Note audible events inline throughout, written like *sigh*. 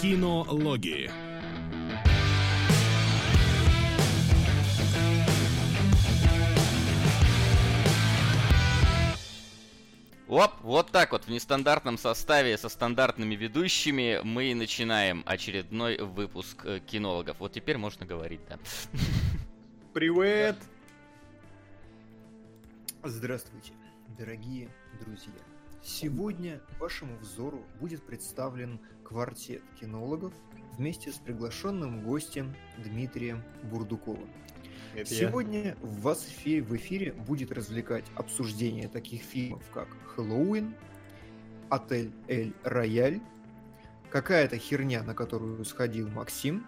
Кинологии. Оп, вот так вот в нестандартном составе со стандартными ведущими мы начинаем очередной выпуск э, кинологов. Вот теперь можно говорить, да. *laughs* Привет! Здравствуйте, дорогие друзья. Сегодня вашему взору будет представлен квартет кинологов вместе с приглашенным гостем Дмитрием Бурдуковым. Это я. Сегодня вас в эфире, в эфире будет развлекать обсуждение таких фильмов, как «Хэллоуин», «Отель Эль Рояль», какая-то херня, на которую сходил Максим,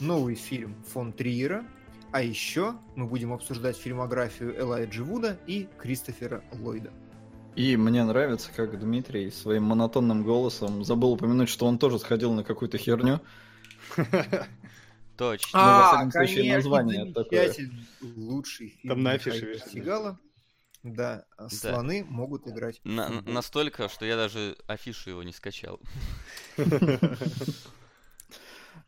новый фильм фон Триера, а еще мы будем обсуждать фильмографию Элайджи Вуда и Кристофера Ллойда. И мне нравится, как Дмитрий своим монотонным голосом забыл упомянуть, что он тоже сходил на какую-то херню. *laughs* Точно. Ну, во А, всяком случае, конечно, название такое. лучший фильм Там на афише. Сигала. Да, а слоны могут играть. На- настолько, что я даже афишу его не скачал. *laughs* *laughs*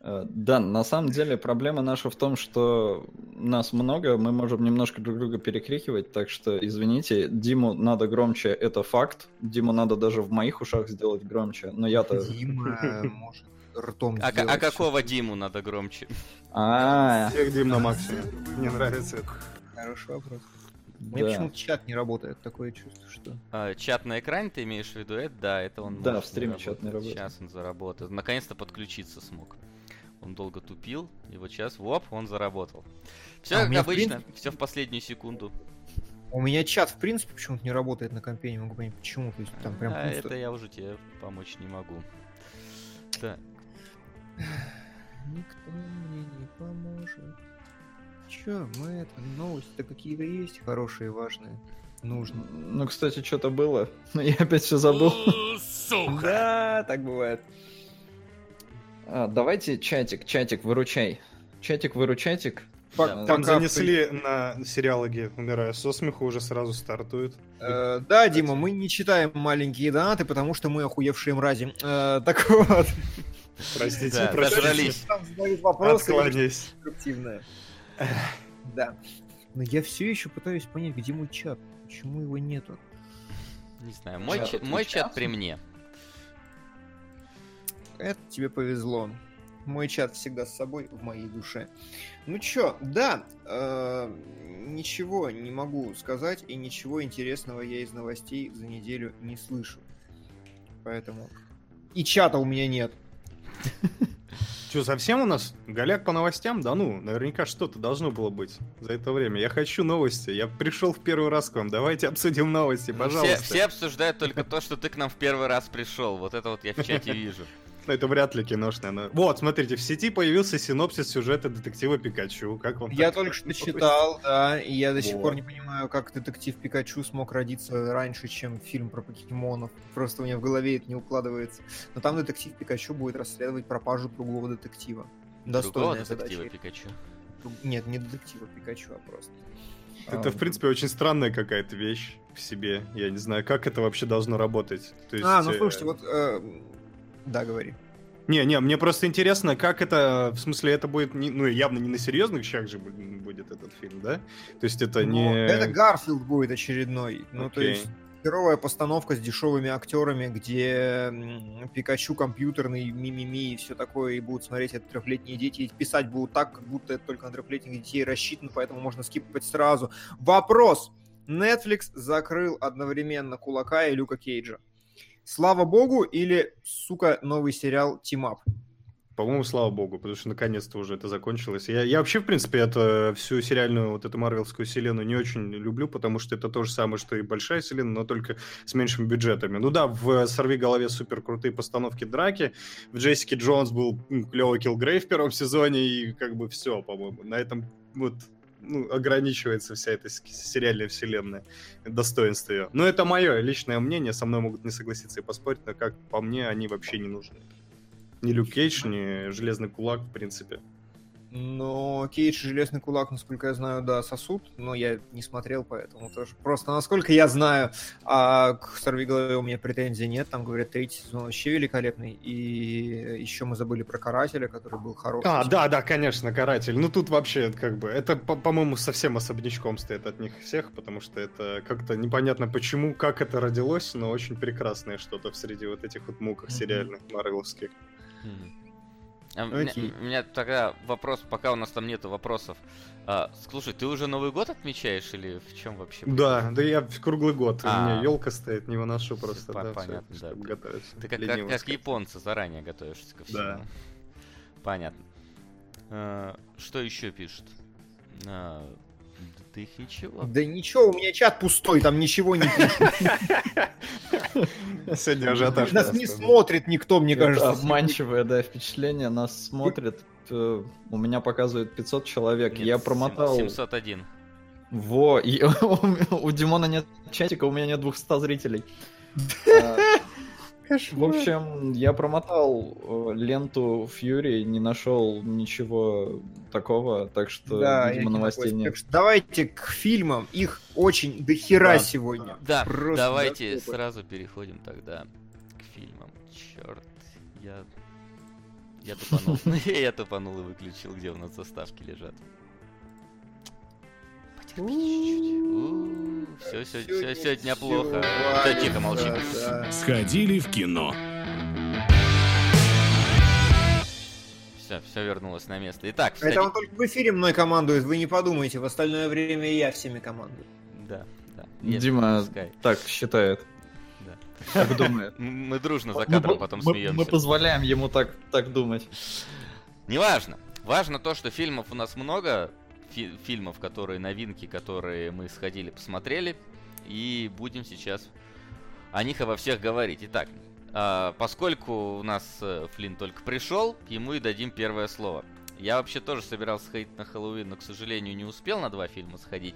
Э, Да, на самом деле проблема наша в том, что нас много, мы можем немножко друг друга перекрикивать, так что извините, Диму надо громче, это факт. Диму надо даже в моих ушах сделать громче, но я-то... Дима может ртом А, а какого. Диму надо громче? А, Всех Дим на максимуме. Мне нравится это. Хороший вопрос. Да. почему-то чат не работает, такое чувство, что... А, чат на экране ты имеешь в виду? Это да, это он Да, в стриме не чат не работает. Сейчас он заработает. Наконец-то подключиться смог. Он долго тупил, и вот сейчас, воп, он заработал. Все А как обычно, принципе- все в последнюю секунду. У меня чат, в принципе, почему-то не работает на компе, не могу понять, почему. То есть там прям а пусто. это я уже тебе помочь не могу. Так, Никто мне не поможет. Чё, мы это, новости-то какие-то есть хорошие, важные, нужные. ну, кстати, что-то было, но я опять все забыл. Сука! Да, так бывает. А, давайте чатик, чатик, выручай. Чатик, выручатик. Пок- Да. Там пока занесли на сериалоги «Умираю со смеху», уже сразу стартует. Э, да, Дима, мы не читаем маленькие донаты, потому что мы охуевшие мрази. Э, так вот. Простите, Да, простите. дожрались. Там задают вопросы Откланяюсь. конструктивные. Да. Но я все еще пытаюсь понять, где мой чат. Почему его нету? не знаю, мой, Чат мой чат при мне. Это тебе повезло. Мой чат всегда с собой в моей душе. Ну чё, да, э, ничего не могу сказать, и ничего интересного я из новостей за неделю не слышу. Поэтому... И чата у меня нет. Че, совсем у нас голяк по новостям? Да ну, наверняка что-то должно было быть за это время. Я хочу новости. Я пришел в первый раз к вам. Давайте обсудим новости, Ну, пожалуйста. Все, все обсуждают только то, что ты к нам в первый раз пришел. Вот это вот я в чате вижу. Ну, Это вряд ли киношное. но- Вот, смотрите, в сети появился синопсис сюжета детектива Пикачу. Как вам Я только что читал, да, и я до сих Вот. пор не понимаю, как детектив Пикачу смог родиться раньше, чем фильм про покемонов. Просто у меня в голове это не укладывается. Но там детектив Пикачу будет расследовать пропажу другого детектива. Другого Достойная детектива задача. Пикачу. Нет, не детектива Пикачу, а просто. Это, в принципе, очень странная какая-то вещь в себе. Я не знаю, как это вообще должно работать. То есть, А, ну э, слушайте, вот... э, Да, говори. Не, не, мне просто интересно, как это, в смысле, это будет, не- ну, явно не на серьезных щах же бу- будет этот фильм, да? То есть это Ну, не... Это Гарфилд будет очередной. Ну, то есть херовая постановка с дешевыми актерами, где Пикачу компьютерный, мимими и все такое, и будут смотреть это трехлетние дети, и писать будут так, как будто это только на трехлетних детей рассчитано, поэтому можно скипать сразу. Вопрос. Netflix закрыл одновременно Кулака и Люка Кейджа. Слава богу, или, сука, новый сериал Up? По-моему, слава богу, потому что наконец-то уже это закончилось. Я, я вообще, в принципе, это всю сериальную вот эту марвелскую вселенную не очень люблю, потому что это то же самое, что и большая вселенная, но только с меньшими бюджетами. Ну да, в «Сорви голове» супер крутые постановки драки, в «Джессике Джонс» был клевый Килгрей в первом сезоне, и как бы все, по-моему. На этом вот ну, ограничивается вся эта сериальная вселенная, достоинство ее. Но это мое личное мнение, со мной могут не согласиться и поспорить, но как по мне, они вообще не нужны. Ни Люк Кейдж, ни Железный Кулак, в принципе. Но Кейдж и Железный Кулак, насколько я знаю, да, сосуд, но я не смотрел, поэтому тоже. Просто, насколько я знаю, а к Сорвиголове у меня претензий нет, там, говорят, третий сезон вообще великолепный, и еще мы забыли про Карателя, который был хороший. А, да, да, конечно, Каратель. Ну тут вообще, как бы, это, по- по-моему, совсем особнячком стоит от них всех, потому что это как-то непонятно почему, как это родилось, но очень прекрасное что-то в среди вот этих вот муках Мгм. сериальных, марвеловских. Мгм. А, у, меня, у меня тогда вопрос, пока у нас там нету вопросов. А, слушай, ты уже Новый год отмечаешь или в чем вообще? Да, да я круглый год. У А. меня елка стоит, не выношу просто. Да, понятно, да. чтобы готовиться. Ты как, как, как японцы заранее готовишься ко всему. Да. Понятно. А, что еще пишут? А, ты их ничего. Да ничего, у меня чат пустой, там ничего не пишут. Сегодня ажиотаж. Нас не смотрит никто, мне кажется. обманчивое, да, впечатление. Нас смотрит, э, у меня показывает 500 человек. Я промотал... 701. Во, и у, *laughs* у Димона нет чатика, у меня нет 200 зрителей. *laughs* А, В общем, я промотал э, ленту Фьюри, не нашел ничего такого, так что, Да, видимо, не новостей нет. Так что давайте к фильмам. Их очень дохера Да, сегодня. Да, Просто давайте закупы. сразу переходим тогда к фильмам. Черт, я... Я тупанул. *laughs* Я тупанул и выключил, где у нас заставки лежат. Чуть-чуть. Все, все, сегодня плохо. Всё, тихо, молчим. да, да. Сходили в кино. Все, все вернулось на место. Итак, Это входи- он только в эфире мной командует, вы не подумайте, в остальное время я всеми командую. Да, да. Нет, Дима пускай. так считает, Да. так думает. *laughs* Мы дружно за кадром мы- потом мы- смеемся. Мы позволяем ему так, так думать. Неважно. Важно то, что фильмов у нас много. Фи- фильмов, которые новинки, которые мы сходили, посмотрели. И будем сейчас о них обо всех говорить. Итак, а, поскольку у нас э, Флинн только пришел, ему и дадим первое слово. Я вообще тоже собирался сходить на Хэллоуин, но, к сожалению, не успел на два фильма сходить.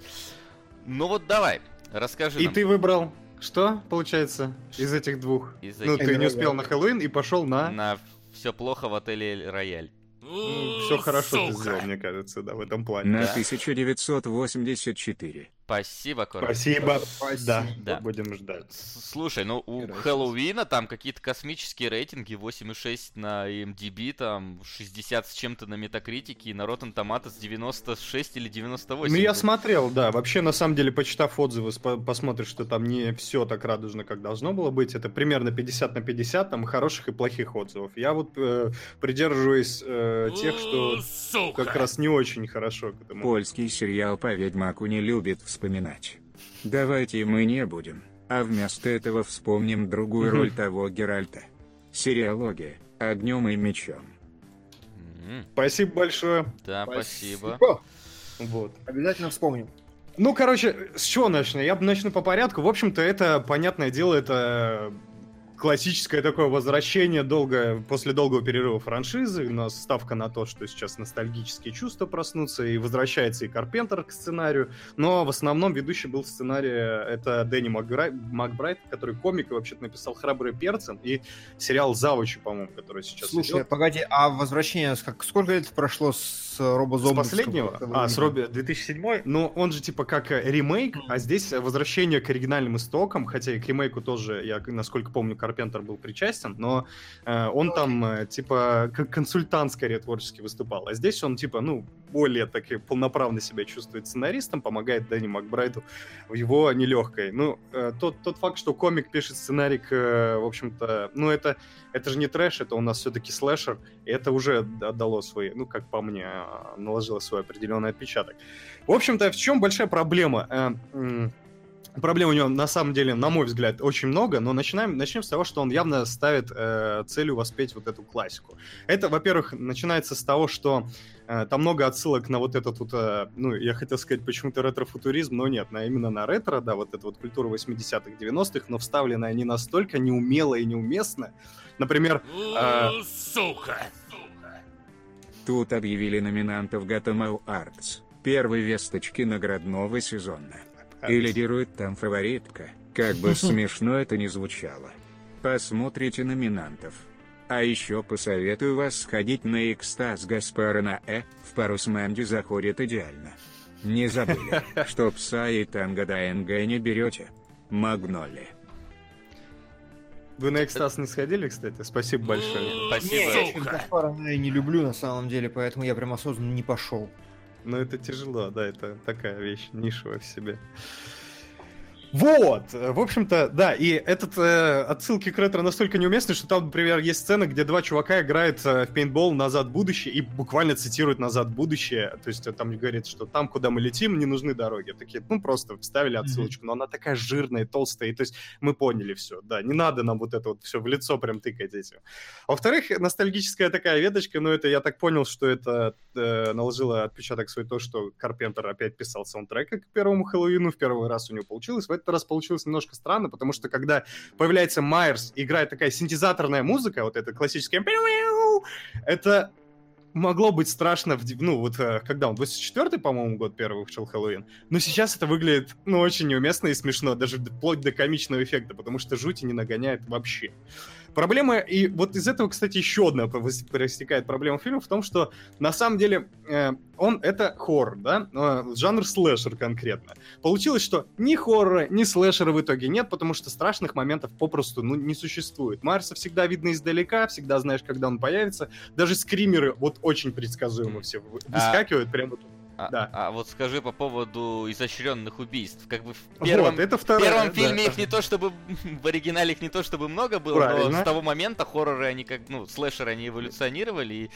Ну вот давай, расскажи И нам. ты выбрал что, получается, из этих двух? из Ну, этих- ты не успел на Хэллоуин и пошел на... на все плохо в отеле «Эль Рояль. Все хорошо ты сделал, мне кажется, да, в этом плане. На Да. 1984. Спасибо, Кора. Спасибо. Спасибо. Да, Да. будем ждать. Слушай, ну у Героически. Хэллоуина там какие-то космические рейтинги, 8,6 на MDB, там 60 с чем-то на Метакритике, и на Rotten Tomatoes 96 или 98. Ну, я был. смотрел, да. Вообще, на самом деле, почитав отзывы, посмотришь, что там не все так радужно, как должно было быть. Это примерно 50 на 50, там хороших и плохих отзывов. Я вот э, придерживаюсь э, тех, что как раз не очень хорошо к этому. Польский сериал по Ведьмаку не любит вспоминать. Давайте мы не будем, а вместо этого вспомним другую роль того Геральта. Сериалогия «Огнем и мечом». Спасибо большое. Да, спасибо. Вот. Обязательно вспомним. Ну, короче, с чего начну? Я начну по порядку. В общем-то, это, понятное дело, это классическое такое возвращение долго, после долгого перерыва франшизы. У нас ставка на то, что сейчас ностальгические чувства проснутся, и возвращается и Карпентер к сценарию. Но в основном ведущий был сценария это Дэнни Макграй- Макбрайт, который комик и вообще-то написал «Храбрые перцы» и сериал «Завучи», по-моему, который сейчас Слушай, идет. погоди, а возвращение, как, сколько лет прошло с Робо С последнего? А, с Робби 2007? Ну, он же типа как э, ремейк, а здесь возвращение к оригинальным истокам, хотя и к ремейку тоже, я, насколько помню, Карпентер был причастен, но э, он там э, типа как консультант скорее творчески выступал, а здесь он типа, ну, более таки полноправно себя чувствует сценаристом, помогает Дэнни Макбрайту в его нелегкой. Ну, э, тот, тот факт, что комик пишет сценарий э, в общем-то, ну, это, это же не трэш, это у нас все-таки слэшер, и это уже д- дало свои, ну, как по мне, наложило свой определенный отпечаток. В общем-то, в чем большая проблема? Э, Проблем у него, на самом деле, на мой взгляд, очень много, но начинаем, начнем с того, что он явно ставит э, целью воспеть вот эту классику. Это, во-первых, начинается с того, что э, там много отсылок на вот этот вот, э, ну, я хотел сказать почему-то ретро-футуризм, но нет, на, именно на ретро, да, вот эта вот культура 80-х, 90-х, но вставленная не настолько неумело и неуместно. Например, э, Тут объявили номинантов Gotham Arts. Первой весточки наградного сезона. И лидирует там фаворитка. Как бы *laughs* смешно это ни звучало. Посмотрите номинантов. А еще посоветую вас сходить на экстаз Гаспара на Э, в пару с Мэнди заходит идеально. Не забыли, *laughs* что пса и танго ДНГ не берете. Магноли. Вы на экстаз не сходили, кстати? Спасибо большое. Спасибо. Я не люблю на самом деле, поэтому я прям осознанно не пошел. Но это тяжело, да, это такая вещь нишевая в себе. Вот, э, в общем-то, да, и этот э, отсылки к ретро настолько неуместны, что там, например, есть сцена, где два чувака играют э, в пейнтбол «Назад в будущее» и буквально цитируют «Назад в будущее», то есть э, там говорит, что там, куда мы летим, не нужны дороги. Такие, ну, просто вставили отсылочку, но она такая жирная, толстая, и то есть мы поняли все, да, не надо нам вот это вот все в лицо прям тыкать этим. А во-вторых, ностальгическая такая веточка, ну, это я так понял, что это э, наложило отпечаток свой то, что Карпентер опять писал саундтрек к первому Хэллоуину, в первый раз у него получилось, в этот раз получилось немножко странно, потому что когда появляется Майерс, играет такая синтезаторная музыка, вот эта классическая, это могло быть страшно, в, ну, вот, э, когда он, 24-й, по-моему, год первый вышел Хэллоуин, но сейчас это выглядит, ну, очень неуместно и смешно, даже вплоть до комичного эффекта, потому что жути не нагоняет вообще. Проблема, и вот из этого, кстати, еще одна проистекает проблема фильма в том, что на самом деле э, он это хоррор, да, э, жанр слэшер конкретно. Получилось, что ни хоррора, ни слэшера в итоге нет, потому что страшных моментов попросту ну, не существует. Марса всегда видно издалека, всегда знаешь, когда он появится. Даже скримеры вот очень предсказуемо все вы- выскакивают прямо вот. А, Да. а вот скажи по поводу изощренных убийств. Как бы в первом, Вот, это в вторая, первом да. фильме их не то чтобы *laughs* в оригинале их не то чтобы много было, но Правильно. с того момента хорроры они как ну слэшеры они эволюционировали и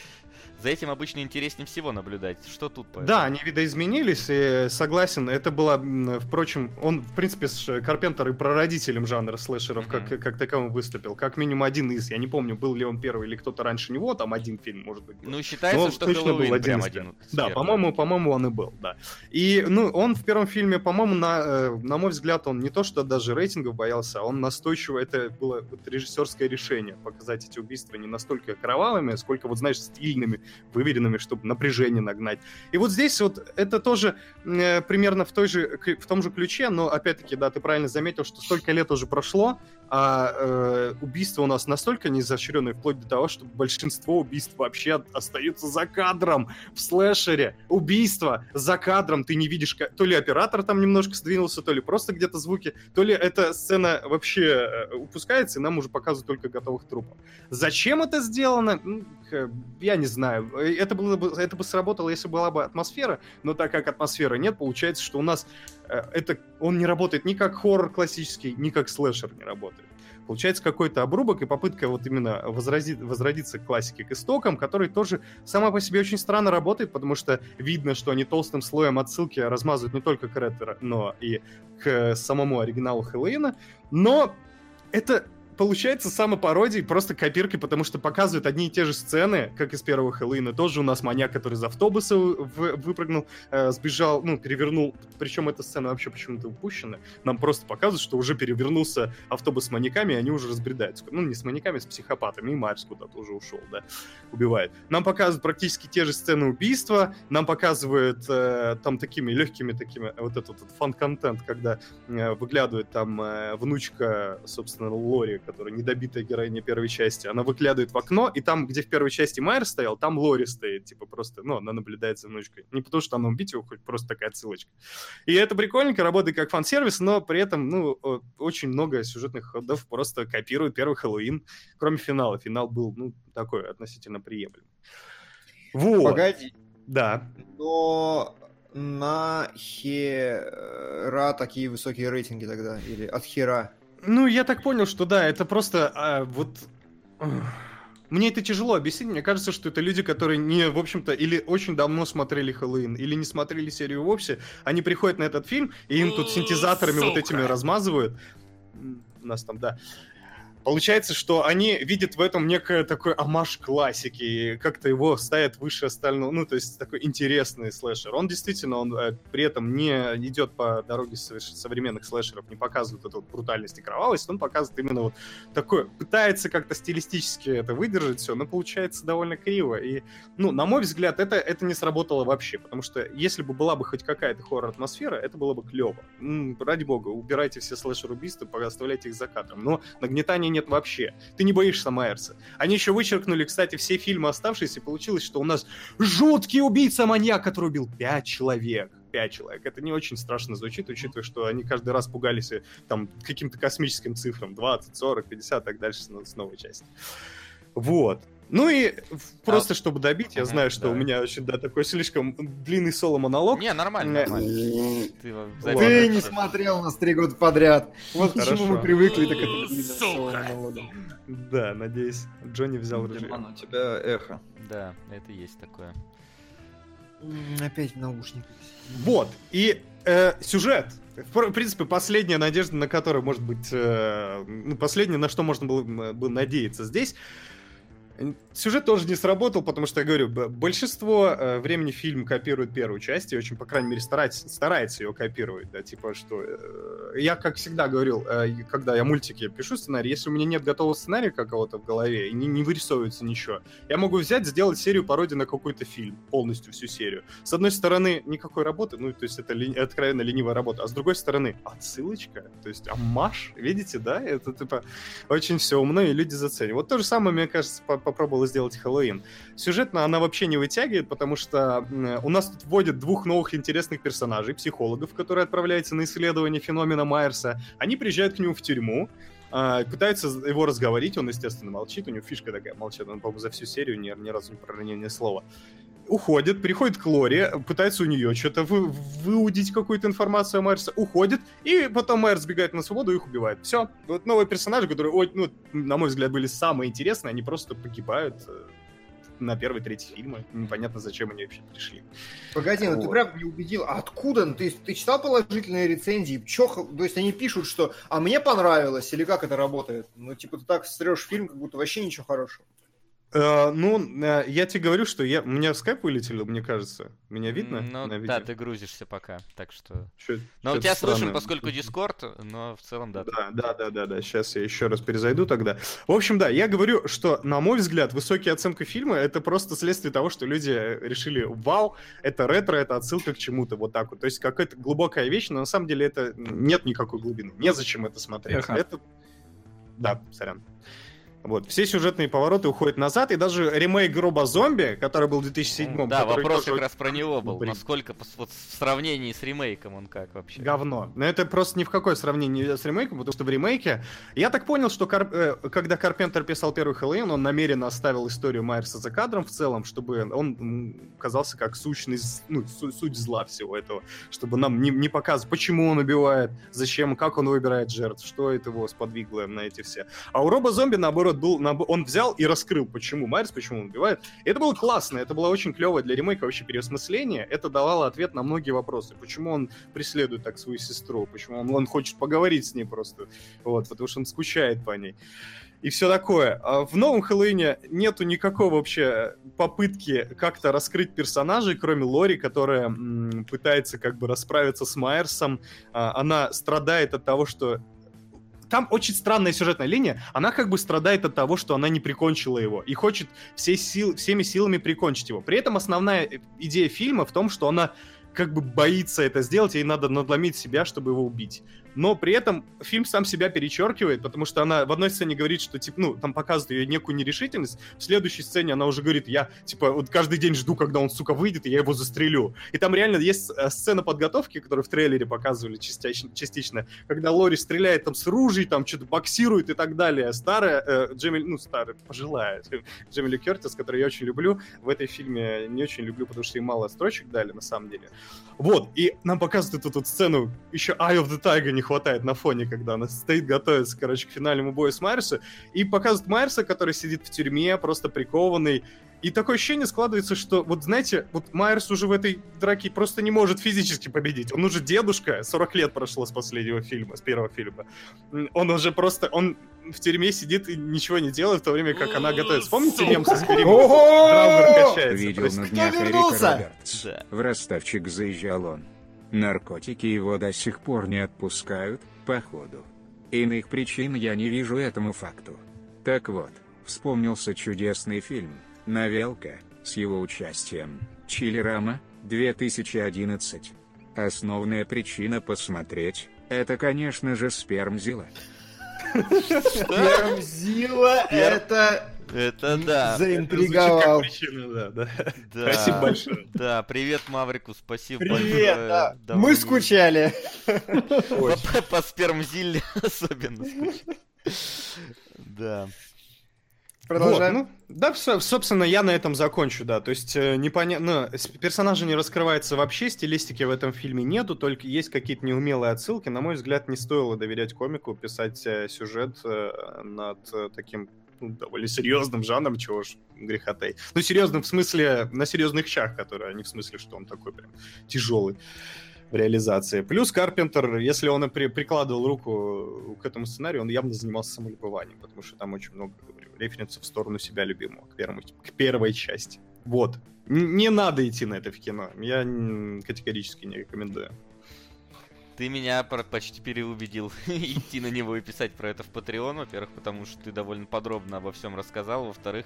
за этим обычно интереснее всего наблюдать. Что тут по Да, они видоизменились, и согласен, это было, впрочем, он, в принципе, с Карпентер и прародителем жанра слэшеров Мгм. как, как таковым выступил, как минимум один из, я не помню, был ли он первый или кто-то раньше него, там один фильм, может быть, был. Ну считается, Ну, что точно был Хэллоуин один прям из один. Да, первых. по-моему, по-моему, он и был, да. И, ну, он в первом фильме, по-моему, на, э, на мой взгляд, он не то, что даже рейтингов боялся, а он настойчиво, это было вот режиссерское решение, показать эти убийства не настолько кровавыми, сколько, вот, знаешь, стильными, выверенными, чтобы напряжение нагнать. И вот здесь вот это тоже э, примерно в, той же, в том же ключе, но, опять-таки, да, ты правильно заметил, что столько лет уже прошло, а э, убийства у нас настолько не изощренные, вплоть до того, что большинство убийств вообще остаются за кадром в слэшере. Убийство за кадром, ты не видишь, ка- то ли оператор там немножко сдвинулся, то ли просто где-то звуки, то ли эта сцена вообще э, упускается, и нам уже показывают только готовых трупов. Зачем это сделано? Х- Я не знаю. Э, Это, было бы, это бы сработало, если была бы атмосфера, но так как атмосферы нет, получается, что у нас э, это, он не работает ни как хоррор классический, ни как слэшер не работает. Получается какой-то обрубок и попытка вот именно возрази- возродиться к классике, к истокам, который тоже сама по себе очень странно работает, потому что видно, что они толстым слоем отсылки размазывают не только к Ретро, но и к самому оригиналу Хэллоуина. Но это получается самопародией, просто копирки, потому что показывают одни и те же сцены, как из первого Хэллоуина. Тоже у нас маньяк, который из автобуса в- выпрыгнул, э, сбежал, ну, перевернул. Причем эта сцена вообще почему-то упущена. Нам просто показывают, что уже перевернулся автобус с маньяками, и они уже разбредаются. Ну, не с маньяками, а с психопатами. И Марс куда-то уже ушел, да, убивает. Нам показывают практически те же сцены убийства, нам показывают э, там такими легкими такими, вот этот вот фан-контент, когда э, выглядывает там э, внучка, собственно, Лори, которая недобитая героиня первой части, она выглядывает в окно, и там, где в первой части Майер стоял, там Лори стоит, типа просто, ну, она наблюдает за внучкой. Не потому, что она убить его, хоть просто такая отсылочка. И это прикольненько, работает как фан-сервис, но при этом, ну, очень много сюжетных ходов просто копируют первый Хэллоуин, кроме финала. Финал был, ну, такой относительно приемлемый. Вот. Погоди. Да. Но на хера такие высокие рейтинги тогда? Или от хера? Ну, я так понял, что да, это просто а, вот... Мне это тяжело объяснить. Мне кажется, что это люди, которые не, в общем-то, или очень давно смотрели Хэллоуин, или не смотрели серию вовсе. Они приходят на этот фильм, и им тут синтезаторами вот этими размазывают. У нас там, да. Получается, что они видят в этом некое такой амаш классики, как-то его ставят выше остального, ну, то есть такой интересный слэшер. Он действительно, он э, при этом не идет по дороге современных слэшеров, не показывает эту вот брутальность и кровавость, он показывает именно вот такое, пытается как-то стилистически это выдержать все, но получается довольно криво. И, ну, на мой взгляд, это, это не сработало вообще, потому что если бы была бы хоть какая-то хоррор-атмосфера, это было бы клево. М, ради бога, убирайте все слэшер-убийства, оставляйте их за кадром. Но нагнетания нет нет вообще. Ты не боишься Майерса. Они еще вычеркнули, кстати, все фильмы оставшиеся, и получилось, что у нас жуткий убийца-маньяк, который убил пять человек. Пять человек. Это не очень страшно звучит, учитывая, что они каждый раз пугались э, там каким-то космическим цифрам. 20, 40, 50, так дальше с, новой части. Вот. Ну и просто, чтобы добить, я знаю, что у давай. меня очень, да, такой слишком длинный соло-монолог. Не, нормально, Э, нормально. Ты. Ты не смотрел нас три года подряд. Вот к чему Хорошо. мы привыкли, так это. Да, надеюсь, Джонни взял. Диман, у тебя эхо. Да, это есть такое. Опять в наушниках. Вот, и э, сюжет. В пр- в принципе, последняя надежда, на которую, может быть, э, ну, последнее, на что можно было м, бы надеяться здесь. Сюжет тоже не сработал, потому что, я говорю, большинство э, времени фильм копирует первую часть, и очень, по крайней мере, старается, старается ее копировать, да, типа, что... э, я, как всегда говорил, э, когда я мультики пишу сценарий, если у меня нет готового сценария какого-то в голове, и не, не вырисовывается ничего, я могу взять, сделать серию пародий на какой-то фильм, полностью всю серию. С одной стороны, никакой работы, ну, то есть это ли- откровенно ленивая работа, а с другой стороны, отсылочка, то есть аммаж, видите, да, это, типа, очень все умно, и люди заценят. Вот то же самое, мне кажется, по- попробовала сделать Хэллоуин. Сюжетно она вообще не вытягивает, потому что м, у нас тут вводят двух новых интересных персонажей, психологов, которые отправляются на исследование феномена Майерса. Они приезжают к нему в тюрьму, а, пытаются его разговорить, он, естественно, молчит, у него фишка такая, молчит, он, по-моему, за всю серию ни, ни разу не проронил ни слова. Уходит, приходит к Лоре, пытается у нее что-то вы, выудить какую-то информацию о Майерсе, уходит, и потом Майерс сбегает на свободу и их убивает. Все. Вот новые персонажи, которые, ой, ну, на мой взгляд, были самые интересные, они просто погибают э, на первый, третий фильмы. Непонятно, зачем они вообще пришли. Погоди, ну ты прям не убедил. А откуда? Ну, Ты, ты читал положительные рецензии? Чё, то есть они пишут, что «а мне понравилось» или как это работает? Ну, типа, ты так стрёшь фильм, как будто вообще ничего хорошего. Э, ну, э, я тебе говорю, что я... У меня скайп вылетел, мне кажется. Меня видно Ну, на да, видео? ты грузишься пока, так что... Чё- Но у тебя слышим, странное. поскольку Дискорд, но в целом, да. Да, да, да, да, да. Сейчас я еще раз перезайду тогда. В общем, да, я говорю, что, на мой взгляд, высокие оценки фильма это просто следствие того, что люди решили, вау, это ретро, это отсылка к чему-то, вот так вот. То есть какая-то глубокая вещь, но на самом деле это нет никакой глубины. Незачем это смотреть. Эхо. Это... Да, сорян. Вот, все сюжетные повороты уходят назад, и даже ремейк Гроба Зомби, который был в 2007 Да, вопрос тоже как раз про него был. Блин. Насколько вот в сравнении с ремейком он как вообще? Говно. Но это просто ни в какое сравнение не с ремейком, потому что в ремейке... Я так понял, что Кар- э, когда Карпентер писал первый Хэллоуин, он намеренно оставил историю Майерса за кадром в целом, чтобы он казался как сущность, ну, су- суть зла всего этого. Чтобы нам не, не показывать, почему он убивает, зачем, как он выбирает жертв, что это его сподвигло на эти все. А у Роба Зомби, наоборот, был... Он взял и раскрыл, почему Майерс, почему он убивает. Это было классно, это было очень клевое для ремейка вообще переосмысление. Это давало ответ на многие вопросы. Почему он преследует так свою сестру, почему он, он хочет поговорить с ней просто, вот, потому что он скучает по ней. И все такое. А в новом Хэллоуине нету никакой вообще попытки как-то раскрыть персонажей, кроме Лори, которая м, пытается как бы расправиться с Майерсом. А, она страдает от того, что там очень странная сюжетная линия. Она как бы страдает от того, что она не прикончила его и хочет всей сил, всеми силами прикончить его. При этом основная э, идея фильма в том, что она как бы боится это сделать, ей надо надломить себя, чтобы его убить. Но при этом фильм сам себя перечеркивает, потому что она в одной сцене говорит, что, типа, ну, там показывает ее некую нерешительность, в следующей сцене она уже говорит, я, типа, вот каждый день жду, когда он, сука, выйдет, и я его застрелю. И там реально есть э, сцена подготовки, которую в трейлере показывали частично, частично когда Лори стреляет там с ружей, там что-то боксирует и так далее. Старая, э, Джемиль, ну, старая, пожилая Джемили Кертис, которую я очень люблю, в этой фильме не очень люблю, потому что ей мало строчек дали, на самом деле. Вот, и нам показывают эту вот сцену, еще Eye of the Tiger не хватает на фоне, когда она стоит, готовится, короче, к финальному бою с Майерсом, и показывают Майерса, который сидит в тюрьме, просто прикованный, и такое ощущение складывается, что, вот знаете, вот Майерс уже в этой драке просто не может физически победить. Он уже дедушка, 40 лет прошло с последнего фильма, с первого фильма. Он уже просто, он в тюрьме сидит и ничего не делает, в то время как она готовится. Помните немца с периметра? Видел на днях Эрика. В Ростовчик заезжал он. Наркотики его до сих пор не отпускают, походу. Иных причин я не вижу этому факту. Так вот, вспомнился чудесный фильм «Новелка» с его участием. Чилерама, 2011. Основная причина посмотреть – это, конечно же, спермзила. Вермзила Вер- это Это да. заинтриговал. Причина, да, да. Да. Спасибо большое. Да, привет Маврику, спасибо Привет, большое. да. Давно Мы скучали. По, по- спермзилле *laughs* особенно скучно. Да. Продолжаем. Вот, ну, да, со- собственно, я на этом закончу, да. То есть, э, непонятно, ну, персонажи не раскрывается вообще, стилистики в этом фильме нету, только есть какие-то неумелые отсылки. На мой взгляд, не стоило доверять комику, писать э, сюжет э, над таким ну, довольно серьезным жанром, чего уж греха таить. Ну, серьезным в смысле, на серьезных щах, которые, а не в смысле, что он такой прям тяжелый в реализации. Плюс Карпентер, если он при- прикладывал руку к этому сценарию, он явно занимался самолюбованием, потому что там очень много говорю, референсов в сторону себя любимого, к, первому, к первой части. Вот. Не надо идти на это в кино. Я категорически не рекомендую. Ты меня почти переубедил *laughs* идти на него и писать про это в Patreon, во-первых, потому что ты довольно подробно обо всем рассказал, во-вторых,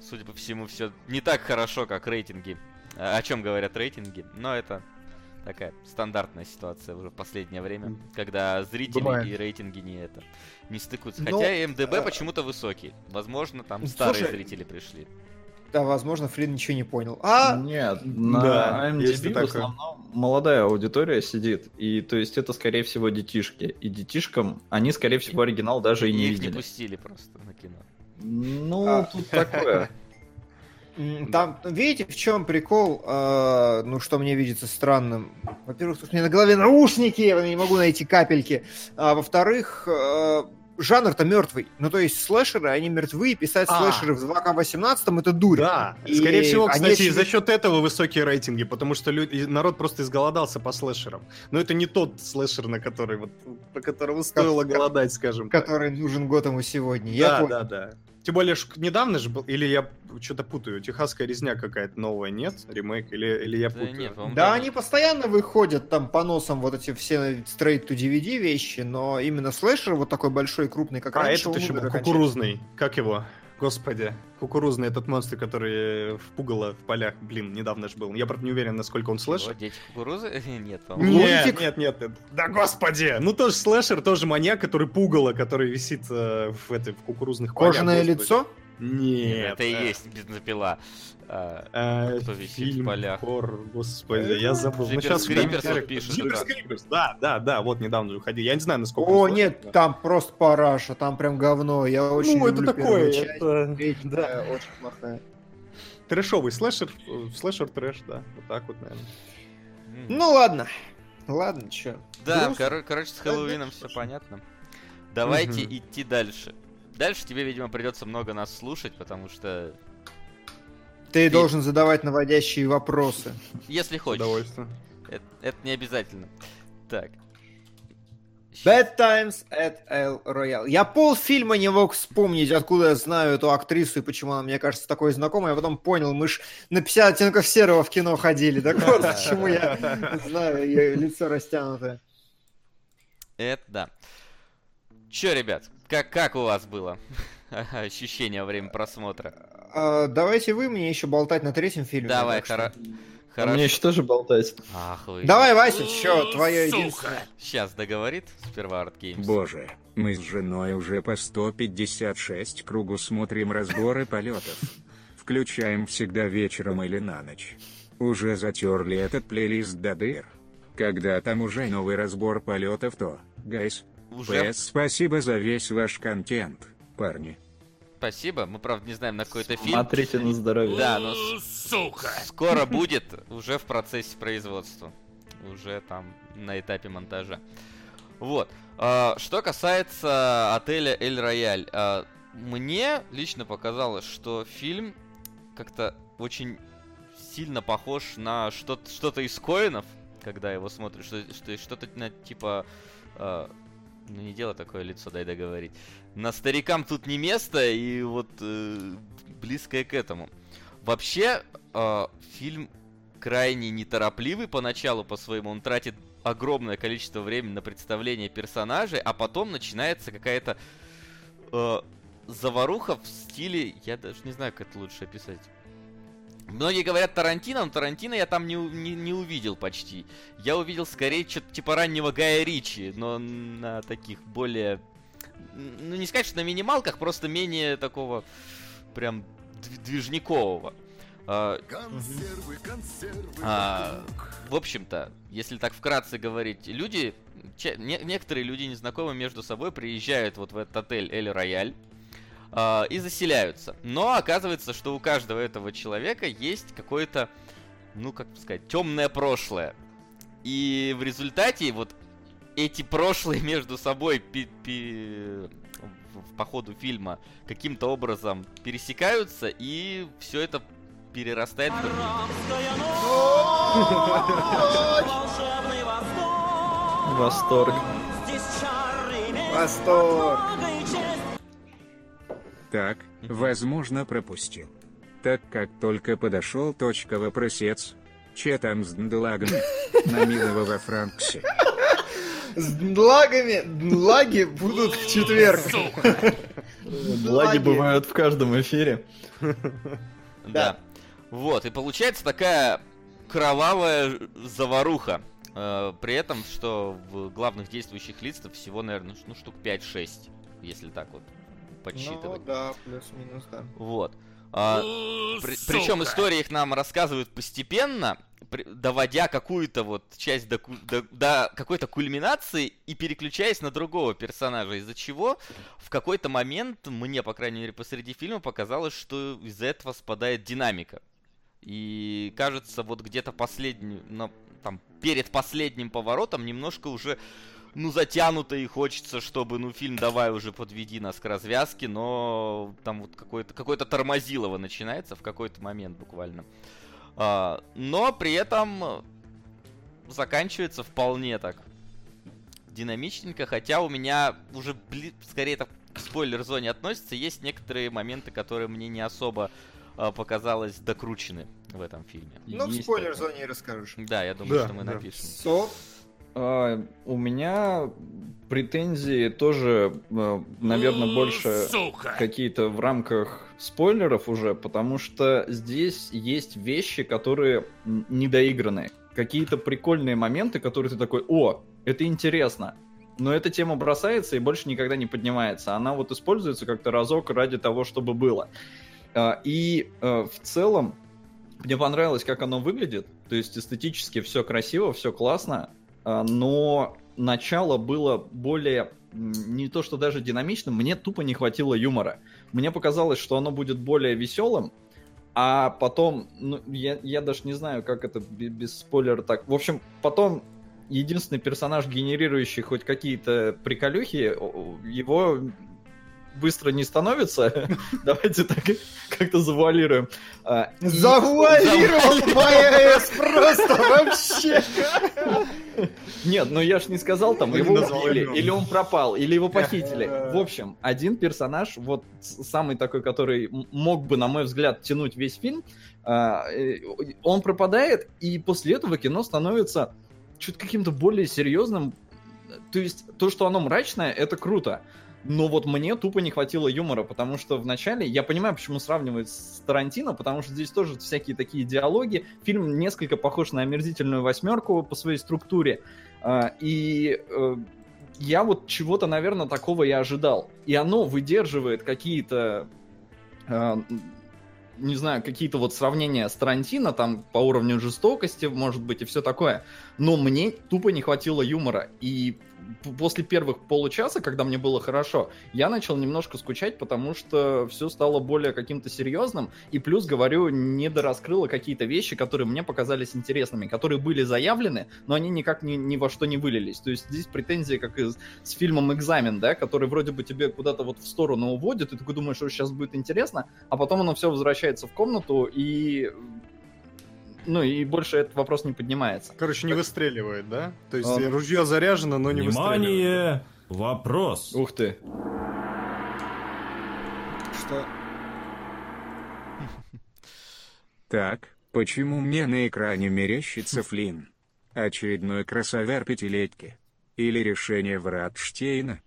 судя по всему, все не так хорошо, как рейтинги. О чем говорят рейтинги, но это такая стандартная ситуация уже в последнее время, когда зрители Бывает. и рейтинги не это не стыкуются. Но, Хотя и МДБ э, почему-то высокий. Возможно, там ну, старые слушай, зрители пришли. Да, возможно, Флинн ничего не понял. А, Нет, Да, на и IMDb в основном молодая аудитория сидит, и то есть это, скорее всего, детишки. И детишкам они, скорее всего, оригинал даже и не Их не видели. пустили просто на кино. Ну, А. тут такое. *laughs* там, видите, в чем прикол? э, ну, что мне видится странным. Во-первых, у меня на голове наушники, я не могу найти капельки. А во-вторых, э, жанр-то мертвый. Ну, то есть слэшеры, они мертвы, и писать А. слэшеры в 2К18 это дурь. Да, И скорее всего, они кстати, очень- за счет этого высокие рейтинги, потому что люди, народ просто изголодался по слэшерам. Но это не тот слэшер, на который вот, по которому стоило как- голодать, скажем так. который нужен Готэму сегодня. Я Да, понял. да, да. Тем более, ж недавно же был, или я что-то путаю, техасская резня какая-то новая, нет? Ремейк, или, или я Да путаю? нет, Да, давно. они постоянно выходят там по носам вот эти все straight to DVD вещи, но именно слэшер вот такой большой, крупный, как а, раньше, этот он еще был кукурузный. Как его? Господи. Кукурузный этот монстр, который в пугало в полях. Блин, недавно же был. Я, правда, не уверен, насколько он Чего, слэшер. дети кукурузы? *laughs* Нет, по-моему. Нет, нет, нет, нет. Да господи! Ну тоже слэшер, тоже маньяк, который пугало, который висит э, в, этой, в кукурузных полях. Кожаное лицо? Нет. Это и есть бензопила. А, э, Кто висит в фильм, полях? хоррор, господи, я забыл. Ну, сейчас вот пишет, да. Creepers, да, да, да, вот недавно же уходил. Я не знаю, насколько О, нет, там просто параша, там прям говно. Я очень Ну, это такое, это... Да. очень плохая. Трэшовый слэшер, слэшер трэш, да, вот так вот, наверное. Ну ладно. Ладно, чё. Да, короче, с Хэллоуином все понятно. Давайте идти дальше. Дальше тебе, видимо, придется много нас слушать, потому что, Ты Ты- должен задавать наводящие вопросы. если хочешь, удовольствием. это, это не обязательно. Так. Bad Times at El Royale. Я полфильма не мог вспомнить, откуда я знаю эту актрису и почему она мне кажется такой знакомой. Я потом понял, мы ж на 50 оттенков серого в кино ходили. Так вот, почему я знаю ее лицо растянутое. Это да. Че, ребят, как, как у вас было *laughs* ощущение во время просмотра? А, давайте вы мне еще болтать на третьем фильме. Давай, хоро- А хорошо. мне еще тоже болтать. Ах вы. Давай, Вася, что, твое единственное. Сейчас договорит сперва Art Games. Боже, мы с женой уже по 156 кругу смотрим разборы полетов. Включаем всегда вечером или на ночь. Уже затерли этот плейлист до дыр. Когда там уже новый разбор полетов, то, гайс, Уже ПС, спасибо за весь ваш контент, парни. спасибо. Мы, правда, не знаем, на какой это фильм. Смотрите на здоровье. Да, но с- скоро будет, уже в процессе производства. Уже там на этапе монтажа. Вот. А, Что касается отеля Эль Рояль, а, мне лично показалось, что фильм как-то очень сильно похож на что-то что из Коинов, когда его смотришь, что, что- что-то типа... а, ну не делай такое лицо, дай договорить. На старикам тут не место, и вот э, близкое к этому. Вообще, э, фильм крайне неторопливый поначалу по-своему. Он тратит огромное количество времени на представление персонажей, а потом начинается какая-то э, заваруха в стиле... Я даже не знаю, как это лучше описать. Многие говорят Тарантино, но Тарантино я там не, не, не увидел почти. Я увидел скорее что-то типа раннего Гая Ричи, но на таких более ну не сказать, что на минималках, просто менее такого прям движникового. А, консервы, консервы. А, в общем-то, если так вкратце говорить, люди, че, не, некоторые люди незнакомые между собой приезжают вот в этот отель Эль Рояль а, и заселяются. Но оказывается, что у каждого этого человека есть какое-то, ну как сказать, темное прошлое. И в результате вот эти прошлые *laughs* между собой пи пи по ходу фильма каким-то образом пересекаются, и все это перерастает в... Восторг. Восторг. Так, возможно, пропустил. Так как только подошел точка вопросец, че там с длагом *laughs* на милого во Франксе. С длагами, длаги будут в четверг. Длаги бывают в каждом эфире. *laughs* Да. Вот, и получается такая кровавая заваруха. Э, при этом, что в главных действующих лицах всего, наверное, ну, штук 5-6, если так вот подсчитывать. Ну, да, плюс-минус, да. Вот. А, при, причем истории их нам рассказывают постепенно, при, доводя какую-то вот часть до, до, до какой-то кульминации и переключаясь на другого персонажа, из-за чего в какой-то момент мне, по крайней мере, посреди фильма показалось, что из-за этого спадает динамика. И кажется, вот где-то последний, но там перед последним поворотом немножко уже ну, затянуто и хочется, чтобы, ну, фильм давай уже подведи нас к развязке, но там вот какое-то какое тормозилово начинается в какой-то момент буквально. А, но при этом заканчивается вполне так динамичненько, хотя у меня уже, бли... скорее это к спойлер-зоне относится, есть некоторые моменты, которые мне не особо а, показалось докручены в этом фильме. Ну, в спойлер-зоне и расскажешь. Да, я думаю, да, что мы да. напишем. So... А, у меня претензии тоже, а, наверное, больше какие-то в рамках спойлеров уже, потому что здесь есть вещи, которые недоиграны. Какие-то прикольные моменты, которые ты такой, о, это интересно. Но эта тема бросается и больше никогда не поднимается. Она вот используется как-то разок ради того, чтобы было. А, и а, в целом мне понравилось, как оно выглядит. То есть эстетически все красиво, все классно, но начало было более не то что даже динамичным, мне тупо не хватило юмора. Мне показалось, что оно будет более веселым, а потом, ну, я, я даже не знаю, как это без спойлера так. В общем, потом единственный персонаж, генерирующий хоть какие-то приколюхи, его быстро не становится. *laughs* Давайте так как-то завуалируем. А, Завуалировал ПС просто вообще! *laughs* Нет, ну я ж не сказал там, его убили, или он пропал, или его *laughs* похитили. В общем, один персонаж, вот самый такой, который мог бы, на мой взгляд, тянуть весь фильм, а, э, он пропадает, и после этого кино становится чуть каким-то более серьезным. То есть то, что оно мрачное, это круто. Но вот мне тупо не хватило юмора, потому что вначале, я понимаю, почему сравнивают с Тарантино, потому что здесь тоже всякие такие диалоги. Фильм несколько похож на омерзительную восьмерку по своей структуре. А, и э, я вот чего-то, наверное, такого и ожидал. И оно выдерживает какие-то а, не знаю, какие-то вот сравнения с Тарантино, там, по уровню жестокости, может быть, и все такое. Но мне тупо не хватило юмора. И после первых получаса, когда мне было хорошо, я начал немножко скучать, потому что все стало более каким-то серьезным, и плюс, говорю, не дораскрыло какие-то вещи, которые мне показались интересными, которые были заявлены, но они никак ни, ни во что не вылились. То есть здесь претензии, как и с фильмом «Экзамен», да, который вроде бы тебе куда-то вот в сторону уводит, и ты думаешь, что сейчас будет интересно, а потом оно все возвращается в комнату, и ну и больше этот вопрос не поднимается. Короче, не выстреливает, да? То есть Он... ружье заряжено, но не Внимание! выстреливает. Вопрос! Ух ты! Что? Так, почему мне на экране мерещится Флинн? Очередной красавер пятилетки? Или решение Вратштейна?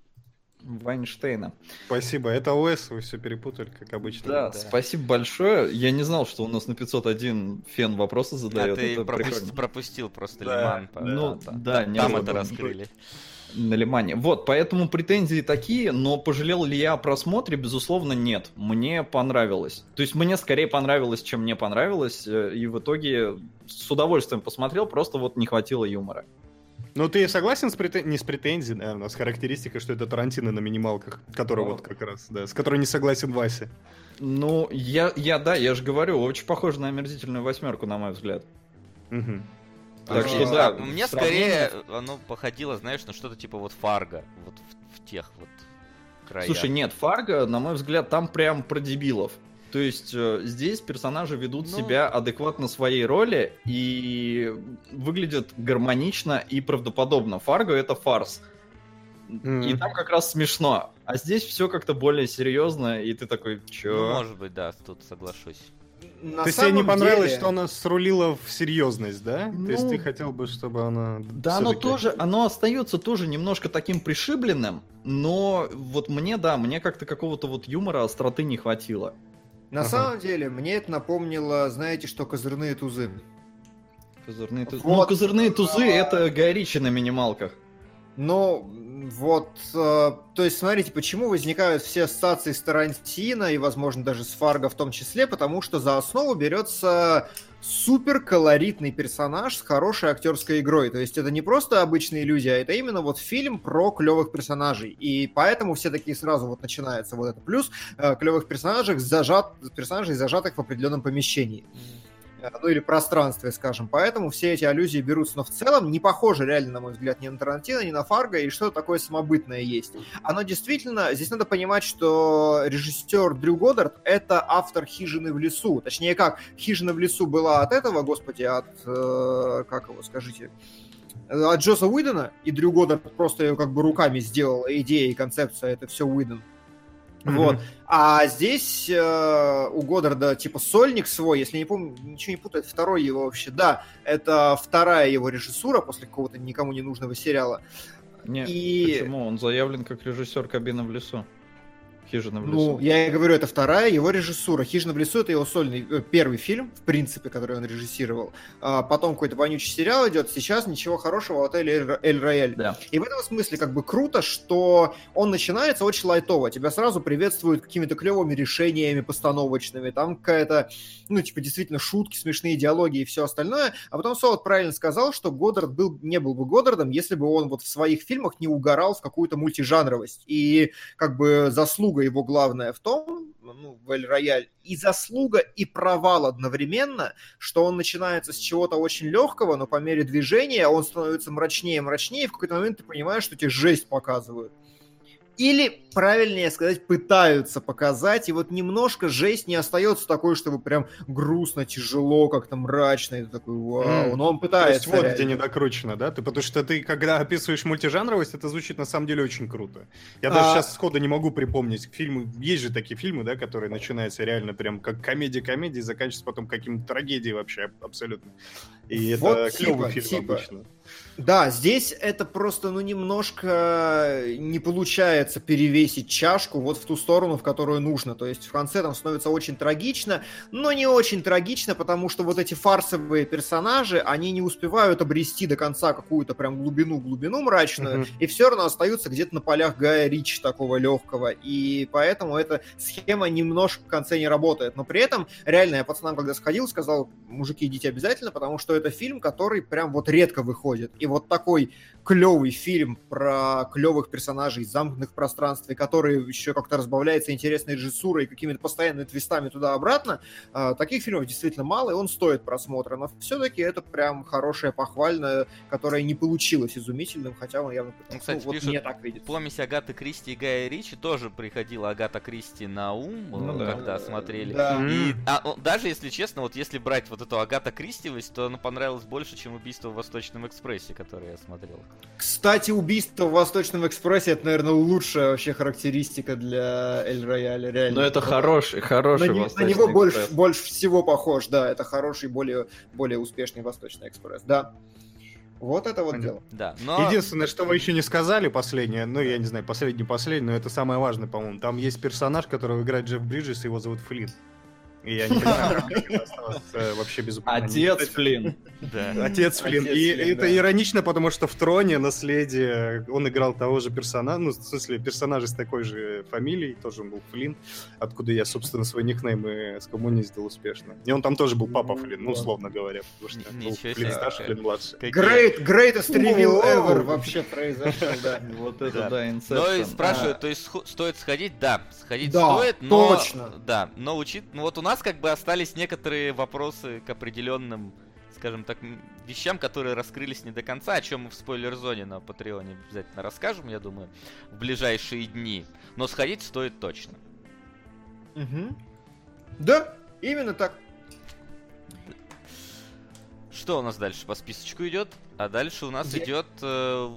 Вайнштейна. Спасибо. Это ОС, вы все перепутали, как обычно. Да, Да. спасибо большое. Я не знал, что у нас на 501 фен вопросы А задает. ты это пропусти- прикольно. пропустил просто Да, Лиман. Ну, да, да, не Там это раскрыли. на Лимане. Вот, поэтому претензии такие, но пожалел ли я о просмотре, безусловно, нет. Мне понравилось. То есть мне скорее понравилось, чем мне понравилось, э, и в итоге с удовольствием посмотрел, просто вот не хватило юмора. Ну, ты согласен с претен- не с претензией, наверное, а с характеристикой, что это Тарантино на минималках, который Ну. вот как раз, да, с которой не согласен Вася. Ну, я, я да, я же говорю, очень похоже на омерзительную восьмерку, на мой взгляд. Мгм. Так А, что не да, Мне скорее оно походило, знаешь, на что-то типа вот Фарго. Вот в, в тех вот краях. Слушай, нет, Фарго, на мой взгляд, там прям про дебилов. То есть э, здесь персонажи ведут Ну- себя адекватно своей роли и выглядят гармонично и правдоподобно. Фарго это фарс. Мгм. И там как раз смешно. А здесь все как-то более серьезно, и ты такой, Ну, чё? может быть, да, тут соглашусь. На То есть тебе не понравилось, деле- что она срулила в серьезность, да? То есть Ну, ты хотел бы, чтобы она... Да, оно тоже, оно остается тоже немножко таким пришибленным, но вот мне, да, мне как-то какого-то вот юмора, остроты не хватило. На Ага. самом деле, мне это напомнило, знаете, что козырные тузы. Козырные тузы. Вот. Ну, козырные тузы это Гай Ричи на минималках. М, вот, э, то есть, смотрите, почему возникают все ассоциации с Тарантино и, возможно, даже с Фарго в том числе, потому что за основу берется супер персонаж с хорошей актерской игрой. То есть это не просто обычная иллюзия, а это именно вот фильм про клевых персонажей. И поэтому все такие сразу вот начинается вот это. Плюс э, клевых персонажей, зажат, персонажей, зажатых в определенном помещении. Э, ну или пространстве, скажем. Поэтому все эти аллюзии берутся, но в целом не похоже реально, на мой взгляд, ни на Тарантино, ни на Фарго, и что-то такое самобытное есть. Оно действительно, здесь надо понимать, что режиссер Дрю Годдард — это автор «Хижины в лесу». Точнее как, «Хижина в лесу» была от этого, господи, от, э, как его, скажите, от Джоса Уидона, и Дрю Годдард просто ее как бы руками сделал, идея и концепция, это все Уидон. Вот. А здесь э, у Годдарда типа сольник свой, если не помню, ничего не путаю, это второй его вообще, да, это вторая его режиссура после какого-то никому не нужного сериала. Не, И- почему? Он заявлен как режиссер «Кабина в лесу». «Хижина в Ну, лесу». я и говорю, это вторая его режиссура. «Хижина в лесу» — это его сольный э, первый фильм, в принципе, который он режиссировал. А потом какой-то вонючий сериал идет, сейчас ничего хорошего, отель «Эль- «Эль Рояль». Да. И в этом смысле как бы круто, что он начинается очень лайтово. Тебя сразу приветствуют какими-то клевыми решениями постановочными. Там какая-то, ну, типа, действительно шутки, смешные диалоги и все остальное. А потом Солод правильно сказал, что Годдард был, не был бы Годдардом, если бы он вот в своих фильмах не угорал в какую-то мультижанровость. И как бы заслуга его главная в том, ну, в Эль Рояль, и заслуга, и провал одновременно, что он начинается с чего-то очень легкого, но по мере движения он становится мрачнее и мрачнее, и в какой-то момент ты понимаешь, что тебе жесть показывают. Или, правильнее сказать, пытаются показать, и вот немножко жесть не остается такой, чтобы прям грустно, тяжело, как-то мрачно, и ты такой, вау, но он То есть пытается. вот где недокручено, да? Ты, потому что ты, когда описываешь мультижанровость, это звучит на самом деле очень круто. Я даже А- сейчас сходу не могу припомнить фильмы. Есть же такие фильмы, да, которые начинаются реально прям как комедия-комедия, и заканчиваются потом каким-то трагедией вообще аб- абсолютно. И Вот это клевый типа, фильм типа. обычно. Да, здесь это просто, ну, немножко не получается перевесить чашку вот в ту сторону, в которую нужно. То есть в конце там становится очень трагично, но не очень трагично, потому что вот эти фарсовые персонажи, они не успевают обрести до конца какую-то прям глубину-глубину мрачную, Мгм. и все равно остаются где-то на полях Гая Рич такого легкого. И поэтому эта схема немножко в конце не работает. Но при этом, реально, я пацанам, когда сходил, сказал, мужики, идите обязательно, потому что это фильм, который прям вот редко выходит. И вот такой клевый фильм про клевых персонажей из замкнутых пространств, и который еще как-то разбавляется интересной режиссурой и какими-то постоянными твистами туда-обратно, а, таких фильмов действительно мало, и он стоит просмотра. Но все-таки это прям хорошее, похвальное, которое не получилось изумительным, хотя он явно Ну, кстати, ну, вот пишут, мне так видится. помесь Агаты Кристи и Гая Ричи тоже приходила Агата Кристи на ум, Ну э, да. когда смотрели. Да. И а, даже если честно, вот если брать вот эту Агата Кристивость, то она понравилась больше, чем убийство в Восточном экспрессе, которое я смотрел. Кстати, убийство в Восточном экспрессе это, наверное, лучшая вообще характеристика для Эль Рояля, реально. Но это хороший, На, хороший на Восточный него больше, экспресс. больше всего похож, да, это хороший, более, более успешный Восточный экспресс, да. Вот это вот Понятно. дело. Да, но... Единственное, что вы еще не сказали, последнее, ну, я не знаю, последний, последний, но это самое важное, по-моему. Там есть персонаж, которого играет Джефф Бриджес, его зовут Флинн. И я не понимаю, как это *laughs* осталось вообще без упоминания. Отец, Флинн. Да. *laughs* Отец Флинн. И это иронично, потому что в Троне наследие он играл того же персонажа, ну, в смысле, персонажа с такой же фамилией, тоже он был Флинн, откуда я, собственно, свой никнейм и скоммуниздил успешно. И он там тоже был папа Ну, Флинн, ну, условно говоря, потому что был Флинн старший, Флинн младший. Какие- Great, greatest reveal ever вообще *laughs* произошел, да. Вот это Да. и Inception. спрашивают, то есть стоит сходить? Да, сходить стоит, но... точно. Да, но учит... Ну вот у нас как бы остались некоторые вопросы к определенным, скажем так, вещам, которые раскрылись не до конца, о чем мы в спойлер-зоне на Патреоне обязательно расскажем, я думаю, в ближайшие дни. Но сходить стоит точно. Мгм. Да, именно так. Что у нас дальше по списочку идет? А дальше у нас Я- идет э,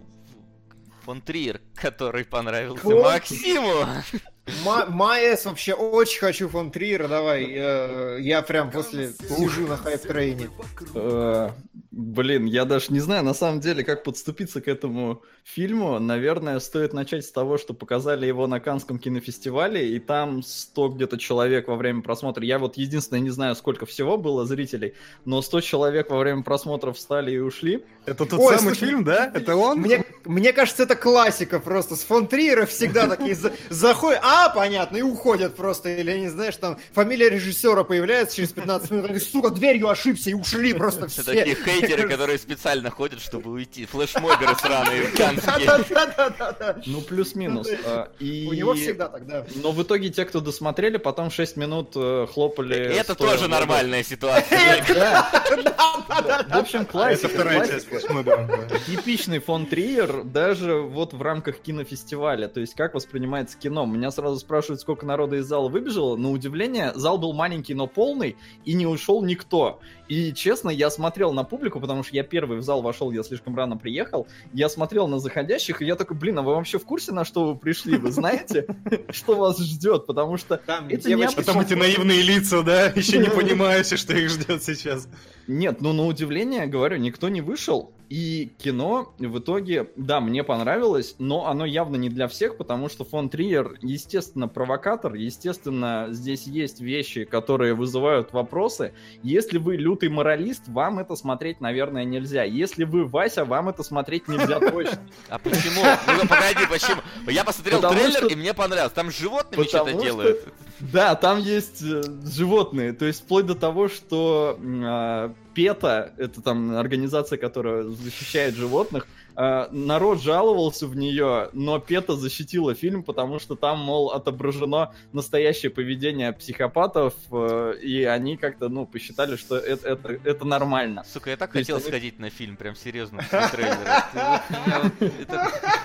фон Триер, который понравился Фон- Максиму. *laughs* Ма- Майес вообще очень хочу фон Триера, давай. э, Я прям после сижу на хайп-трейне. Э, Блин, я даже не знаю, на самом деле, как подступиться к этому фильму. Наверное, стоит начать с того, что показали его на Канском кинофестивале, и там 100 где-то человек во время просмотра. Я вот единственное не знаю, сколько всего было зрителей, но 100 человек во время просмотра встали и ушли. Это тот Ой, самый слушай, фильм, да? Это он? Мне, мне кажется, это классика просто. С фон Триера всегда такие за- заходят, а, понятно, и уходят просто. Или, не знаешь, там фамилия режиссера появляется через 15 минут, они, сука, дверью ошибся и ушли просто Это все. такие хейтеры, которые специально ходят, чтобы уйти. Флешмоберы сраные канские. *laughs* Ну, плюс-минус. А, И... У него всегда тогда. Но в итоге те, кто досмотрели, потом 6 минут э, хлопали... Это тоже нормальная ситуация. Да. В общем, классика. Это вторая часть флешмоба. да. Типичный фон Триер даже вот в рамках кинофестиваля. То есть как воспринимается кино. Меня сразу спрашивают, сколько народа из зала выбежало. На удивление, зал был маленький, но полный, и не ушел никто. И честно, я смотрел на публику, потому что я первый в зал вошел, я слишком рано приехал. Я смотрел на заходящих, и я такой, блин, а вы вообще в курсе, на что вы пришли? Вы знаете, *laughs* что вас ждет? Потому что Там Это девочки не Потом эти наивные лица, да, *laughs* еще не *laughs* понимающие, что их ждет сейчас. Нет, ну на удивление, говорю, никто не вышел. И кино в итоге, да, мне понравилось, но оно явно не для всех, потому что фон Триер, естественно, провокатор, естественно, здесь есть вещи, которые вызывают вопросы. Если вы лютый моралист, вам это смотреть, наверное, нельзя. Если вы Вася, вам это смотреть нельзя *laughs* точно. А почему? Ну погоди, почему? Я посмотрел Потому трейлер, что- и мне понравилось. Там животными что-то что- делают. Да, там есть э, животные, то есть вплоть до того, что а, ПЕТА, это там организация, которая защищает животных, народ жаловался в нее, но ПЕТА защитила фильм, потому что там, мол, отображено настоящее поведение психопатов, э, и они как-то, ну, посчитали, что это, это, это нормально. Сука, я так То есть хотел они- сходить на фильм, прям серьезно,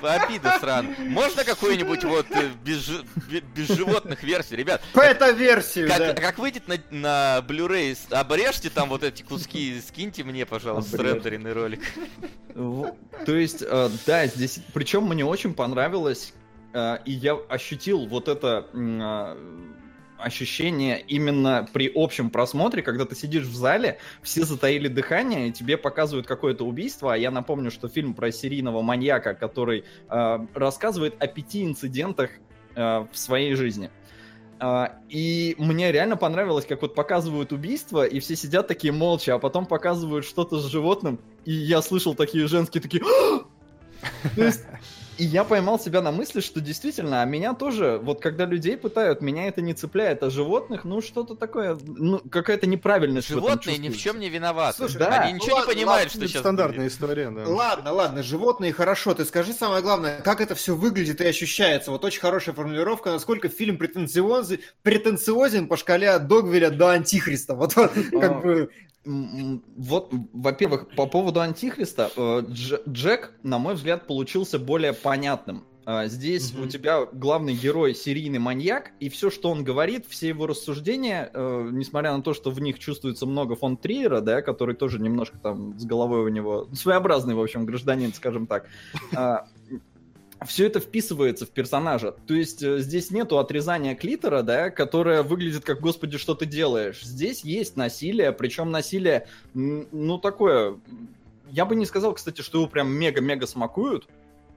обида сран. Можно какую-нибудь вот э, без жи- бе- без животных версию? Ребят, Бета-версию, да. как, как выйдет на, на Blu-ray, обрежьте там вот эти куски, скиньте мне, пожалуйста, Обрежь. срендеренный ролик. В- То есть, э, да, здесь, причем мне очень понравилось, э, и я ощутил вот это а, ощущение именно при общем просмотре, когда ты сидишь в зале, все затаили дыхание, и тебе показывают какое-то убийство, а я напомню, что фильм про серийного маньяка, который э, рассказывает о пяти инцидентах в своей жизни. И мне реально понравилось, как вот показывают убийство, и все сидят такие молча, а потом показывают что-то с животным, и я слышал такие женские такие... «А!» *laughs* То есть, И я поймал себя на мысли, что действительно, а меня тоже, вот когда людей пытают, меня это не цепляет, а животных, ну что-то такое, ну какая-то неправильность. в этом Животные ни в чем не виноваты. Слушай, да. Они ничего ладно, не понимают, ладно, что Это сейчас стандартная история, да. Ладно, ладно, животные хорошо. Ты скажи самое главное, как это все выглядит и ощущается. Вот очень хорошая формулировка, насколько фильм претенциозен, претенциозен по шкале от Догвиля до Антихриста. Вот, вот, А, как бы... Вот, во-первых, по поводу Антихриста, э, Дж- Джек, на мой взгляд, получился более понятным. А, Здесь Мгм. у тебя главный герой серийный маньяк, и все, что он говорит, все его рассуждения, э, несмотря на то, что в них чувствуется много фон Триера, да, который тоже немножко там с головой у него своеобразный, в общем, гражданин, скажем так, все это вписывается в персонажа. То есть э, здесь нету отрезания клитора, да, которое выглядит как «Господи, что ты делаешь?». Здесь есть насилие, причем насилие, ну, такое я бы не сказал, кстати, что его прям мега-мега смакуют.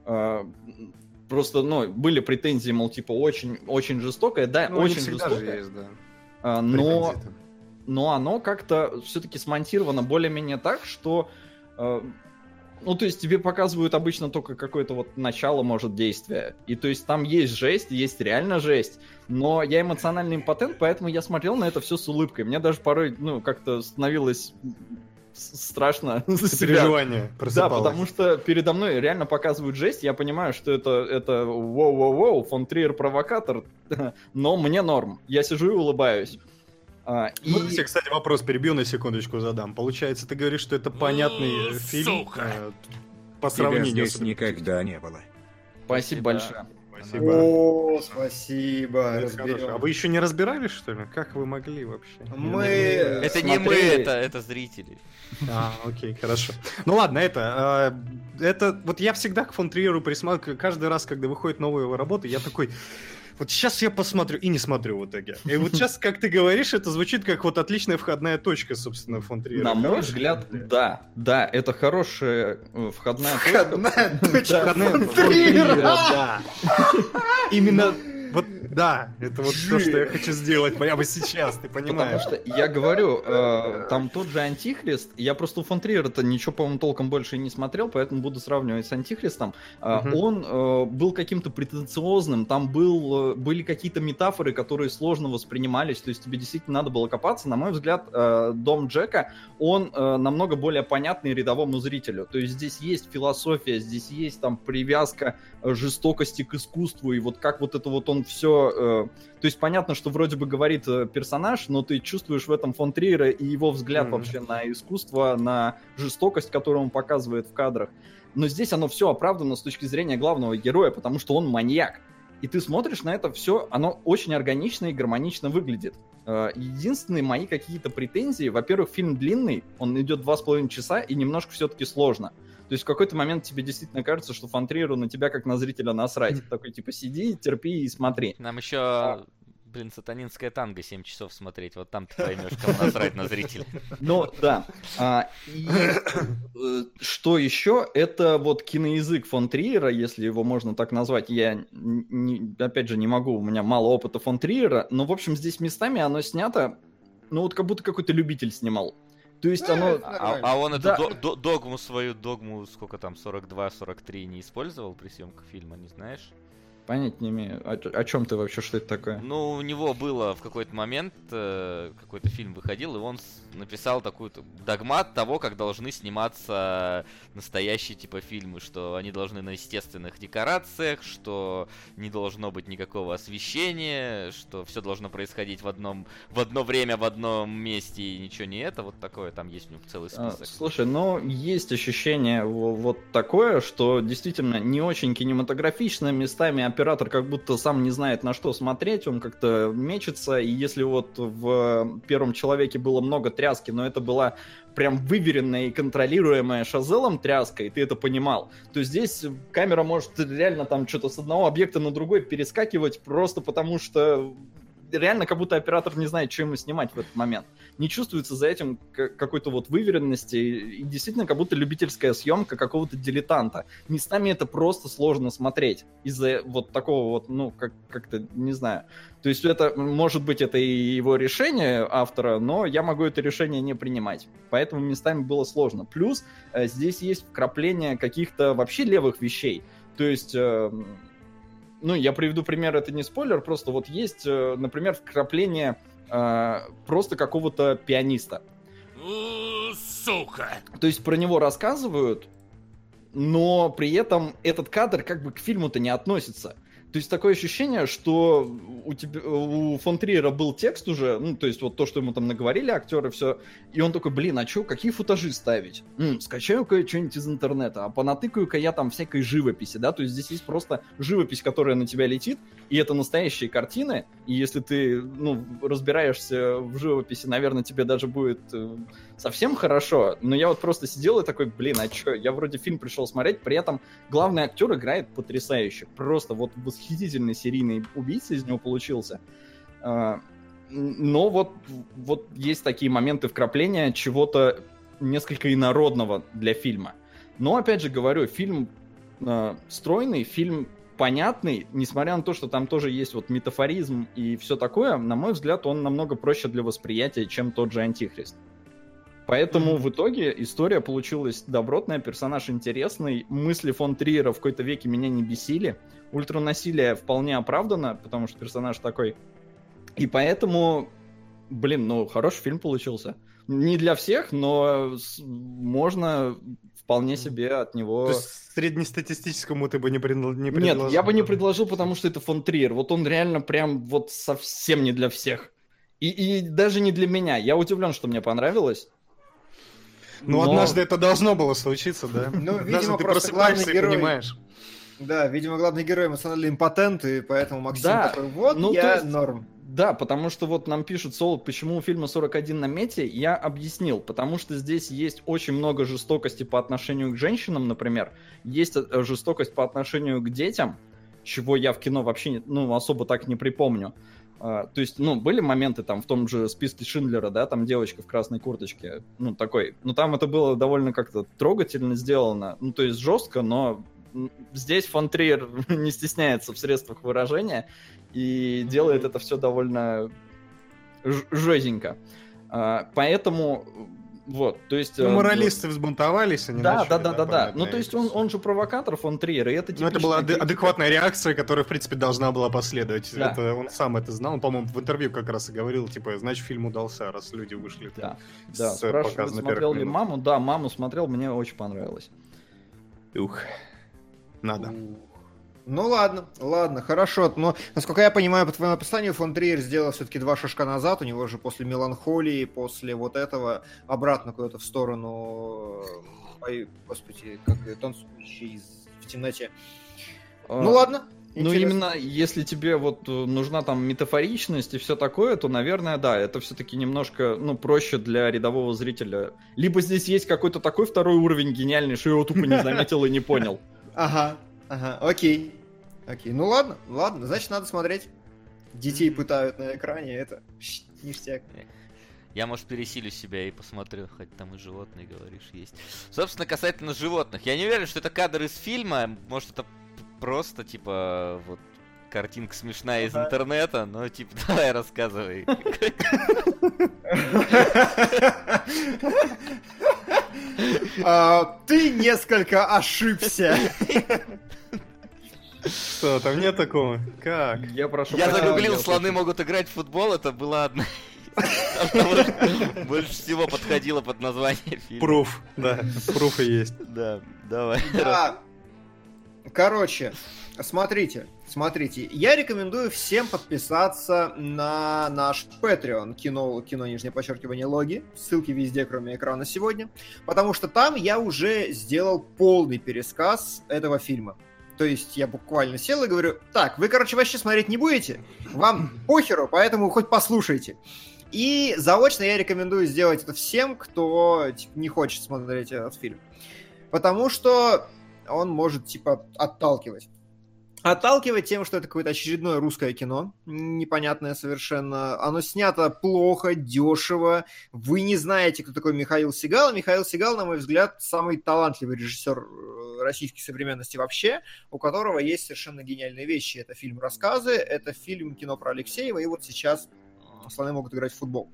А, просто, ну, были претензии, мол, типа, очень, очень жестокое, да, Ну, очень жестокое. же есть, да. а, но, но оно как-то все-таки смонтировано более-менее так, что э, ну, то есть тебе показывают обычно только какое-то вот начало, может, действия. И то есть там есть жесть, есть реально жесть. Но я эмоциональный импотент, поэтому я смотрел на это все с улыбкой. Мне даже порой, ну, как-то становилось страшно *laughs* за. Переживание Да, потому что передо мной реально показывают жесть, я понимаю, что это, это воу-воу-воу, фон Триер провокатор, *laughs* но мне норм. Я сижу и улыбаюсь. А, и... Вот тебе, кстати, вопрос перебью на секундочку задам. Получается, ты говоришь, что это понятный фильм э, по Тебя сравнению здесь с... никогда не было. Спасибо большое. Спасибо. О, спасибо. А вы еще не разбирались, что ли? Как вы могли вообще? Мы Это не мы, это, это зрители. А, окей, хорошо. Ну ладно, это, э, это, вот я всегда к фон Триеру присматриваю, каждый раз, когда выходит новая его работа, я такой, вот сейчас я посмотрю, и не смотрю в итоге. И вот сейчас, как ты говоришь, это звучит как вот отличная входная точка, собственно, фон Триера. На мой взгляд, да. Да, это хорошая э, входная точка. Входная точка фон. Триера, да. Именно, вот, да, это вот то, что я хочу сделать прямо сейчас, ты Потому понимаешь? что я говорю, э, там тот же Антихрист, я просто у фон Триера-то ничего, по-моему, толком больше не смотрел, поэтому буду сравнивать с Антихристом. А, Мгм. Он э, был каким-то претенциозным, там был, э, были какие-то метафоры, которые сложно воспринимались, то есть тебе действительно надо было копаться. На мой взгляд, э, Дом Джека, он э, намного более понятный рядовому зрителю. То есть здесь есть философия, здесь есть там привязка э, жестокости к искусству, и вот как вот это вот он все... То есть понятно, что вроде бы говорит э, персонаж, но ты чувствуешь в этом фон Триера и его взгляд Мгм. вообще на искусство, на жестокость, которую он показывает в кадрах. Но здесь оно все оправдано с точки зрения главного героя, потому что он маньяк. И ты смотришь на это все, оно очень органично и гармонично выглядит. Э, Единственные мои какие-то претензии, во-первых, фильм длинный, он идет два с половиной часа и немножко все-таки сложно. То есть в какой-то момент тебе действительно кажется, что фон Триеру на тебя как на зрителя насрать. Такой типа сиди, терпи и смотри. Нам еще, блин, сатанинская танго 7 часов смотреть. Вот там ты поймешь, кому насрать на зрителей. Ну, да. А, и э, что еще? Это вот киноязык фон Триера, если его можно так назвать. Я, не- опять же, не могу, у меня мало опыта фон Триера, но, в общем, здесь местами оно снято, ну, вот как будто какой-то любитель снимал. То есть оно... А, а он эту Да. до- до- догму свою, догму, сколько там, 42-43 не использовал при съемках фильма, не знаешь? Понять не имею. О, чем ты вообще, что это такое? Ну, у него было в какой-то момент, э, какой-то фильм выходил, и он написал такую догмат того, как должны сниматься настоящие типа фильмы, что они должны на естественных декорациях, что не должно быть никакого освещения, что все должно происходить в одном в одно время в одном месте и ничего не это, вот такое там есть у него целый А, список. Слушай, ну есть ощущение во- вот такое, что действительно не очень кинематографично, местами оператор как будто сам не знает на что смотреть, он как-то мечется, и если вот в первом человеке было много тряски, но это была прям выверенная и контролируемая Шазелом тряска, и ты это понимал, то здесь камера может реально там что-то с одного объекта на другой перескакивать просто потому, что реально как будто оператор не знает, что ему снимать в этот момент не чувствуется за этим какой-то вот выверенности и действительно как будто любительская съемка какого-то дилетанта. Местами это просто сложно смотреть из-за вот такого вот, ну, как- как-то, не знаю. То есть это, может быть, это и его решение автора, но я могу это решение не принимать. Поэтому местами было сложно. Плюс э, здесь есть вкрапление каких-то вообще левых вещей. То есть... э, ну, я приведу пример, это не спойлер, просто вот есть, э, например, вкрапление э, просто какого-то пианиста. Сука! То есть про него рассказывают, но при этом этот кадр как бы к фильму-то не относится. То есть такое ощущение, что у, тебя, у фон Триера был текст уже, ну, то есть вот то, что ему там наговорили актеры, все, и он такой, блин, а чё, какие футажи ставить? М, скачаю-ка что-нибудь из интернета, а понатыкаю-ка я там всякой живописи, да, то есть здесь есть просто живопись, которая на тебя летит, и это настоящие картины, и если ты, ну, разбираешься в живописи, наверное, тебе даже будет э, совсем хорошо, но я вот просто сидел и такой, блин, а чё, я вроде фильм пришел смотреть, при этом главный актер играет потрясающе, просто вот восхитительный серийный убийца из него получился. А, Но вот, вот есть такие моменты вкрапления чего-то несколько инородного для фильма. Но, опять же говорю, фильм э, стройный, фильм понятный, несмотря на то, что там тоже есть вот метафоризм и все такое, на мой взгляд, он намного проще для восприятия, чем тот же Антихрист. Поэтому mm-hmm. в итоге история получилась добротная, персонаж интересный, мысли фон Триера в какой-то веке меня не бесили, ультранасилие вполне оправдано, потому что персонаж такой. И поэтому, блин, ну, хороший фильм получился. Не для всех, но можно вполне себе от него... То есть среднестатистическому ты бы не, предл... не предложил? Нет, я бы не предложил, потому что это фон Триер. Вот он реально прям вот совсем не для всех. И, и даже не для меня. Я удивлен, что мне понравилось. Ну, но... однажды это должно было случиться, да? *laughs* Ну, видимо, ты просто главный герой... понимаешь. Да, видимо, главный герой эмоционально импотент, и поэтому Максим да. такой, вот ну, я есть... норм. Да, потому что вот нам пишут Солод, почему у фильма 41 на мете, я объяснил, потому что здесь есть очень много жестокости по отношению к женщинам, например, есть э, жестокость по отношению к детям, чего я в кино вообще ну, особо так не припомню. Uh, то есть, ну, были моменты там в том же списке Шиндлера, да, там девочка в красной курточке, ну, такой, ну, там это было довольно как-то трогательно сделано, ну, то есть жестко, но здесь фон Триер *laughs* не стесняется в средствах выражения, и делает это все довольно жестенько. А, поэтому вот, то есть... Ну, э, моралисты вот... взбунтовались, они да, начали, да, да, да, да. Ну, то есть он, он же провокатор фон Триер, и это Ну, это была критика. адекватная реакция, которая, в принципе, должна была последовать. Да. Это, он сам это знал, он, по-моему, в интервью как раз и говорил, типа, значит, фильм удался, раз люди вышли. Да, да. Спрашивают, смотрел ли маму? Да, маму смотрел, мне очень понравилось. Ух, надо. Ну ладно, ладно, хорошо. Но, насколько я понимаю, по твоему описанию, фон Триер сделал все-таки два шажка назад. У него же после меланхолии, после вот этого, обратно куда-то в сторону... Ой, господи, как танцующий в темноте. А, ну ладно, ну, именно если тебе вот э, нужна там метафоричность и все такое, то, наверное, да, это все-таки немножко, ну, проще для рядового зрителя. Либо здесь есть какой-то такой второй уровень гениальный, что я его тупо не *laughs* заметил и не понял. Ага, ага, окей. Окей, ну ладно, ладно, значит надо смотреть. Детей пытают на экране, это ништяк. Я, может, пересилю себя и посмотрю, хоть там и животные, говоришь, есть. Собственно, касательно животных. Я не уверен, что это кадр из фильма. Может, это просто, типа, вот картинка смешная из интернета, но типа *laughs* давай рассказывай. *laughs* А, ты несколько ошибся. *laughs* Что, там нет такого? Как? Я прошу Я загуглил, слоны могут играть в футбол, это была одна больше всего подходило под название фильма. Пруф, да, пруфы есть. Да, давай. Да. Короче, смотрите, смотрите, я рекомендую всем подписаться на наш Patreon, кино, кино, нижнее подчеркивание, логи, ссылки везде, кроме экрана сегодня, потому что там я уже сделал полный пересказ этого фильма. То есть я буквально сел и говорю, так, вы, короче, вообще смотреть не будете? Вам похеру, поэтому хоть послушайте. И заочно я рекомендую сделать это всем, кто типа, не хочет смотреть этот фильм. Потому что он может, типа, отталкивать. Отталкивать тем, что это какое-то очередное русское кино, непонятное совершенно. Оно снято плохо, дешево. Вы не знаете, кто такой Михаил Сигал. Михаил Сигал, на мой взгляд, самый талантливый режиссер э, российской современности вообще, у которого есть совершенно гениальные вещи. Это фильм «Рассказы», это фильм «Кино про Алексеева», и вот сейчас слоны могут играть в футбол.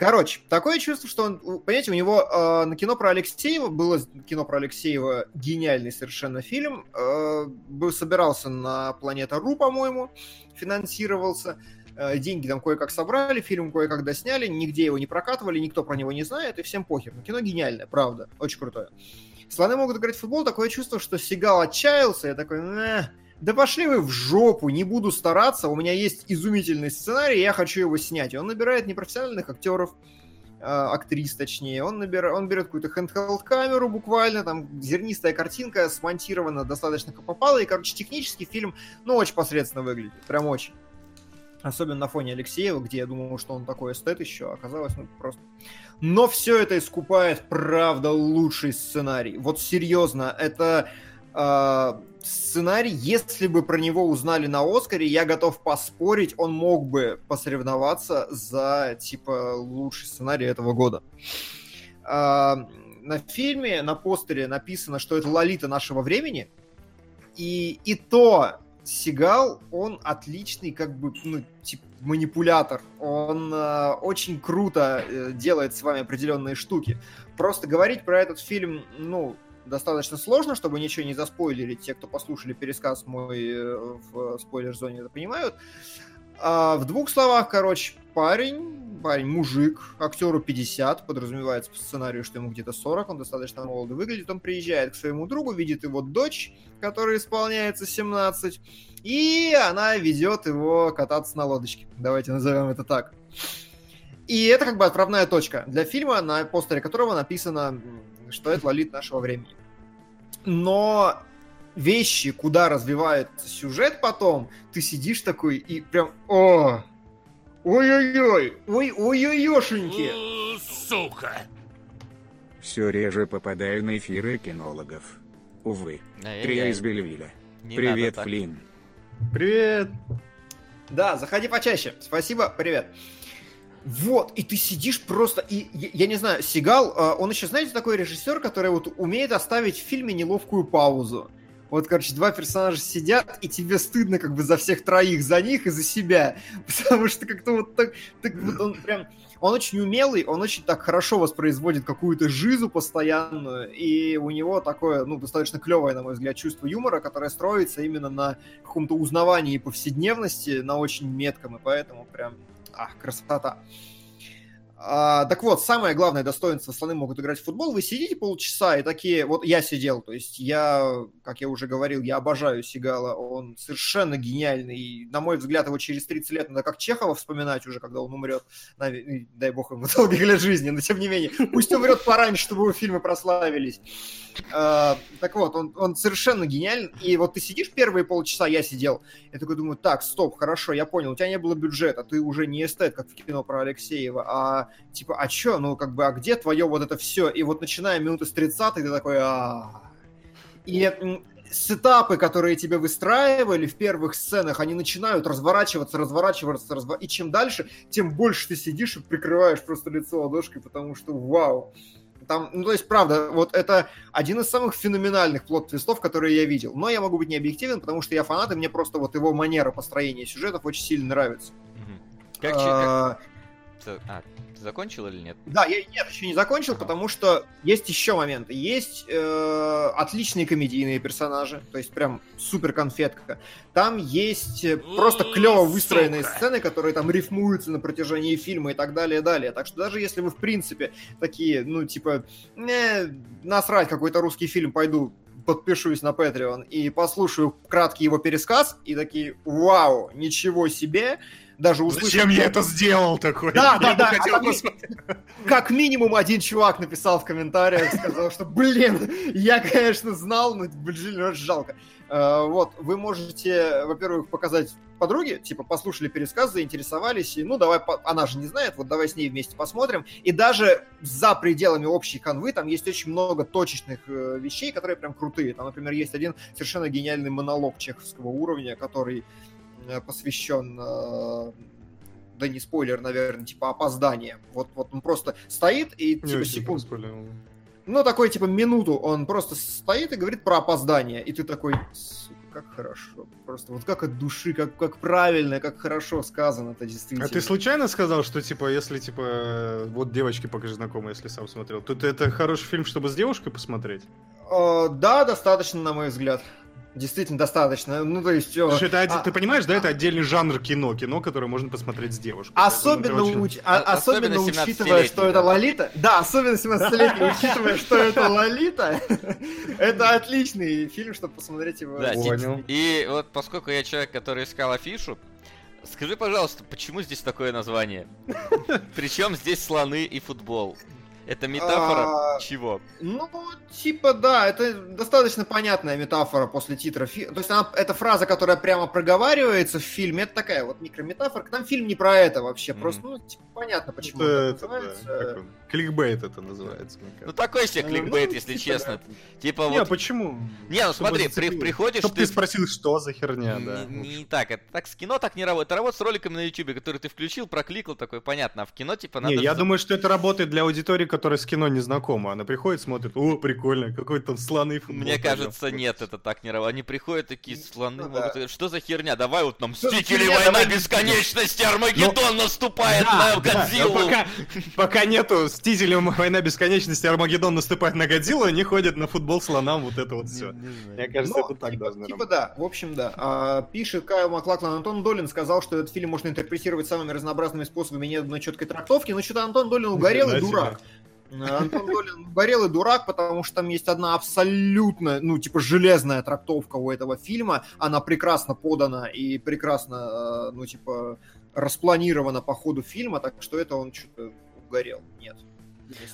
Короче, такое чувство, что он, понимаете, у него э, на кино про Алексеева было кино про Алексеева гениальный совершенно фильм. Э, был собирался на Планета Ру, по-моему, финансировался. Э, деньги там кое-как собрали, фильм кое-как досняли, нигде его не прокатывали, никто про него не знает, и всем похер. Но кино гениальное, правда, очень крутое. Слоны могут играть в футбол, такое чувство, что Сигал отчаялся, я такой, да пошли вы в жопу, не буду стараться, у меня есть изумительный сценарий, я хочу его снять. И он набирает непрофессиональных актеров, э, актрис точнее, он, набирает, он берет какую-то handheld камеру буквально, там зернистая картинка смонтирована достаточно как попало, и, короче, технический фильм, ну, очень посредственно выглядит, прям очень. Особенно на фоне Алексеева, где я думал, что он такой эстет еще, оказалось, ну, просто... Но все это искупает, правда, лучший сценарий. Вот серьезно, это сценарий, если бы про него узнали на Оскаре, я готов поспорить, он мог бы посоревноваться за, типа, лучший сценарий этого года. А, на фильме, на постере написано, что это Лолита нашего времени, и, и то Сигал, он отличный, как бы, ну, типа, манипулятор. Он э, очень круто э, делает с вами определенные штуки. Просто говорить про этот фильм, ну, достаточно сложно, чтобы ничего не заспойлили. Те, кто послушали пересказ мой э, в спойлер-зоне, это понимают. А в двух словах, короче, парень, парень, мужик, актеру 50, подразумевается по сценарию, что ему где-то 40, он достаточно молодо выглядит, он приезжает к своему другу, видит его дочь, которой исполняется 17, и она ведет его кататься на лодочке. Давайте назовем это так. И это как бы отправная точка для фильма, на постере которого написано, что это лолит нашего времени. Но вещи, куда развивается сюжет потом, ты сидишь такой и прям, о, ой-ой-ой, ой-ой-ой-ошеньки. Сука! Все реже попадаю на эфиры кинологов. Увы. Трия из Бельвиля. Не Привет. Флинн. Привет! Да, заходи почаще. Спасибо, привет. Вот, и ты сидишь просто, и я, не знаю, Сигал, э, он еще, знаете, такой режиссер, который вот умеет оставить в фильме неловкую паузу. Вот, короче, два персонажа сидят, и тебе стыдно как бы за всех троих, за них и за себя. *laughs* Потому что как-то вот так, так вот он прям... Он очень умелый, он очень так хорошо воспроизводит какую-то жизу постоянную, и у него такое, ну, достаточно клевое, на мой взгляд, чувство юмора, которое строится именно на каком-то узнавании повседневности, на очень метком, и поэтому прям, ах, красота. А, так вот, самое главное достоинство слоны могут играть в футбол. Вы сидите полчаса и такие... Вот я сидел, то есть я, как я уже говорил, я обожаю Сигала. Он совершенно гениальный. И, на мой взгляд, его через 30 лет надо как Чехова вспоминать уже, когда он умрет. Дай бог ему *laughs* долгих лет жизни, но тем не менее. Пусть умрет пораньше, чтобы его фильмы прославились. А, так вот, он, он совершенно гениален. И вот ты сидишь первые полчаса, я сидел, я такой думаю, так, стоп, хорошо, я понял, у тебя не было бюджета, ты уже не эстет, как в кино про Алексеева, а типа, а чё, ну как бы, а где твое вот это все? И вот начиная минуты с 30 ты такой, а И сетапы, которые тебе выстраивали в первых сценах, они начинают разворачиваться, разворачиваться, разва- и чем дальше, тем больше ты сидишь и прикрываешь просто лицо ладошкой, потому что вау. Там, ну, то есть, правда, вот это один из самых феноменальных плод-твистов, которые я видел. Но я могу быть не объективен, потому что я фанат, и мне просто вот его манера построения сюжетов очень сильно нравится. Как, че- как- А, А, ты закончил или нет? Да, я нет, еще не закончил, Ага. потому что есть еще моменты. Есть э, отличные комедийные персонажи, то есть прям супер конфетка. Там есть э, просто клево выстроенные сука. сцены, которые там рифмуются на протяжении фильма и так далее, и далее. Так что даже если вы в принципе такие, ну типа, не, насрать какой-то русский фильм, пойду подпишусь на Patreon и послушаю краткий его пересказ, и такие, вау, ничего себе, даже услышав... Зачем я это сделал такой? Да, да, да, хотел а посмотреть. как минимум один чувак написал в комментариях, сказал, что, блин, я, конечно, знал, но, блин, очень жалко. Э, Вот, вы можете, во-первых, показать подруге, типа, послушали пересказ, заинтересовались, и, ну, давай, она же не знает, вот давай с ней вместе посмотрим. И даже за пределами общей канвы там есть очень много точечных э, вещей, которые прям крутые. Там, например, есть один совершенно гениальный монолог чеховского уровня, который посвящен э, да не спойлер, наверное, типа опоздание. Вот, вот он просто стоит и типа секунд, ну такой типа минуту он просто стоит и говорит про опоздание, и ты такой, сука, как хорошо, просто вот как от души, как как правильно, как хорошо сказано это действительно. А ты случайно сказал, что, типа, если, типа, э, вот девочке покажи знакомой, если сам смотрел, то это хороший фильм, чтобы с девушкой посмотреть? Э, да, достаточно, на мой взгляд. Действительно достаточно. Ну, то есть... э, что это, а- ты понимаешь, да, это отдельный жанр кино, кино, которое можно посмотреть с девушкой. Особенно, это очень- уч- а- особенно особенно учитывая, 17-летний, что это да. Лолита. Да, особенно 17-летний, учитывая, что это Лолита. *laughs* Это отличный фильм, чтобы посмотреть его. Да, Понял. И вот поскольку я человек, который искал афишу, скажи, пожалуйста, почему здесь такое название? *laughs* Причем здесь слоны и футбол? Это метафора А, чего? Ну, типа, да, это достаточно понятная метафора после титра. фи- То есть она, эта фраза, которая прямо проговаривается в фильме, это такая вот микрометафора. Там фильм не про это вообще. Просто, ну, типа, понятно, почему Это, это это, да, называется. Кликбейт это называется, мне Ну кажется. такой себе Ну, кликбейт, ну, если типа, честно. Типа Не, вот... почему? Не, ну Чтобы смотри, при- приходишь Чтоб ты... ты спросил, что за херня, Не- да. Не, не так, это так с кино так не работает. Это работает с роликами на YouTube, которые ты включил, прокликал, такой, понятно. А в кино, типа, надо... Не, я думаю, что это работает для аудитории, которая с кино не знакома. Она приходит, смотрит, о, прикольно, какой-то там слоны футбол. Мне пойдем». кажется, нет, это так не работает. Они приходят такие слоны, Ну могут да. говорить, что за херня, давай вот нам херня, Война давай- Бесконечности, Армагеддон наступает Да, на да, Годзиллу. пока, пока нету Мстителей, *laughs* Война Бесконечности, Армагеддон наступает на Годзиллу, они ходят на футбол слонам, вот это вот все. Мне кажется, Ну, это так типа, должно типа да, в общем, да. А, пишет Кайл Маклаклан, Антон Долин сказал, что этот фильм можно интерпретировать самыми разнообразными способами, нет одной четкой трактовки, но что-то Антон Долин угорел и дурак. А, Антон Долин угорел и дурак, потому что там есть одна абсолютно, ну, типа, железная трактовка у этого фильма. Она прекрасно подана и прекрасно, э, ну, типа, распланирована по ходу фильма, так что это он что-то угорел. Нет.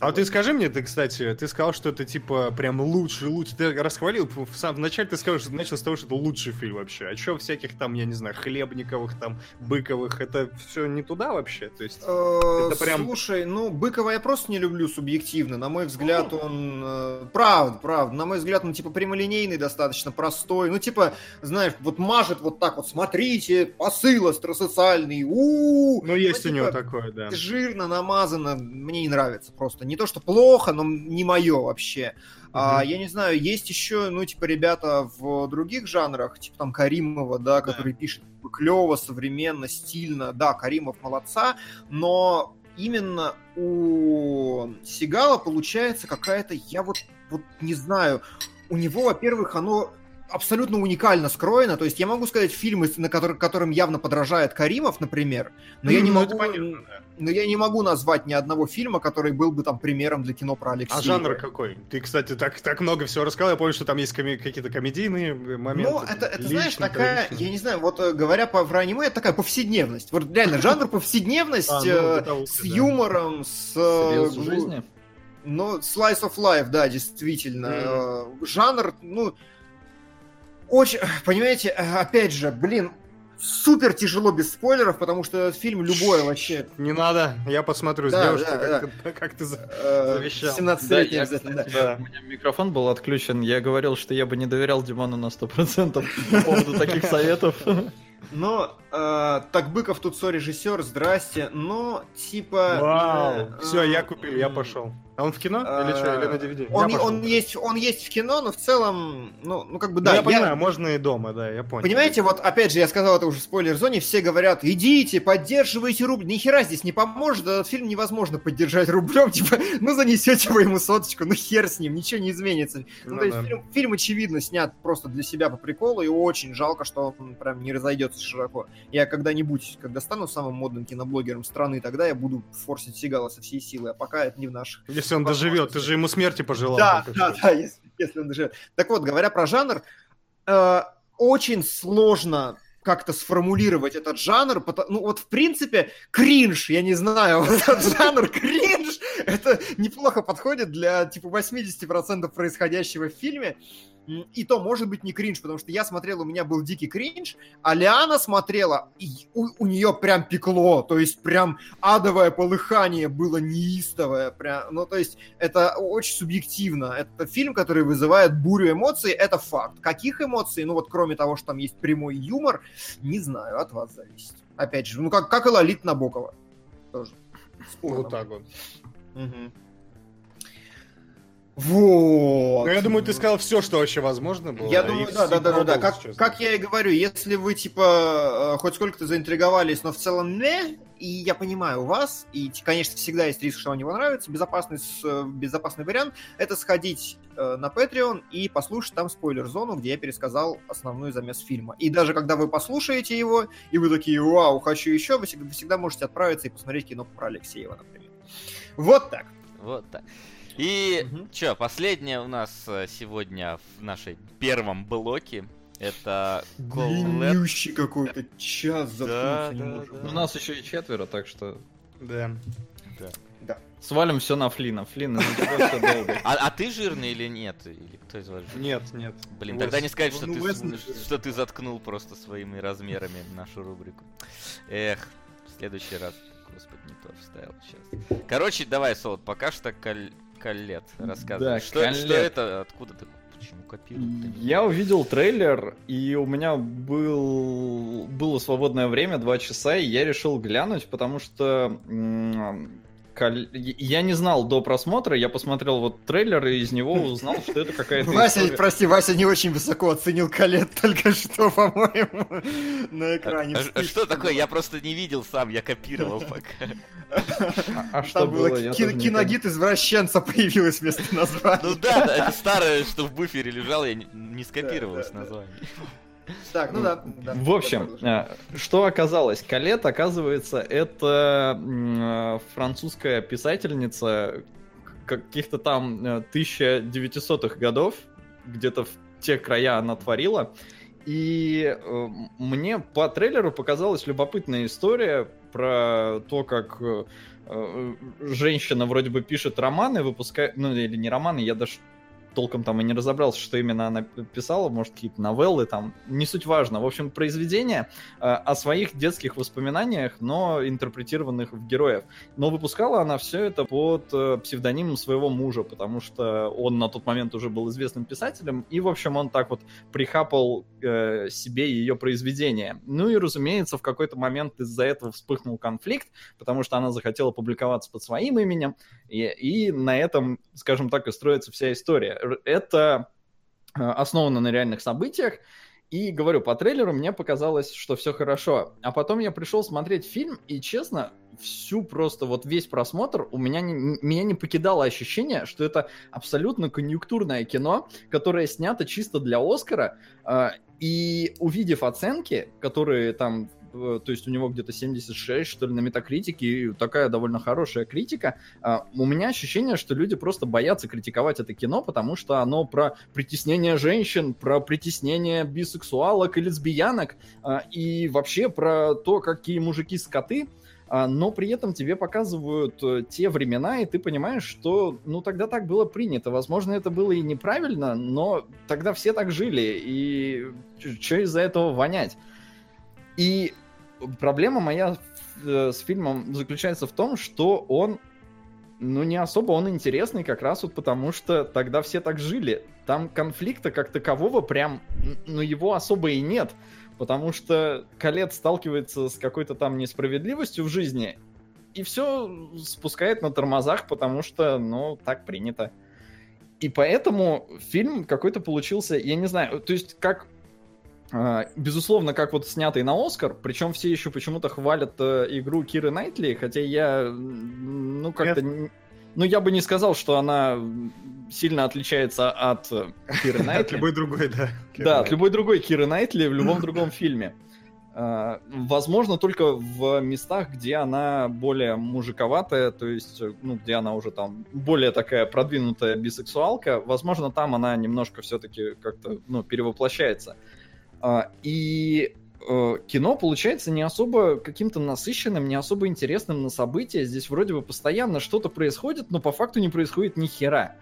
А вот ты скажи мне, ты, кстати, ты сказал, что это типа прям лучший, лучший. Ты расхвалил, в самом начале ты сказал, что начал с того, что это лучший фильм вообще. А чё всяких там, я не знаю, Хлебниковых, там, Быковых, это все не туда вообще? То есть... Э, Это прям- Слушай, ну, Быкова я просто не люблю субъективно. На мой взгляд, он... э, Правда, правда. На мой взгляд, он, типа, прямолинейный, достаточно простой. Ну, типа, знаешь, вот мажет вот так вот. Смотрите, посыл остросоциальный. у Ну, есть у типа, него такое, да. Жирно намазано. Мне не нравится просто. Не то, что плохо, но не мое вообще. А, Мгм. я не знаю, есть еще, ну, типа, ребята в других жанрах, типа там Каримова, да, который пишет клево, современно, стильно. Да, Каримов молодца, но именно у Сигала получается какая-то, я вот, вот не знаю, у него, во-первых, оно абсолютно уникально скроено. То есть я могу сказать фильмы, на который, которым явно подражает Каримов, например, но я не Ну, это могу, понятно, да. Но я не могу назвать ни одного фильма, который был бы там примером для кино про Алексея. А жанр какой? Ты, кстати, так, так много всего рассказал. Я помню, что там есть коми- какие-то комедийные моменты. Ну, это, это знаешь, личные, такая, трагичные. я не знаю, вот э, говоря по, про аниме, это такая повседневность. Вот реально, жанр *laughs* повседневность А, ну, э, с юмором, с... э, Срез глу- жизни. Ну, slice of life, да, действительно. Жанр, ну, очень, понимаете, опять же, блин, супер тяжело без спойлеров, потому что этот фильм любое вообще... Не надо, я посмотрю с Да, девушкой, да, как, Ты, как ты э, Завещал. 17 Да, я, обязательно, да. Да. У меня микрофон был отключен. Я говорил, что я бы не доверял Димону на 100% *laughs* по поводу таких советов. Но э, так Быков тут сорежиссер, здрасте, но типа... Вау. э, Все, я э, купил, я пошел. А он в кино? Или что? Или на DVD? Он, Я пошел. он, есть, он есть в кино, но в целом, ну, ну как бы Ну, да. я понимаю, можно и дома, да, я понял. Понимаете, вот опять же, я сказал это уже в спойлер-зоне, все говорят, идите, поддерживайте рубль. Ни хера здесь не поможет, этот фильм невозможно поддержать рублем, *laughs* типа, ну занесете вы ему соточку, ну хер с ним, ничего не изменится. Ну, Ну то есть да. фильм, фильм, очевидно, снят просто для себя по приколу, и очень жалко, что он прям не разойдется широко. Я когда-нибудь, когда стану самым модным киноблогером страны, тогда я буду форсить Сигала со всей силы, а пока это не в наших Если он доживет, ты же ему смерти пожелал. да, да, да, если, если он доживет. Так вот, говоря про жанр, э, очень сложно как-то сформулировать этот жанр. пото- Ну вот, в принципе, кринж, я не знаю, *laughs* вот этот жанр кринж, это неплохо подходит для, типа, 80% происходящего в фильме. И то, может быть, не кринж, потому что я смотрел, у меня был дикий кринж, а Лиана смотрела, и у, нее прям пекло, то есть прям адовое полыхание было неистовое, прям, ну, то есть это очень субъективно. Это фильм, который вызывает бурю эмоций, это факт. Каких эмоций? Ну вот кроме того, что там есть прямой юмор, не знаю, от вас зависит. Опять же, ну как, как и Лолит Набокова. Тоже. Вот так вот. Мгм. Вот. Ну, я думаю, ты сказал все, что вообще возможно было. Я думаю, да, да, да, да, да. Как, как я и говорю, если вы, типа, э, хоть сколько-то заинтриговались, но в целом не, и я понимаю вас, и, конечно, всегда есть риск, что вам не понравится, безопасный, э, безопасный вариант — это сходить э, на Patreon и послушать там спойлер-зону, где я пересказал основной замес фильма. И даже когда вы послушаете его, и вы такие, вау, хочу еще, вы всегда, вы всегда можете отправиться и посмотреть кино про Алексеева, например. Вот так. Вот так. И Мгм. чё, последнее у нас э, сегодня в нашей первом блоке это. Длиннющий какой-то, час Да, да, можем. да. У нас еще и четверо, так что Да. свалим все на Флина. Флин, из-за тебя все долго. А, а ты жирный или нет? Или кто из вас жирный? Нет, нет. Блин, Уэс- тогда не сказать, что, ну, ты, не что ты заткнул просто своими размерами нашу рубрику. Эх, в следующий раз. Господи, не то вставил сейчас. Короче, давай, Солод, пока что кол- коллет рассказывай. Да, что, что это? Откуда ты? Почему копируют? Я увидел трейлер, и у меня был... было свободное время, два часа, и я решил глянуть, потому что м, Кал- Я не знал до просмотра, я посмотрел вот трейлер и из него узнал, что это какая-то Вася, история. прости, Вася не очень высоко оценил Калет только что, по-моему, на экране. А- а вспышки Что такое? Я просто не видел сам, я копировал пока. А- А что Там было было? Я ки- тоже не киногид извращенца появилось вместо названия. Ну да, да, это старое, что в буфере лежало, я не- не скопировал Так, ну да. да. В общем, э, что оказалось? Калет, оказывается, это э, французская писательница каких-то там э, 1900-х годов, где-то в те края она творила. И э, мне по трейлеру показалась любопытная история про то, как э, э, женщина вроде бы пишет романы, выпускает, ну или не романы, я даже толком там и не разобрался, что именно она писала, может, какие-то новеллы там, не суть важно. В общем, произведение э, о своих детских воспоминаниях, но интерпретированных в героев. Но выпускала она все это под э, псевдонимом своего мужа, потому что он на тот момент уже был известным писателем, и, в общем, он так вот прихапал э, себе ее произведение. Ну и, разумеется, в какой-то момент из-за этого вспыхнул конфликт, потому что она захотела публиковаться под своим именем, и, и на этом, скажем так, и строится вся история. Это э, основано на реальных событиях, и говорю, по трейлеру мне показалось, что все хорошо. А потом я пришел смотреть фильм, и честно, всю просто вот весь просмотр у меня не, меня не покидало ощущение, что это абсолютно конъюнктурное кино, которое снято чисто для Оскара. э, И увидев оценки, которые там, то есть у него где-то 76, что ли, на метакритике, и такая довольно хорошая критика, а, у меня ощущение, что люди просто боятся критиковать это кино, потому что оно про притеснение женщин, про притеснение бисексуалок и лесбиянок, а, и вообще про то, какие мужики скоты, а, но при этом тебе показывают э, те времена, и ты понимаешь, что, ну, тогда так было принято. Возможно, это было и неправильно, но тогда все так жили, и что из-за этого вонять? И проблема моя э, с фильмом заключается в том, что он, ну, не особо он интересный как раз вот потому, что тогда все так жили. Там конфликта как такового прям, ну, его особо и нет. Потому что Калет сталкивается с какой-то там несправедливостью в жизни, и все спускает на тормозах, потому что, ну, так принято. И поэтому фильм какой-то получился, я не знаю, то есть как Безусловно, как вот снятый на Оскар, причем все еще почему-то хвалят э, игру Киры Найтли, хотя я, ну, как-то... Ну, я бы не сказал, что она сильно отличается от э, Киры *laughs* От Найтли. любой другой, да. Да, от любой другой Киры Найтли в любом *laughs* другом фильме. А, Возможно, только в местах, где она более мужиковатая, то есть, э, ну, где она уже там более такая продвинутая бисексуалка, возможно, там она немножко все-таки как-то, ну, перевоплощается. А, И э, кино получается не особо каким-то насыщенным, не особо интересным на события. Здесь вроде бы постоянно что-то происходит, но по факту не происходит ни хера.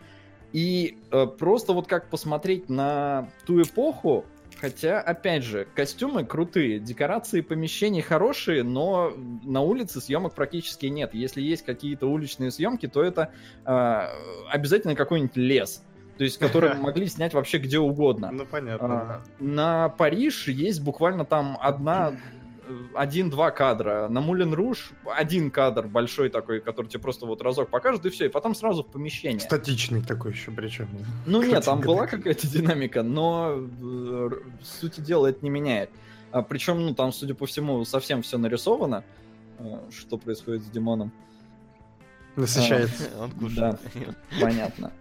И э, просто вот как посмотреть на ту эпоху, хотя, опять же, костюмы крутые, декорации помещений хорошие, но на улице съемок практически нет. Если есть какие-то уличные съемки, то это э, обязательно какой-нибудь лес, то есть который могли снять вообще где угодно. Ну, понятно. А, На Париж есть буквально там одна, э, один-два кадра. На Мулен Руж один кадр большой такой, который тебе просто вот разок покажет, и все, и потом сразу в помещение. Статичный такой еще, причем. Ну нет, там Картинка была какая-то динамика, но э, сути дела это не меняет. А, причем, ну там, судя по всему, совсем все нарисовано, э, что происходит с Димоном. Насыщается. Он кушает. Да. Понятно.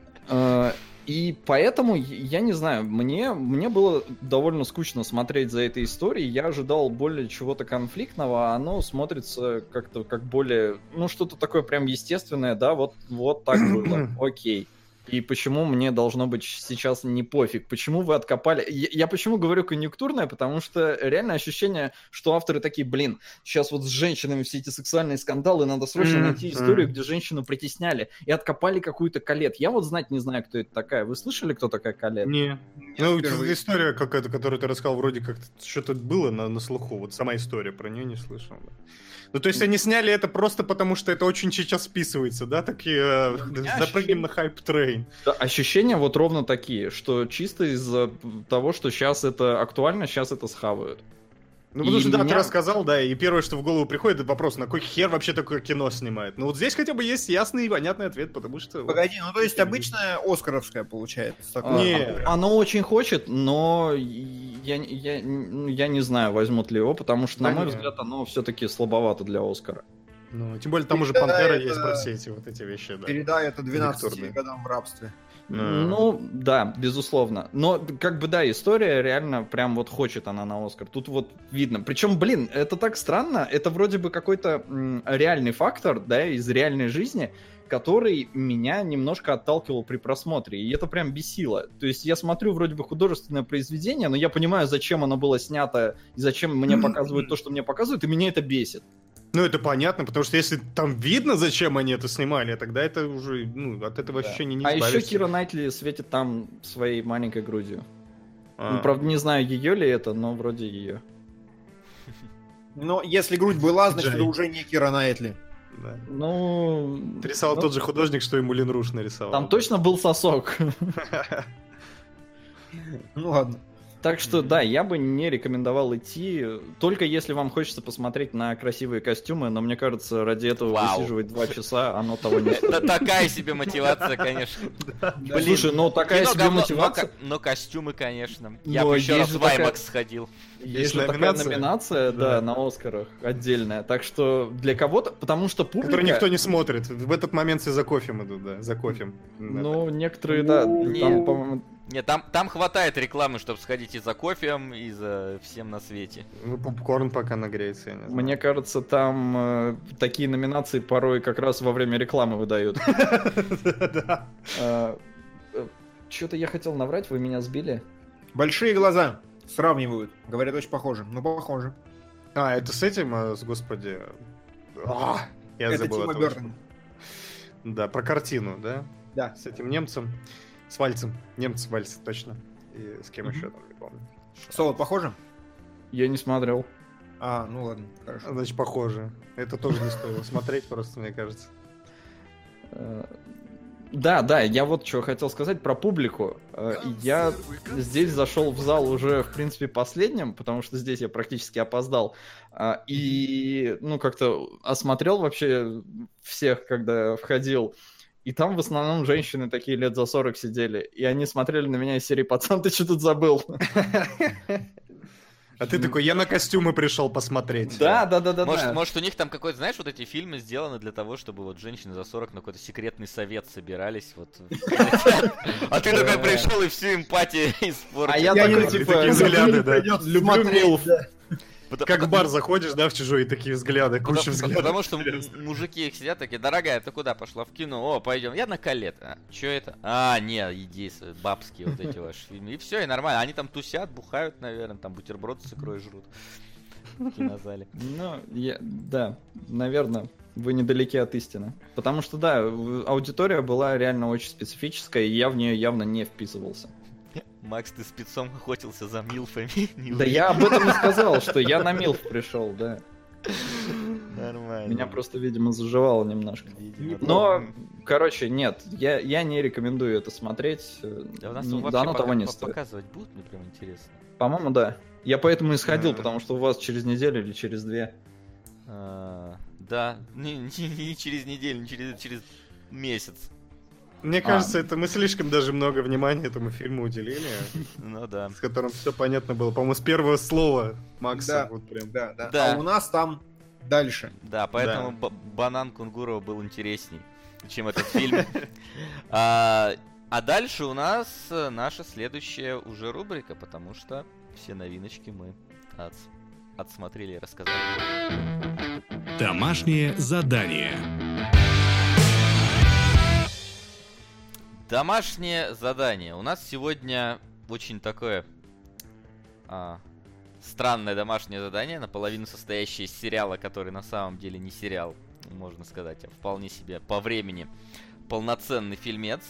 И поэтому, я не знаю, мне, мне было довольно скучно смотреть за этой историей. Я ожидал более чего-то конфликтного, а оно смотрится как-то как более, ну, что-то такое прям естественное, да, вот, вот так *clears throat* было, окей. И почему мне должно быть сейчас не пофиг? Почему вы откопали? Я, я почему говорю конъюнктурное? Потому что реально ощущение, что авторы такие, блин, сейчас вот с женщинами все эти сексуальные скандалы, надо срочно Мгм, найти историю, где женщину притесняли. И откопали какую-то Калет. Я вот знать не знаю, кто это такая. Вы слышали, кто такая Калет? Не. Ну, впервые. история какая-то, которую ты рассказал, вроде как что-то было на, на слуху. Вот сама история про нее не слышал. да. Ну, то есть они сняли это просто потому, что это очень сейчас списывается, да? Такие, э, запрыгнем ощущение- на hype train. Да, ощущения вот ровно такие, что чисто из-за того, что сейчас это актуально, сейчас это схавают. Ну, потому И что, да, ты меня- рассказал, да, и первое, что в голову приходит, это вопрос, на кой хер вообще такое кино снимает? Ну, вот здесь хотя бы есть ясный и понятный ответ, потому что... Погоди, ну то есть обычная Оскаровская получается. такое. А, Не. Оно очень хочет, но я, я, я не знаю, возьмут ли его, потому что, на Да мой не. взгляд, оно все-таки слабовато для Оскара. Ну, тем более там уже Да, Пантера это- есть про все эти вот эти вещи, да. Передай это 12 Викторный. годам в рабстве. Да. Ну, да, безусловно. Но, как бы, да, история реально прям вот хочет она на Оскар. Тут вот видно. Причем, блин, это так странно. Это вроде бы какой-то реальный фактор, да, из реальной жизни, который меня немножко отталкивал при просмотре. И это прям бесило. То есть я смотрю вроде бы художественное произведение, но я понимаю, зачем оно было снято и зачем мне *clears throat* показывают то, что мне показывают, и меня это бесит. Ну, это понятно, потому что если там видно, зачем они это снимали, тогда это уже, ну, от этого Да. ощущения не а еще. Кира Найтли светит там своей маленькой грудью. А. Ну, правда, не знаю, ее ли это, но вроде ее. Но если грудь была, значит Джай. это уже не Кира Найтли. Да. Ну... Рисовал ну, тот же художник, что и Мулин Руш нарисовал. Там точно был сосок. *laughs* Ну ладно. Так что, да, я бы не рекомендовал идти, только если вам хочется посмотреть на красивые костюмы, но мне кажется, ради этого Вау. высиживать два часа, оно того не Это *laughs* стоит. такая себе мотивация, конечно. *laughs* Слушай, ну такая себе мотивация. Но костюмы, конечно. Я бы еще раз в IMAX сходил. Есть такая номинация. да, на Оскарах отдельная. Так что для кого-то, потому что публика... Который никто не смотрит. В этот момент все за кофем идут, да, за кофем. Ну, некоторые, да, Не. там, по-моему, Нет, там, там хватает рекламы, чтобы сходить и за кофеем, и за всем на свете. Ну, попкорн пока нагреется, я не знаю. Мне кажется, там э, такие номинации порой как раз во время рекламы выдают. *laughs* Да. Что-то я хотел наврать, вы меня сбили. Большие глаза сравнивают. Говорят, очень похоже. Ну, похоже. А, это с этим, а, с господи... А, Я это забыл. Да, про картину, да? Да. С этим немцем. С Вальцем. Немец Вальц, точно. И с кем еще там, не помню. Соло, похоже? Я не смотрел. А, ну ладно, хорошо. Значит, похоже. Это тоже не стоило смотреть, просто, мне кажется. Э, Да, да, я вот что хотел сказать про публику. Э, Я здесь зашел в зал уже, в принципе, последним, потому что здесь я практически опоздал. А, И, ну, как-то осмотрел вообще всех, когда входил. И там в основном женщины такие лет за 40 сидели. И они смотрели на меня из серии «Пацан, ты что тут забыл?» *laughs* А ты такой, я на костюмы пришел посмотреть. Да, да, да, да. может, да. может, у них там какой-то, знаешь, вот эти фильмы сделаны для того, чтобы вот женщины за 40 на какой-то секретный совет собирались. Вот. *laughs* А ты такой пришел и всю эмпатию *laughs* А испортил. я Я такой, не- типа, взгляды, да. Люблю. Потому- Как в бар заходишь, да, в чужой, и такие взгляды, куча Потому, взглядов. потому что м- мужики их сидят такие, дорогая, ты куда пошла в кино? О, пойдем. Я на колет. А, чё это? А, не, иди, бабские вот эти ваши фильмы. И все, и нормально. Они там тусят, бухают, наверное, там бутерброды с икрой жрут. В кинозале. Ну, я, да, наверное, вы недалеки от истины. Потому что, да, аудитория была реально очень специфическая, и я в нее явно не вписывался. Макс, ты спецом охотился за милфами? *laughs* Да я об этом и сказал, что я на Милф пришел, да. Нормально. Меня просто, видимо, заживало немножко. Видимо, Но, короче, нет, я, я не рекомендую это смотреть. Да, у нас не- вообще да, оно того не стоит. показывать будут, мне прям интересно. По-моему, да. Я поэтому и сходил, Да. потому что у вас через неделю или через две. А, Да, не, не- не через неделю, не через, через месяц. Мне А. кажется, это мы слишком даже много внимания этому фильму уделили, Ну да. с которым все понятно было. По-моему, с первого слова Макса. Да. Вот прям. Да, да. Да. А у нас там дальше. Да, поэтому ба- банан Кунгурова был интересней, чем этот фильм. *laughs* А а дальше у нас э, наша следующая уже рубрика, потому что все новиночки мы отс- отсмотрели и рассказали. Домашнее задание. Домашнее задание. У нас сегодня очень такое а, странное домашнее задание, наполовину состоящее из сериала, который на самом деле не сериал, можно сказать, а вполне себе по времени полноценный фильмец.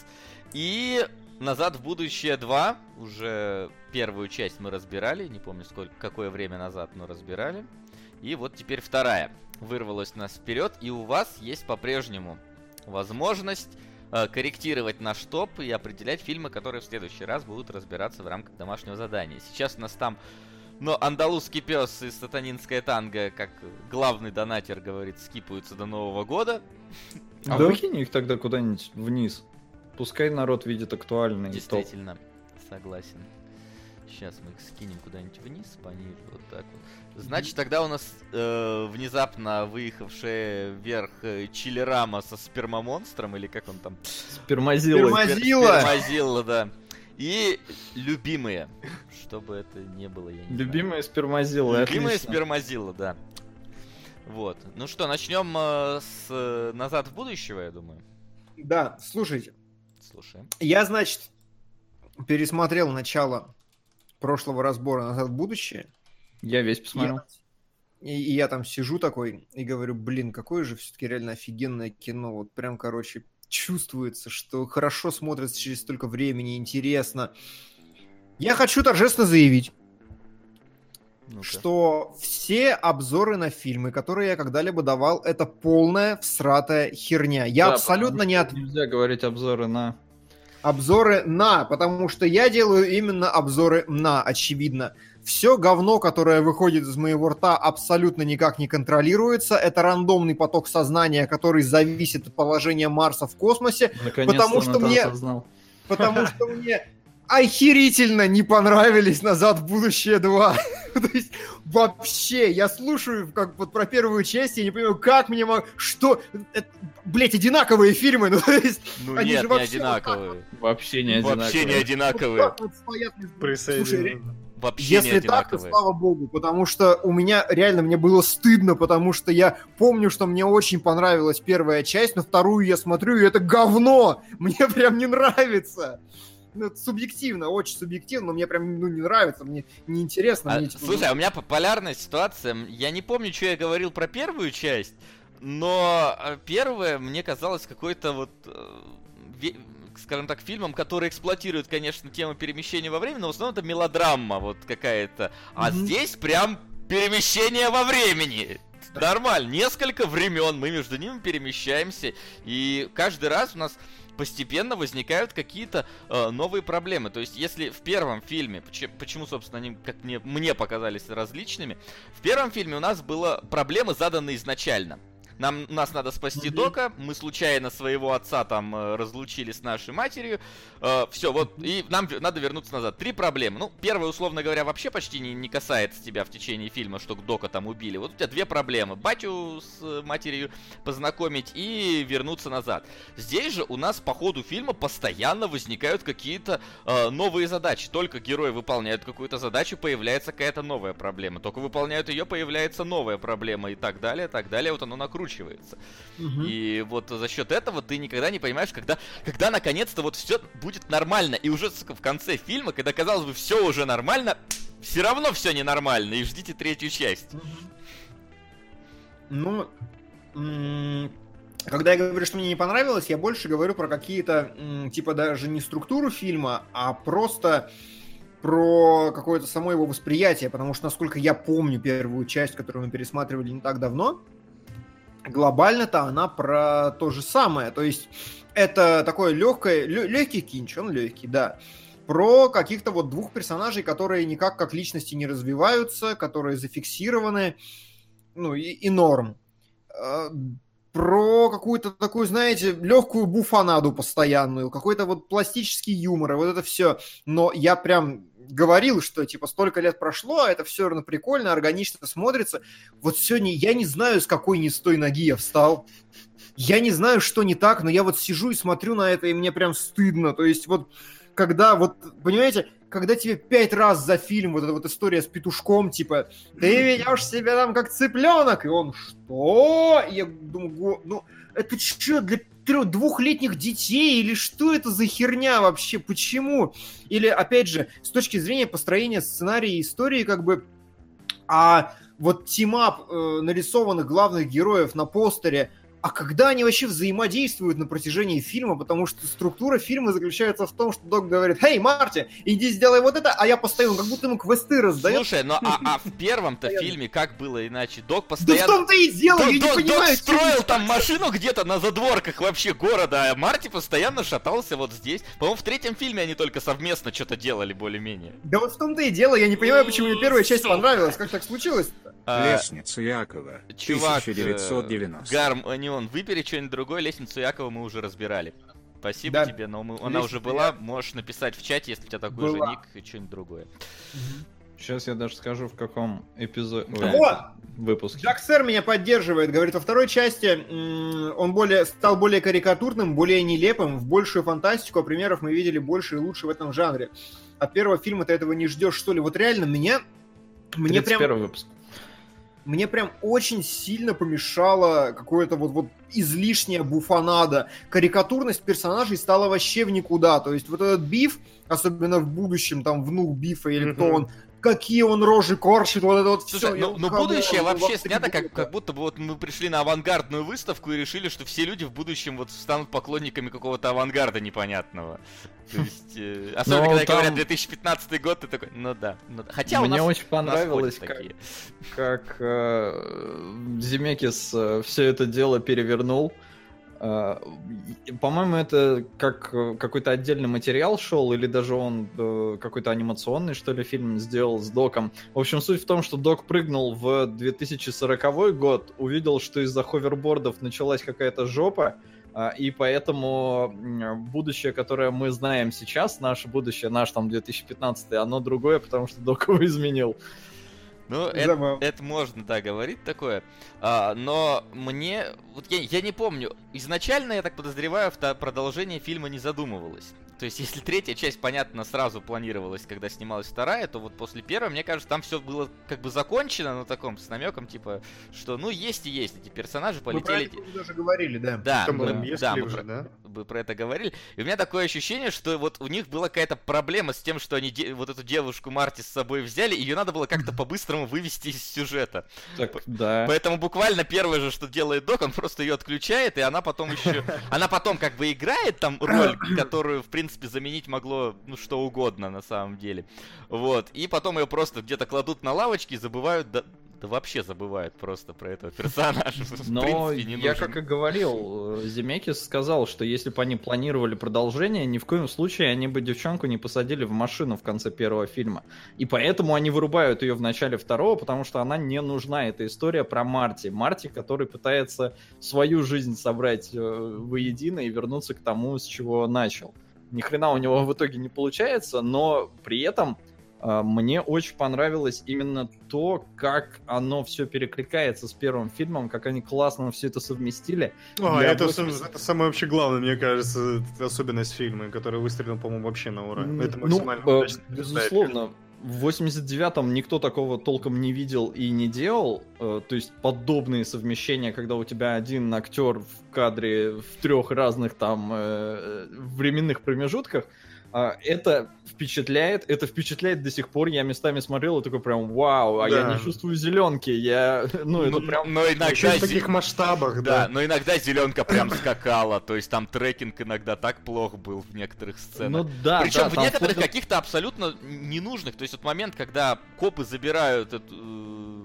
И «Назад в будущее 2», уже первую часть мы разбирали, не помню сколько, какое время назад, но разбирали. И вот теперь вторая вырвалась у нас вперед, и у вас есть по-прежнему возможность корректировать наш топ и определять фильмы, которые в следующий раз будут разбираться в рамках домашнего задания. Сейчас у нас там Но андалузский пес и сатанинская танго, как главный донатер говорит, скипаются до Нового года. А Да. выкинь их тогда куда-нибудь вниз. Пускай народ видит актуальный топ. Действительно, согласен. Сейчас мы их скинем куда-нибудь вниз, пониже, вот так вот. Значит, тогда у нас э, внезапно выехавшая вверх э, Чилерама со спермомонстром, или как он там? Спермозилы. Сперма- Спер- Спермозилла! Спермозилла, да. И любимые. Чтобы это не было, я не спермозилы, Любимые отлично. спермозилла, да. Вот. Ну что, начнем э, с э, назад в будущего, я думаю. Да, слушайте, Слушаем. я, значит, пересмотрел начало прошлого разбора «Назад в будущее». Я весь посмотрел. И, и я там сижу такой и говорю, блин, какое же все-таки реально офигенное кино. Вот прям, короче, чувствуется, что хорошо смотрится через столько времени, интересно. Я хочу торжественно заявить, Ну-ка. что все обзоры на фильмы, которые я когда-либо давал, это полная всратая херня. Я Да, абсолютно не от... Нельзя говорить обзоры на... обзоры на, потому что я делаю именно обзоры на, очевидно. Все говно, которое выходит из моего рта, абсолютно никак не контролируется. Это рандомный поток сознания, который зависит от положения Марса в космосе, Наконец-то Потому что мне- осознал. потому *laughs* что мне охерительно не понравились «Назад в будущее 2». *laughs* То есть вообще, я слушаю как вот про первую часть, я не понимаю, как мне мог... Что? Это, блять, одинаковые фильмы, *laughs* ну то есть... Ну Они нет, же не вообще вот так одинаковые. Вообще не Вообще не одинаковые. вот одинаковые. так вот стоят между- Слушай, Вообще не Если так, то слава богу, потому что у меня реально мне было стыдно, потому что я помню, что мне очень понравилась первая часть, но вторую я смотрю, и это говно! *laughs* Мне прям не нравится! Ну, субъективно, очень субъективно, но мне прям ну, не нравится, мне неинтересно. А, мне, типа, слушай, а у меня популярная ситуация. Я не помню, что я говорил про первую часть, но э, первая мне казалась какой-то вот, э, скажем так, фильмом, который эксплуатирует, конечно, тему перемещения во времени, но в основном это мелодрама вот какая-то. А Мгм. здесь прям перемещение во времени. Нормально, несколько времен мы между ними перемещаемся, и каждый раз у нас постепенно возникают какие-то э, новые проблемы. То есть, если в первом фильме, поч- почему, собственно, они, как мне, мне показались различными, в первом фильме у нас было проблемы, заданные изначально. Нам, нас надо спасти Мгм. Дока, мы случайно своего отца там э, разлучили с нашей матерью, все, вот, и нам надо вернуться назад. Три проблемы. Ну, первая, условно говоря, вообще почти не, не касается тебя в течение фильма, что Дока там убили. Вот у тебя две проблемы. Батю с э, матерью познакомить и вернуться назад. Здесь же у нас по ходу фильма постоянно возникают какие-то э, новые задачи. Только герои выполняют какую-то задачу, появляется какая-то новая проблема. Только выполняют ее, появляется новая проблема и так далее, так далее. Вот оно накручивается. Мгм. И вот за счет этого ты никогда не понимаешь, когда, когда наконец-то вот все будет нормально. И уже в конце фильма, когда казалось бы все уже нормально, все равно все ненормально. И ждите третью часть. Ну, когда я говорю, что мне не понравилось, я больше говорю про какие-то, типа, даже не структуру фильма, а просто про какое-то само его восприятие, потому что, насколько я помню первую часть, которую мы пересматривали не так давно, глобально-то она про то же самое. То есть это такое легкое, легкий кинч, он легкий, да. Про каких-то вот двух персонажей, которые никак как личности не развиваются, которые зафиксированы, ну и, и норм. Э, Про какую-то такую, знаете, легкую буфанаду постоянную, какой-то вот пластический юмор, и вот это все. Но я прям говорил, что типа столько лет прошло, а это все равно прикольно, органично смотрится. Вот сегодня я не знаю, с какой не с той ноги я встал. Я не знаю, что не так, но я вот сижу и смотрю на это, и мне прям стыдно. То есть вот когда вот, понимаете, когда тебе пять раз за фильм вот эта вот история с петушком, типа, ты ведешь себя там как цыпленок, и он, что? И я думаю, «Го- ну, это что, для двухлетних детей, или что это за херня вообще, почему? Или, опять же, с точки зрения построения сценария и истории, как бы, а вот team-up э, нарисованных главных героев на постере, а когда они вообще взаимодействуют на протяжении фильма, потому что структура фильма заключается в том, что Док говорит, «Эй, Марти, иди сделай вот это», а я постоянно, как будто ему квесты раздает. Слушай, ну а, а в первом-то фильме как было иначе? Док Да в постоянно... том-то и дело, Док, я не Док- Док понимаю. строил там машину где-то на задворках вообще города, а Марти постоянно шатался вот здесь. По-моему, в третьем фильме они только совместно что-то делали более-менее. Да вот в том-то и дело, я не понимаю, почему мне первая часть понравилась, как так случилось А, Лестница Якова. Чувак, э, 1990. Гармонион, выбери что-нибудь другое, лестницу Якова мы уже разбирали. Спасибо Да. тебе, но мы- она Лестница уже была, Якова. можешь написать в чате, если у тебя такой же Была. ник и что-нибудь другое. Сейчас я даже скажу, в каком эпизоде... Вот! выпуске. Джак Сэр меня поддерживает, говорит, во второй части он более, стал более карикатурным, более нелепым, в большую фантастику, а примеров мы видели больше и лучше в этом жанре. От первого фильма ты этого не ждешь, что ли? Вот реально, меня... Мне прям, 31 выпуск. Мне прям очень сильно помешало какое-то вот, вот излишняя буфанада. Карикатурность персонажей стала вообще в никуда. То есть вот этот биф, особенно в будущем, там, внук бифа или кто Мгм. он, какие он рожи корчит, вот это вот Слушай, все. ну, ну будущее вообще снято, как, как будто бы вот мы пришли на авангардную выставку и решили, что все люди в будущем вот станут поклонниками какого-то авангарда непонятного. То есть, э, *laughs* особенно Ну, когда там- говорят 2015 год, ты такой, ну да. ну да». Хотя у Мне нас, очень у нас понравилось, ходят как, такие. как э, Земекис все это дело перевернул. Э, По-моему, это как э, какой-то отдельный материал шел, или даже он э, какой-то анимационный, что ли, фильм сделал с Доком. В общем, суть в том, что Док прыгнул в 2040 год, увидел, что из-за ховербордов началась какая-то жопа, и поэтому будущее, которое мы знаем сейчас, наше будущее, наш там 2015, оно другое, потому что Док его *laughs* изменил. Ну, это, это можно, да, говорить такое. А, но мне... Вот я, я не помню. Изначально, я так подозреваю, вто- продолжение фильма не задумывалось. То есть, если третья часть, понятно, сразу планировалась, когда снималась вторая, то вот после первой, мне кажется, там все было как бы закончено на таком, с намеком, типа, что, ну, есть и есть эти персонажи, Мы про полетели... это уже говорили, да. Да, мы, да, мы уже, про- да? вы про это говорили. И у меня такое ощущение, что вот у них была какая-то проблема с тем, что они де- вот эту девушку Марти с собой взяли, ее надо было как-то по-быстрому вывести из сюжета. Так, да. Поэтому буквально первое же, что делает Док, он просто ее отключает, и она потом еще... *laughs* Она потом как бы играет там роль, *clears throat* которую, в принципе, заменить могло, ну, что угодно на самом деле. Вот. И потом ее просто где-то кладут на лавочке и забывают... Да, да вообще забывают просто про этого персонажа. Но принципе, не я, как и говорил, э, Земекис сказал, что если бы они планировали продолжение, ни в коем случае они бы девчонку не посадили в машину в конце первого фильма. И поэтому они вырубают ее в начале второго, потому что она не нужна. Это история про Марти. Марти, который пытается свою жизнь собрать э, воедино и вернуться к тому, с чего начал. Ни хрена у него в итоге не получается, но при этом а, Мне очень понравилось именно то, как оно все перекликается с первым фильмом, как они классно все это совместили. А, Я это, 80 сам- это самое вообще главное, мне кажется, особенность фильма, который выстрелил, по-моему, вообще на ура. Это ну, максимально э, удачно безусловно, в 89-м никто такого толком не видел и не делал. Э, То есть подобные совмещения, когда у тебя один актер в кадре в трех разных там э, временных промежутках, это впечатляет, это впечатляет до сих пор. Я местами смотрел и такой прям, вау, а я Да. не чувствую зеленки. Я, *laughs* ну, это Ну, прям но иногда... Еще в таких масштабах, Да, да. но иногда зеленка прям скакала, то есть там трекинг иногда так плох был в некоторых сценах. Ну да, Причем да, в некоторых до- каких-то абсолютно ненужных. То есть вот момент, когда копы забирают эту э,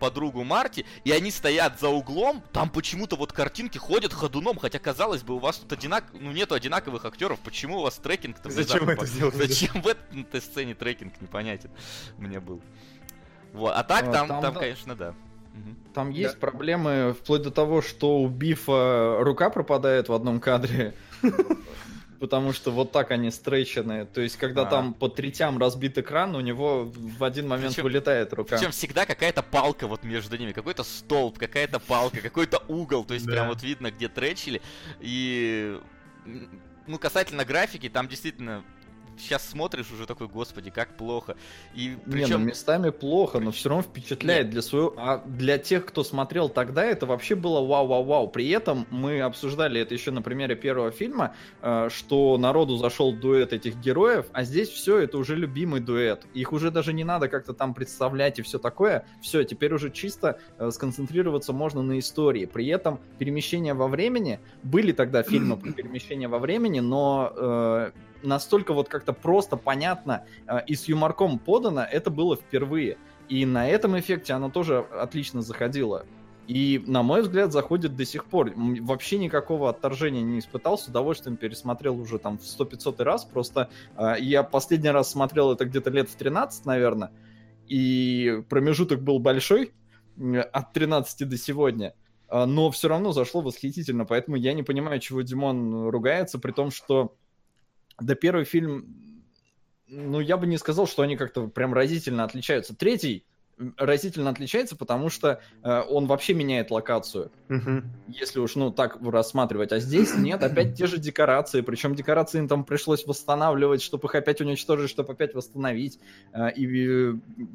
подругу Марти, и они стоят за углом, там почему-то вот картинки ходят ходуном, хотя казалось бы, у вас тут одинак... ну, нету одинаковых актеров, почему у вас трекинг-то Зачем это сделали? Зачем в этой сцене трекинг непонятен мне был. Вот, а так А, там, там, там, да. конечно, да. Там есть проблемы вплоть до того, что у Бифа рука пропадает в одном кадре. *laughs* Потому что вот так они стрейчены. То есть, когда А. там по третям разбит экран, у него в один момент Причем- вылетает рука. Причем всегда какая-то палка вот между ними, какой-то столб, какая-то палка, какой-то угол, то есть Да. прям вот видно, где тречили. И ну касательно графики, там действительно сейчас смотришь уже такой, господи, как плохо. И причем... Не, ну местами плохо, но все равно впечатляет Нет. для своего... А для тех, кто смотрел тогда, это вообще было вау-вау-вау. При этом мы обсуждали это еще на примере первого фильма, э, что народу зашел дуэт этих героев, а здесь все, это уже любимый дуэт. Их уже даже не надо как-то там представлять и все такое. Все, теперь уже чисто э, сконцентрироваться можно на истории. При этом перемещения во времени, были тогда фильмы про *clears throat* перемещение во времени, но э, настолько вот как-то просто понятно э, и с юморком подано, это было впервые. И на этом эффекте оно тоже отлично заходило. И, на мой взгляд, заходит до сих пор. Вообще никакого отторжения не испытал, с удовольствием пересмотрел уже там в 100-500 раз. Просто э, я последний раз смотрел это где-то лет в 13, наверное, и промежуток был большой, от 13 до сегодня. А, но все равно зашло восхитительно, поэтому я не понимаю, чего Димон ругается, при том, что да первый фильм, ну, я бы не сказал, что они как-то прям разительно отличаются. Третий разительно отличается, потому что э, он вообще меняет локацию. Угу. Если уж, ну, так рассматривать. А здесь нет, опять те же декорации. Причем декорации им там пришлось восстанавливать, чтобы их опять уничтожить, чтобы опять восстановить. Э, и,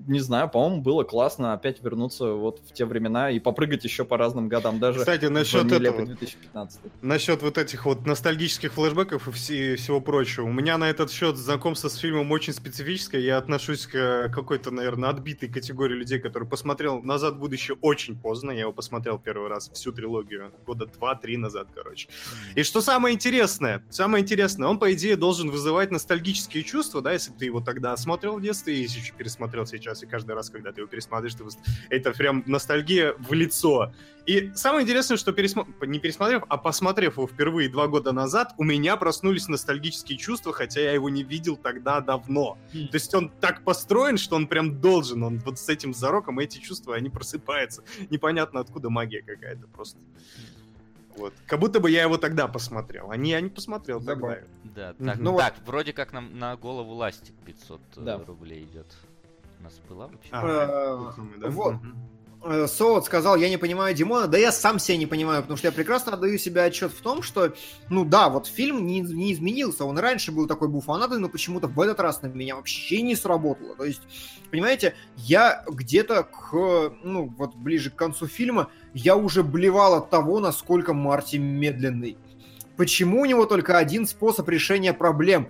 не знаю, по-моему, было классно опять вернуться вот в те времена и попрыгать еще по разным годам. Даже Кстати, насчет этого, 2015. Насчет вот этих вот ностальгических флешбеков и все, всего прочего. У меня на этот счет знакомство с фильмом очень специфическое. Я отношусь к какой-то, наверное, отбитой категории людей, который посмотрел «Назад в будущее» очень поздно. Я его посмотрел первый раз, всю трилогию, года два-три назад, короче. И что самое интересное, самое интересное, он, по идее, должен вызывать ностальгические чувства, да, если ты его тогда смотрел в детстве и пересмотрел сейчас, и каждый раз, когда ты его пересматриваешь, ты... это прям ностальгия в лицо. И самое интересное, что пересмо... не пересмотрев, а посмотрев его впервые два года назад, у меня проснулись ностальгические чувства, хотя я его не видел тогда давно. Mm. То есть он так построен, что он прям должен, он вот с этим зароком, эти чувства, они просыпаются. Непонятно, откуда магия какая-то просто. Вот. Как будто бы я его тогда посмотрел. А не, я не посмотрел тогда. Да, так, ну, так вот... вроде как нам на голову ластик 500 э, да. рублей идет. У нас была вообще? А, вот. Э, Соот сказал, я не понимаю Димона, да я сам себя не понимаю, потому что я прекрасно отдаю себе отчет в том, что, ну да, вот фильм не, не изменился, он раньше был такой буфанадой, но почему-то в этот раз на меня вообще не сработало. То есть, понимаете, я где-то к, ну вот ближе к концу фильма, я уже блевал от того, насколько Марти медленный. Почему у него только один способ решения проблем?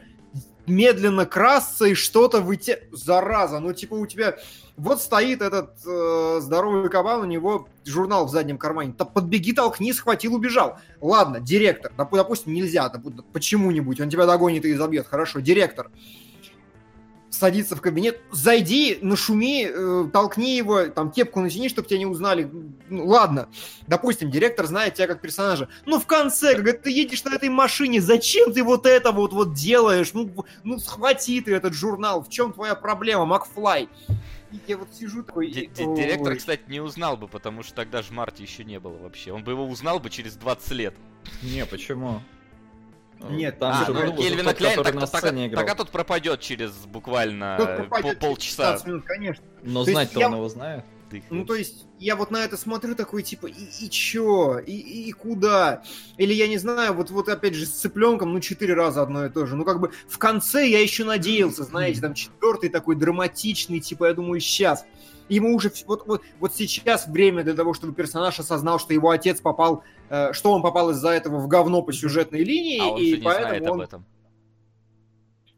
Медленно красться и что-то выйти... Зараза, ну типа у тебя вот стоит этот э, здоровый кабан, у него журнал в заднем кармане. Да подбеги, толкни, схватил, убежал. Ладно, директор, доп, допустим, нельзя, доп, почему-нибудь, он тебя догонит и забьет. Хорошо, директор садится в кабинет, зайди, нашуми, э, толкни его, там кепку натяни, чтобы тебя не узнали. Ну, ладно, допустим, директор знает тебя как персонажа. Но в конце, когда ты едешь на этой машине, зачем ты вот это вот, вот делаешь? Ну, ну схвати ты этот журнал, в чем твоя проблема, Макфлай? я вот сижу такой... Д Директор, Ой. кстати, не узнал бы, потому что тогда же Марти еще не было вообще. Он бы его узнал бы через 20 лет. Не, почему? Нет, там а, ну, Кельвина Кляйн, так, так, так, так, а тот пропадет через буквально пропадет полчаса. 15 минут, конечно. Но знать-то я... он его знает. Ну, то есть, я вот на это смотрю такой, типа, и, и чё? И, и, и куда? Или, я не знаю, вот, вот опять же, с цыпленком, ну, четыре раза одно и то же. Ну, как бы, в конце я еще надеялся, знаете, там, четвертый такой драматичный, типа, я думаю, сейчас. Ему уже, вот, вот, вот сейчас время для того, чтобы персонаж осознал, что его отец попал, э, что он попал из-за этого в говно по сюжетной линии, а он и поэтому знает он... об этом.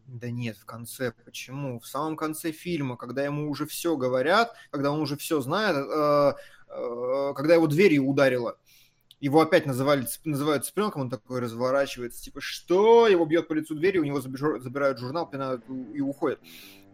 Да нет, в конце. Почему? В самом конце фильма, когда ему уже все говорят, когда он уже все знает, э, э, когда его дверью ударило, его опять называли, называют цыпленком, он такой разворачивается, типа, что? Его бьет по лицу дверью, у него забирают журнал, пинают и уходят.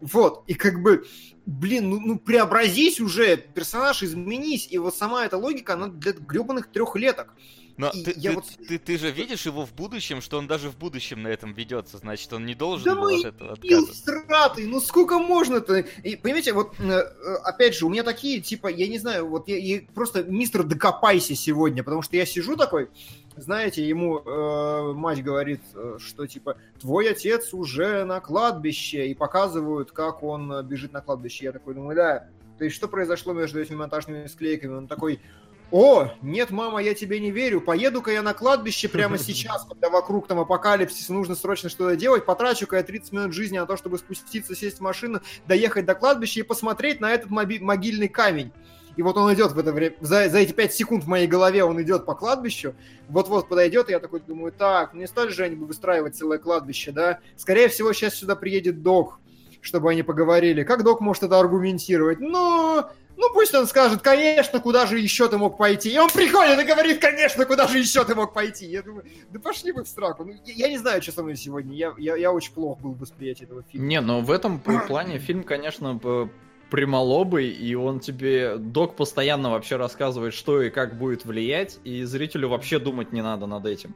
Вот, и как бы, блин, ну, ну преобразись уже, персонаж изменись, и вот сама эта логика, она для гребаных трехлеток. Но ты, ты, вот... ты, ты же видишь его в будущем, что он даже в будущем на этом ведется, значит, он не должен да был от этого отказываться. Страты, ну сколько можно-то? И, понимаете, вот, э, э, опять же, у меня такие, типа, я не знаю, вот я, я просто, мистер, докопайся сегодня, потому что я сижу такой, знаете, ему э, мать говорит, э, что, типа, твой отец уже на кладбище, и показывают, как он бежит на кладбище. Я такой думаю, да, то есть что произошло между этими монтажными склейками? Он такой, О, нет, мама, я тебе не верю. Поеду-ка я на кладбище прямо *laughs* сейчас, когда вокруг там апокалипсис, нужно срочно что-то делать. Потрачу-ка я 30 минут жизни на то, чтобы спуститься, сесть в машину, доехать до кладбища и посмотреть на этот могильный камень. И вот он идет в это время, за, за эти 5 секунд в моей голове он идет по кладбищу, вот-вот подойдет, и я такой думаю, так, ну не стали же они бы выстраивать целое кладбище, да? Скорее всего, сейчас сюда приедет док, чтобы они поговорили. Как док может это аргументировать? Ну, ну пусть он скажет, конечно, куда же еще ты мог пойти. И он приходит и говорит, конечно, куда же еще ты мог пойти. Я думаю, да пошли вы в сраку. Ну, я, я не знаю, что со мной сегодня. Я, я, я очень плохо был в восприятии этого фильма. Не, но в этом плане фильм, конечно, п- примолобый, и он тебе... Док постоянно вообще рассказывает, что и как будет влиять, и зрителю вообще думать не надо над этим.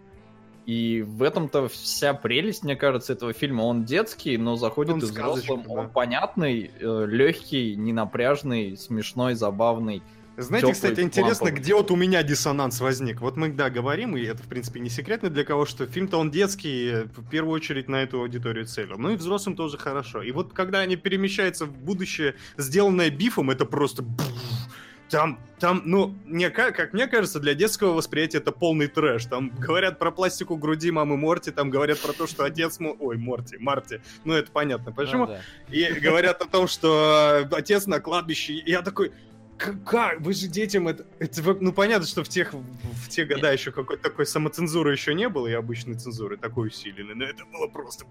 И в этом-то вся прелесть, мне кажется, этого фильма. Он детский, но заходит Он и взрослым. да. Он понятный, легкий, ненапряжный, смешной, забавный. Знаете, кстати, интересно, ламповый. где вот у меня диссонанс возник. Вот мы, да, говорим, и это, в принципе, не секретно для кого, что фильм-то он детский, э, в первую очередь на эту аудиторию целил. Ну и взрослым тоже хорошо. И вот когда они перемещаются в будущее, сделанное бифом, это просто... Там, там, ну, мне, ка- как мне кажется, для детского восприятия это полный трэш. Там говорят про пластику груди мамы Морти, там говорят про то, что отец... Мо... Ой, Морти, Марти. Ну, это понятно. Почему? Ну да. И говорят о том, что отец на кладбище. И я такой, «К- как? Вы же детям это... это ну, понятно, что в тех, в те года еще какой-то такой самоцензуры еще не было, и обычной цензуры такой усиленной, но это было просто...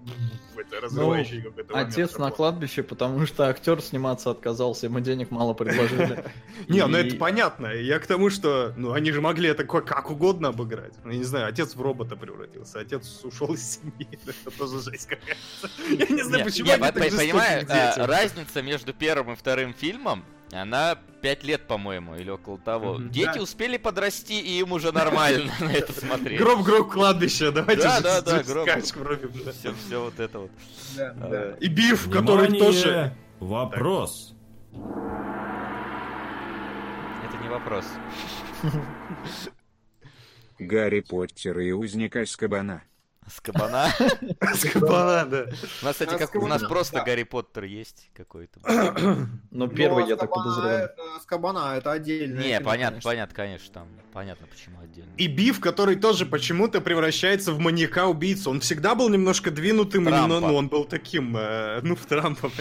Это разрывающий какой-то момент Отец на такой. кладбище, потому что актер сниматься отказался, ему денег мало предложили. *laughs* Не, ну это понятно. Я к тому, что, ну, они же могли это как угодно обыграть. Ну, я не знаю, отец в робота превратился, отец ушел из семьи. *laughs* Это тоже жесть какая-то. Я не знаю, почему они так жестоки к а, детям. разница между первым и вторым фильмом, она 5 лет, по-моему, или около того. Мгм. Дети Да. успели подрасти, и им уже нормально *laughs* на это *laughs* смотреть. Гроб, гроб, кладбище, давайте Да, да, да, гроб. Все, все вот это вот. Да. И биф, который тоже... Вопрос. Это не вопрос. *laughs* Гарри Поттер и узник Азкабана. С кабана. *laughs* Скобана, да. У нас, кстати, как, у нас просто. Гарри Поттер есть какой-то. Но первый, Ну, я так Азкабана подозреваю. это- Азкабана это отдельно. Не, понятно, понятно, конечно, там понятно, почему отдельно. И Биф, который тоже почему-то превращается в маньяка-убийцу. Он всегда был немножко двинутым, Трампа. ну, ну, он был таким, э, ну, в Трампа. *laughs*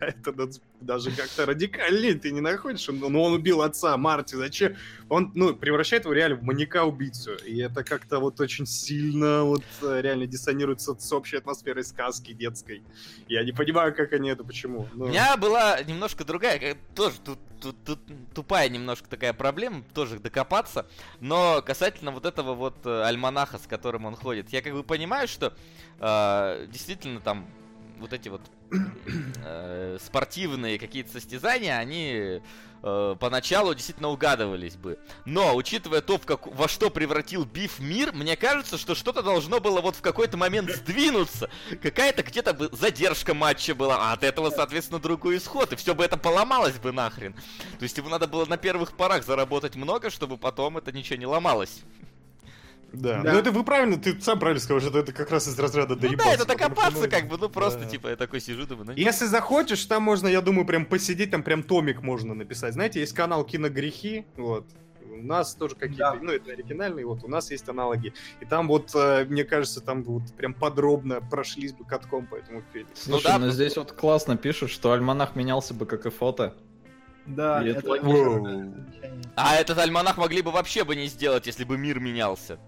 Да, это да- даже как-то радикальнее ты не находишь. Он- Ну, он убил отца Марти, зачем? Он, ну, превращает его реально в маньяка-убийцу. И это как-то вот очень сильно вот э, реально диссонирует с, общей атмосферой сказки детской. Я не понимаю, как они это, почему. У Ну, меня была немножко другая, тоже тут, тут, тут тупая немножко такая проблема, тоже докопаться, но касательно вот этого вот э, альманаха, с которым он ходит, я как бы понимаю, что э, действительно там вот эти вот э, спортивные какие-то состязания, они э, поначалу действительно угадывались бы. Но, учитывая то, в как, во что превратил Биф мир, мне кажется, что что-то должно было вот в какой-то момент сдвинуться. Какая-то где-то бы задержка матча была, а от этого, соответственно, другой исход. И все бы это поломалось бы нахрен. То есть ему надо было на первых порах заработать много, чтобы потом это ничего не ломалось. Да. Да. Ну, это вы правильно, ты сам правильно сказал, что это как раз из разряда Ну доебаться. да, это докопаться ну, как бы, ну просто да. типа я такой сижу, думаю, ну Если захочешь, там можно, я думаю, прям посидеть, там прям томик можно написать. Знаете, есть канал Киногрехи, вот. У нас тоже какие-то, Да. ну, это оригинальные, вот, у нас есть аналоги. И там вот, э, мне кажется, там вот прям подробно прошлись бы катком по этому фильму. Слушай, да, ну ну- здесь вот классно пишут, что альманах менялся бы, как и фото. Да, И это это-. А этот альманах могли бы вообще бы не сделать, если бы мир менялся.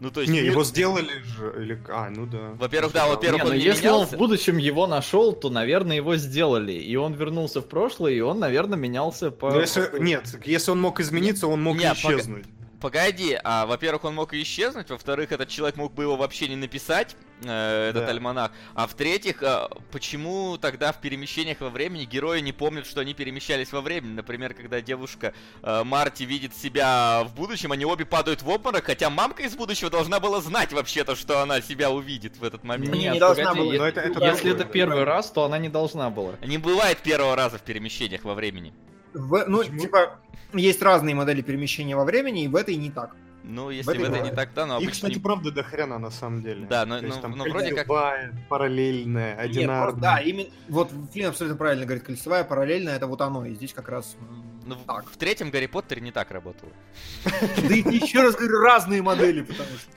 Ну то есть Не, мир- его сделали же, или... А, ну да. Во-первых, да, во-первых, Не, ну он не если менялся. он в будущем его нашел, то, наверное, его сделали. И он вернулся в прошлое, и он, наверное, менялся по... Ну, если, нет, если он мог измениться, он мог Не, и пога- исчезнуть. Погоди, а во-первых, он мог и исчезнуть, во-вторых, этот человек мог бы его вообще не написать, э, этот Да. альманах, а в-третьих, э, почему тогда в перемещениях во времени герои не помнят, что они перемещались во времени? Например, когда девушка э, Марти видит себя в будущем, они обе падают в обморок, хотя мамка из будущего должна была знать вообще-то, что она себя увидит в этот момент. Не, Нет, не должна погоди, была. е- Но это- это если другое, это да. первый раз, то она не должна была. Не бывает первого раза в перемещениях во времени. В- ну, Почему? типа, есть разные модели перемещения во времени, и в этой не так. Ну, если в этой это не бывает. так, то, но И, обычно... кстати, не- правда, до хрена на самом деле. Да, но- То есть ну- там ну, вроде как- параллельная, Нет, просто, да, одинарная. именно, вот Флин абсолютно правильно говорит, кольцевая, параллельная, это вот оно, и здесь как раз... Ну, в- Так. в третьем Гарри Поттере не так работало. *laughs* Да и еще раз говорю, разные модели, потому что...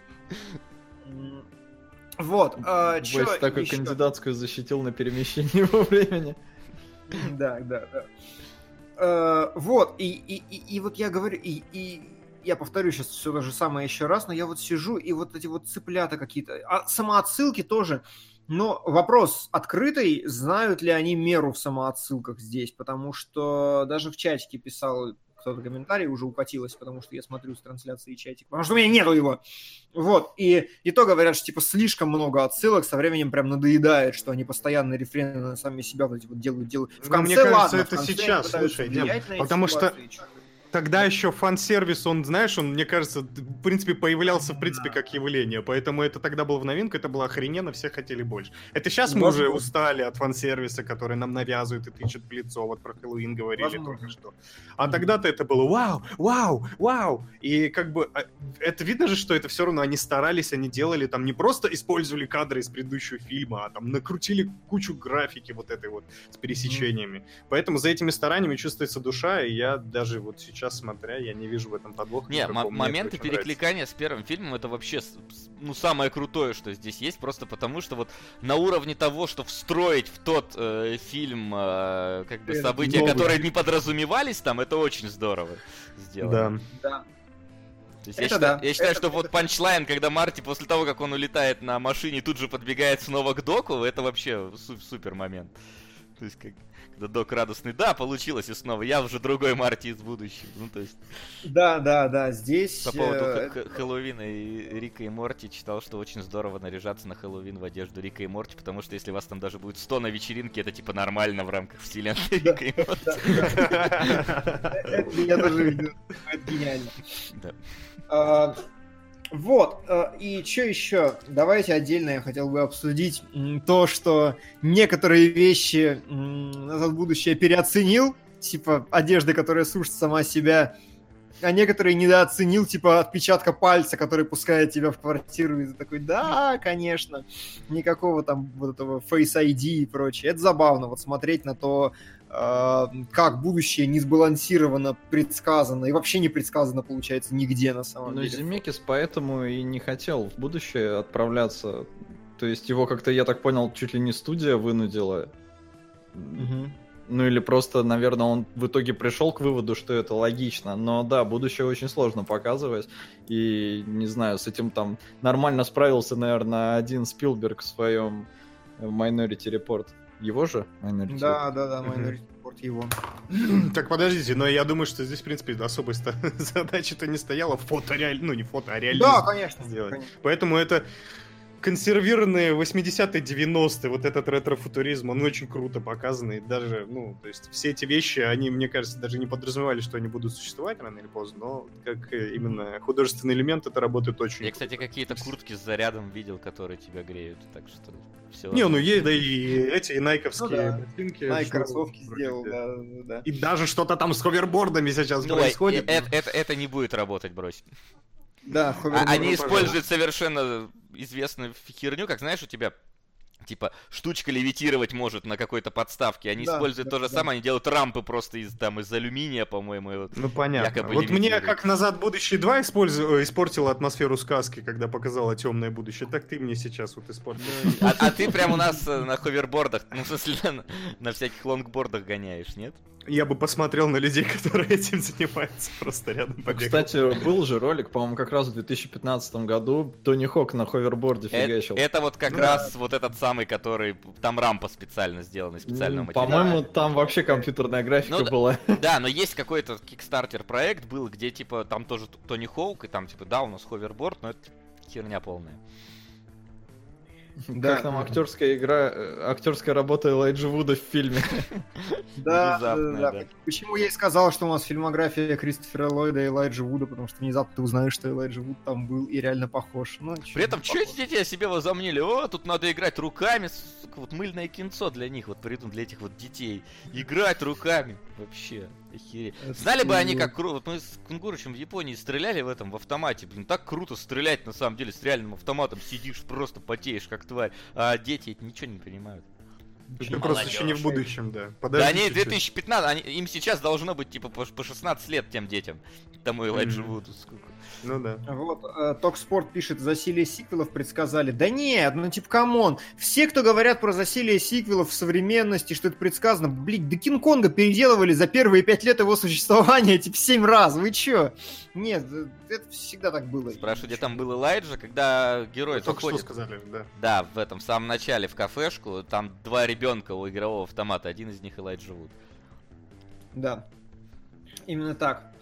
Вот, а, чё ещё? кандидатскую защитил на перемещение *laughs* во времени. Да, да, да. Э, Вот, и, и, и, и вот я говорю, и, и я повторю сейчас все то же самое еще раз, но я вот сижу, и вот эти вот цыплята какие-то, а самоотсылки тоже, но вопрос открытый, знают ли они меру в самоотсылках здесь, потому что даже в чатике писал кто-то комментарий, уже укатилось, потому что я смотрю с трансляции чатик, потому что у меня нету его. Вот, и, и то говорят, что типа слишком много отсылок, со временем прям надоедает, что они постоянно рефрены на сами себя вот вот делают, делают. В Ну, конце, мне кажется, ладно, это сейчас, слушай, Дим, потому что ситуации. Тогда еще фан-сервис, он, знаешь, он, мне кажется, в принципе, появлялся, в принципе, как явление. Поэтому это тогда было в новинку, это было охрененно, все хотели больше. Это сейчас мы уже устали от фан-сервиса, который нам навязывают и тычут в лицо. Вот про Хэллоуин говорили Возможно. только что. А тогда-то это было вау, вау, вау. И как бы а, это видно же, что это все равно они старались, они делали там не просто использовали кадры из предыдущего фильма, а там накрутили кучу графики вот этой вот с пересечениями. Поэтому за этими стараниями чувствуется душа, и я даже вот сейчас смотря, я не вижу в этом подвоха. Не, Мне моменты это очень нравится. перекликания с первым фильмом это вообще ну самое крутое, что здесь есть, просто потому что вот на уровне того, что встроить в тот э, фильм э, как бы Это события, новый. которые не подразумевались там, это очень здорово сделано. Да. Да. То есть я Это считаю, да. я считаю, Это- что вот панчлайн, когда Марти после того, как он улетает на машине, тут же подбегает снова к доку, это вообще су- супер момент. То есть как когда док радостный, да, получилось и снова, я уже другой Марти из будущего. Ну то есть Да, да, да, здесь... по поводу э, Хэллоуина и Рика и Морти читал, что очень здорово наряжаться на Хэллоуин в одежду Рика и Морти, потому что если вас там даже будет 100 на вечеринке, это типа нормально в рамках вселенной Рика и Морти. Это я тоже видел. Это гениально. Да. Вот, а, и что еще? Давайте отдельно я хотел бы обсудить то, что некоторые вещи «Назад в будущее» переоценил, типа одежды, которая сушит сама себя, а некоторые недооценил, типа отпечатка пальца, который пускает тебя в квартиру, и ты такой, да, конечно, никакого там вот этого Face ID и прочее. Это забавно, вот смотреть на то, э, как будущее не сбалансировано, предсказано, и вообще не предсказано, получается, нигде на самом Но деле. Земекис поэтому и не хотел в будущее отправляться. То есть его как-то, я так понял, чуть ли не студия вынудила. Мгм. Ну или просто, наверное, он в итоге пришел к выводу, что это логично. Но да, будущее очень сложно показывать. И не знаю, с этим там нормально справился, наверное, один Спилберг в своем Minority Report. Его же? Minority Да, да, да. Minority Report его. *clears throat* Так, подождите, но я думаю, что здесь, в принципе, особой *laughs* задачи-то не стояла фотореаль... Ну, не фото, а реализм. Да, конечно. сделать. конечно. Поэтому это консервированные 80-е, 90-е, вот этот ретро-футуризм, он очень круто показанный. Даже, ну, то есть все эти вещи, они, мне кажется, даже не подразумевали, что они будут существовать рано или поздно, но как э, именно художественный элемент, это работает очень Я, кстати, круто. какие-то куртки с зарядом видел, которые тебя греют, так что все. Не, ну есть, да и эти, и Ну найковские да. ботинки. Найк что кроссовки сделал, да, да, да. И даже что-то там с ховербордами сейчас Ну, происходит. э- э- это, это не будет работать, брось. Да, А- ховерборд, Они пожалуйста. используют совершенно известную херню, как знаешь, у тебя типа штучка левитировать может на какой-то подставке. Они Да, используют да, то же да. самое, они делают рампы просто из там из алюминия, по-моему. Ну понятно. якобы вот мне как «Назад будущее 2» использу- э, испортила атмосферу сказки, когда показала темное будущее, так ты мне сейчас вот испортил. А, а ты прям у нас э, на ховербордах, ну в смысле на, *laughs* на всяких лонгбордах гоняешь, нет? Я бы посмотрел на людей, *laughs* которые этим занимаются, просто рядом побегал. Кстати, был же ролик, по-моему, как раз в 2015 году. Тони Хок на ховерборде фигачил. это вот как Ну раз вот этот самый, который там рампа специально сделана специального материала. По-моему, там вообще компьютерная графика Ну да. была. *laughs* Да, но есть какой-то Kickstarter проект был, где типа там тоже Тони Хоук, и там типа да, у нас ховерборд, но это херня полная. *laughs* Да. Как там актерская игра, э, актерская работа Элайджа Вуда в фильме. *laughs* Да, да. Почему я и сказал, что у нас фильмография Кристофера Ллойда и Элайджа Вуда, потому что внезапно ты узнаешь, что Элайджа Вуд там был и реально похож. Ну, При этом, не что дети о себе возомнили? О, тут надо играть руками, вот мыльное кинцо для них, вот придум для этих вот детей. Играть руками. Вообще, охереть. Это Знали бы они, как круто. Вот мы с Кунгурычем в Японии стреляли в этом, в автомате. Блин, так круто стрелять, на самом деле, с реальным автоматом. Сидишь, просто потеешь, как тварь. А дети эти ничего не понимают. Это просто еще не в будущем, да. Да Подожди они чуть-чуть. 2015, они, им сейчас должно быть типа по, по 16 лет тем детям. Тому Элайджа Мгм. Вуду. сколько. Ну да. Вот, э, Токспорт пишет, засилие сиквелов предсказали. Да нет, ну типа, come on. Все, кто говорят про засилие сиквелов в современности, что это предсказано, блин, да Кинг-Конга переделывали за первые пять лет его существования, *laughs* типа, семь раз. Вы чё? Нет, э, это всегда так было. Спрашиваю, где там был Элайджа, когда герой Только что сказали, да. Да, в этом в самом начале в кафешку, там два ребенка у игрового автомата, один из них Элайджа Вуд. Да, именно так.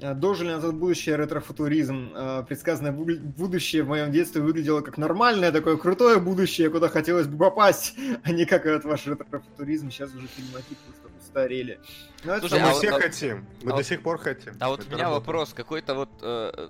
Э, Дожили назад будущее ретрофутуризм. Э, Предсказанное бу- будущее в моем детстве выглядело как нормальное, такое крутое будущее, куда хотелось бы попасть, *laughs* а не как этот ваш ретрофутуризм. Сейчас уже фильмотипы просто устарели. Но это Слушай, мы а все вот- хотим. Мы а до вот- сих пор хотим. А вот Это у меня работает. вопрос, какой-то вот э,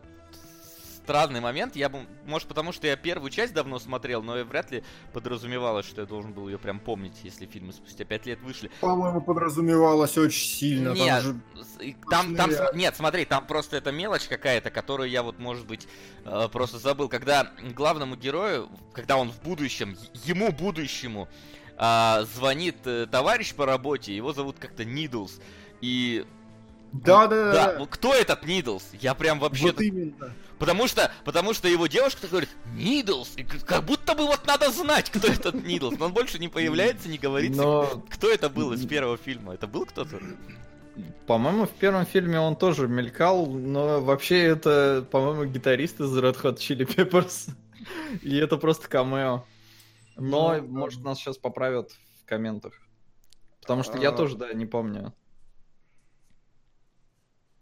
странный момент. Я бы, может, потому что я первую часть давно смотрел, но и вряд ли подразумевалось, что я должен был ее прям помнить, если фильмы спустя пять лет вышли. По-моему, подразумевалось очень сильно. Там Нет, же- с- и там, там, см- нет, смотри, там просто это мелочь какая-то, которую я вот, может быть, э, просто забыл. Когда главному герою, когда он в будущем, ему будущему, а, звонит э, товарищ по работе, его зовут как-то Нидлс, и Да, да, да, да. вот кто этот Нидлс? Я прям вообще... Вот именно. Потому что, потому что его девушка говорит, Нидлс, и как будто бы вот надо знать, кто этот Нидлс. Но он больше не появляется, не говорится, Но, кто это был из первого фильма. Это был кто-то? по-моему, в первом фильме он тоже мелькал, но вообще это, по-моему, гитарист из Red Hot Chili Peppers. И это просто камео. Но, Ну, может, нас сейчас поправят в комментах. Потому что я А. тоже, да, не помню.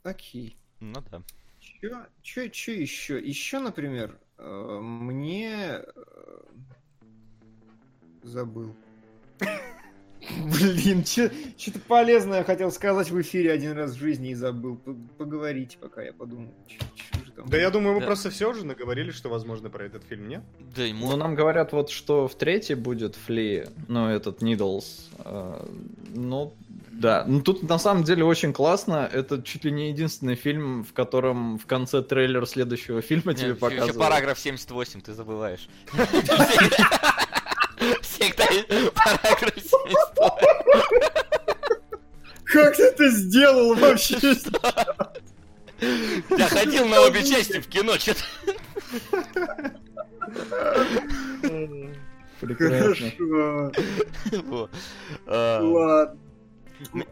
Окей. Ну да. Чё, чё, чё еще? Еще, например, э, мне... э, Забыл. *laughs* Блин, что-то полезное хотел сказать в эфире один раз в жизни и забыл. Поговорите, пока я подумал. Да я думаю, мы Да. просто все уже наговорили, что возможно про этот фильм, нет? Да, ему... Ну, нам говорят вот, что в третьей будет Фли, ну, этот Нидлс. э, Ну, да. Ну, тут на самом деле очень классно. Это чуть ли не единственный фильм, в котором в конце трейлер следующего фильма тебе Нет, еще, показывают. параграф 78, ты забываешь. Всегда параграф 78. Как ты это сделал вообще? Я ходил на обе части в кино, что Прекрасно. Хорошо. Ладно.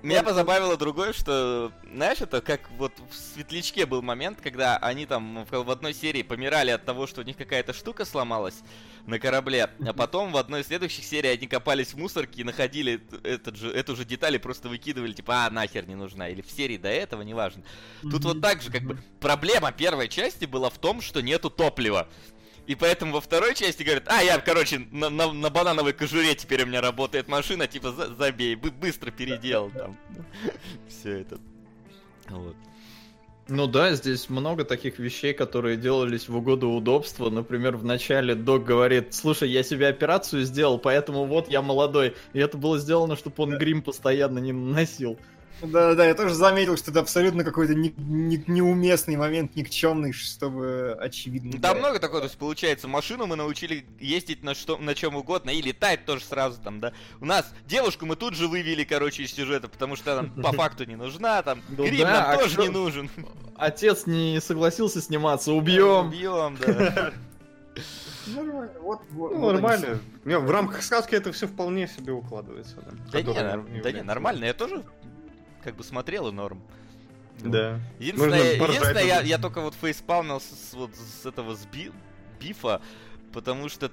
Меня позабавило другое, что, знаешь, это как вот в Светлячке был момент, когда они там в одной серии помирали от того, что у них какая-то штука сломалась на корабле, а потом в одной из следующих серий они копались в мусорке и находили этот же, эту же деталь и просто выкидывали, типа, а, нахер не нужна. Или в серии до этого, неважно. Тут вот так же, как бы, проблема первой части была в том, что нету топлива. И поэтому во второй части говорят, а, я, короче, на, на- на банановой кожуре теперь у меня работает машина, типа, за- забей, бы- быстро переделал там. *laughs* Все это. Вот. Ну да, здесь много таких вещей, которые делались в угоду удобства. Например, в начале док говорит, слушай, я себе операцию сделал, поэтому вот я молодой. И это было сделано, чтобы он грим постоянно не наносил. Да-да, я тоже заметил, что это абсолютно какой-то не- не- неуместный момент, никчемный, чтобы очевидно. Там много такого, то есть, получается, машину мы научили ездить на, что, на чем угодно, и летать тоже сразу там, да. У нас девушку мы тут же вывели, короче, из сюжета, потому что она по *laughs* факту не нужна, там, Ну грим да, нам а тоже не нужен. Отец не согласился сниматься, убьем. Убьем, да. *laughs* Нормально. Вот, вот, Ну, вот нормально. Не, в рамках сказки это все вполне себе укладывается. Да, Да не, да не, нормально, я тоже как бы смотрел и норм. Да. Единственное, единственное я, я только вот фейспалмил с, с- вот с этого с би- бифа, потому что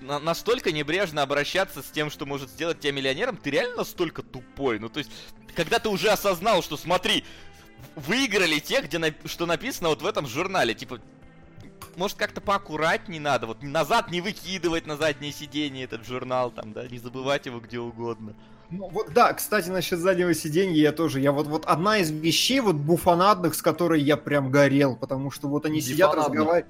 на- настолько небрежно обращаться с тем, что может сделать тебя миллионером, ты реально настолько тупой. Ну, то есть, когда ты уже осознал, что смотри, выиграли те, где нап- что написано вот в этом журнале, типа, может, как-то поаккуратней надо, вот назад не выкидывать на заднее сиденье этот журнал, там, да, не забывать его где угодно. Ну, вот, да, кстати, насчет заднего сиденья я тоже, я вот, вот одна из вещей вот буфанадных, с которой я прям горел, потому что вот они сидят, Бифанадных. разговаривают.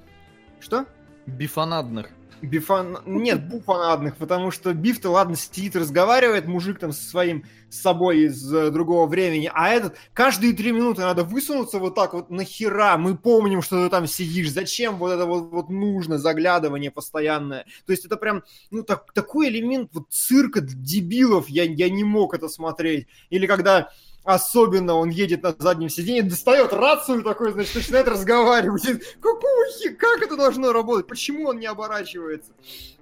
Что? Бифонадных. Бифан... Нет, буфанадных, потому что Биф-то, ладно, сидит, разговаривает, мужик там со своим, с собой из э, другого времени, а этот каждые три минуты надо высунуться вот так вот, нахера, мы помним, что ты там сидишь, зачем вот это вот, вот нужно, заглядывание постоянное. То есть это прям, ну, так, такой элемент вот цирка дебилов, я, я не мог это смотреть. Или когда Особенно он едет на заднем сиденье, достает рацию такой, значит, начинает разговаривать. Какого хи, как это должно работать? Почему он не оборачивается?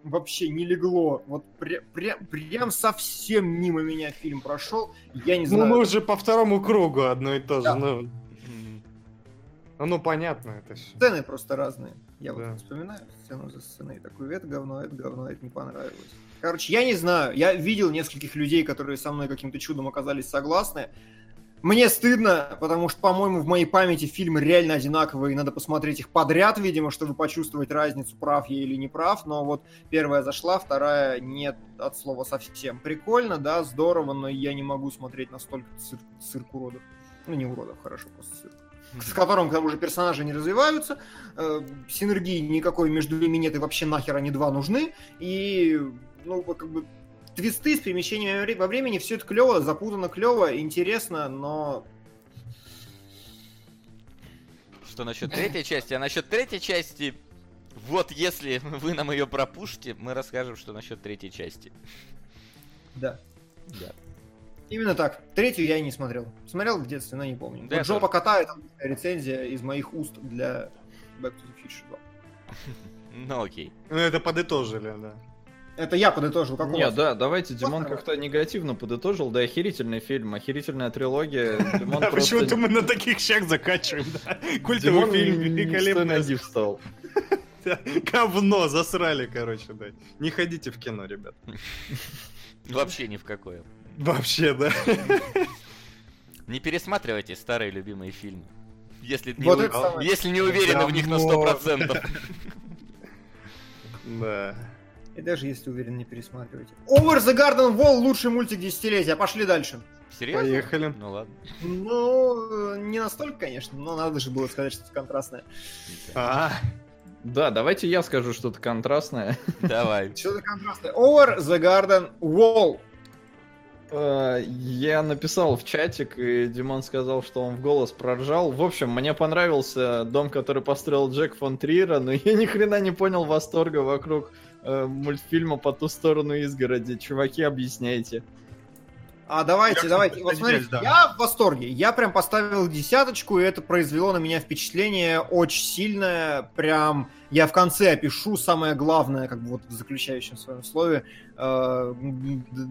Вообще не легло. Вот пря, пря, прям совсем мимо меня фильм прошел. Я не знаю. Ну, мы уже по второму кругу одно и то же. Да. Ну, ну, понятно это все. Сцены просто разные. Я да. вот вспоминаю сцену за сценой. Такой, это говно, это говно, это не понравилось. Короче, я не знаю. Я видел нескольких людей, которые со мной каким-то чудом оказались согласны. Мне стыдно, потому что, по-моему, в моей памяти фильмы реально одинаковые, и надо посмотреть их подряд, видимо, чтобы почувствовать разницу, прав я или не прав. Но вот первая зашла, вторая нет от слова совсем. Прикольно, да, здорово, но я не могу смотреть настолько цирк, цирк уродов. Ну, не уродов, хорошо, просто цирк с которым к тому же персонажи не развиваются, э, синергии никакой между ними нет, и вообще нахер они два нужны, и, ну, как бы твисты с перемещением во времени, все это клево, запутано клево, интересно, но... Что насчет третьей части? А насчет третьей части, вот если *laughs* вы нам ее пропушите, мы расскажем, что насчет третьей части. Да. Да. Именно так. Третью я и не смотрел. Смотрел в детстве, но не помню. Да вот жопа кота это рецензия из моих уст для Back to the Future 2. *laughs* Ну окей. Ну это подытожили, да. Это я подытожил, как у Нет, да, давайте, Димон как-то негативно подытожил, да, охерительный фильм, охерительная трилогия. *laughs* Да, почему-то мы на таких щах закачиваем, да. Культовый фильм, великолепный. встал. *laughs* Говно, засрали, короче, да. Не ходите в кино, ребят. *laughs* Вообще ни в какое. Вообще, да. Не пересматривайте старые любимые фильмы. Если, вот не, если не уверены в них на сто процентов. Да. И даже если уверен, не пересматривайте. Over the Garden Wall лучший мультик десятилетия. Пошли дальше. Серьезно? Поехали. Ну ладно. Ну, не настолько, конечно, но надо же было сказать что-то контрастное. А, да, давайте я скажу что-то контрастное. Давай. *laughs* Что-то контрастное. Over the Garden Wall. Э, я написал в чатик, и Димон сказал, что он в голос проржал. В общем, мне понравился дом, который построил Джек фон Триера, но я ни хрена не понял восторга вокруг э, мультфильма «По ту сторону изгороди». Чуваки, объясняйте. А давайте, я, давайте. Вот смотрите, да. я в восторге. Я прям поставил десяточку, и это произвело на меня впечатление очень сильное. Прям я в конце опишу самое главное, как бы вот в заключающем своем слове, э,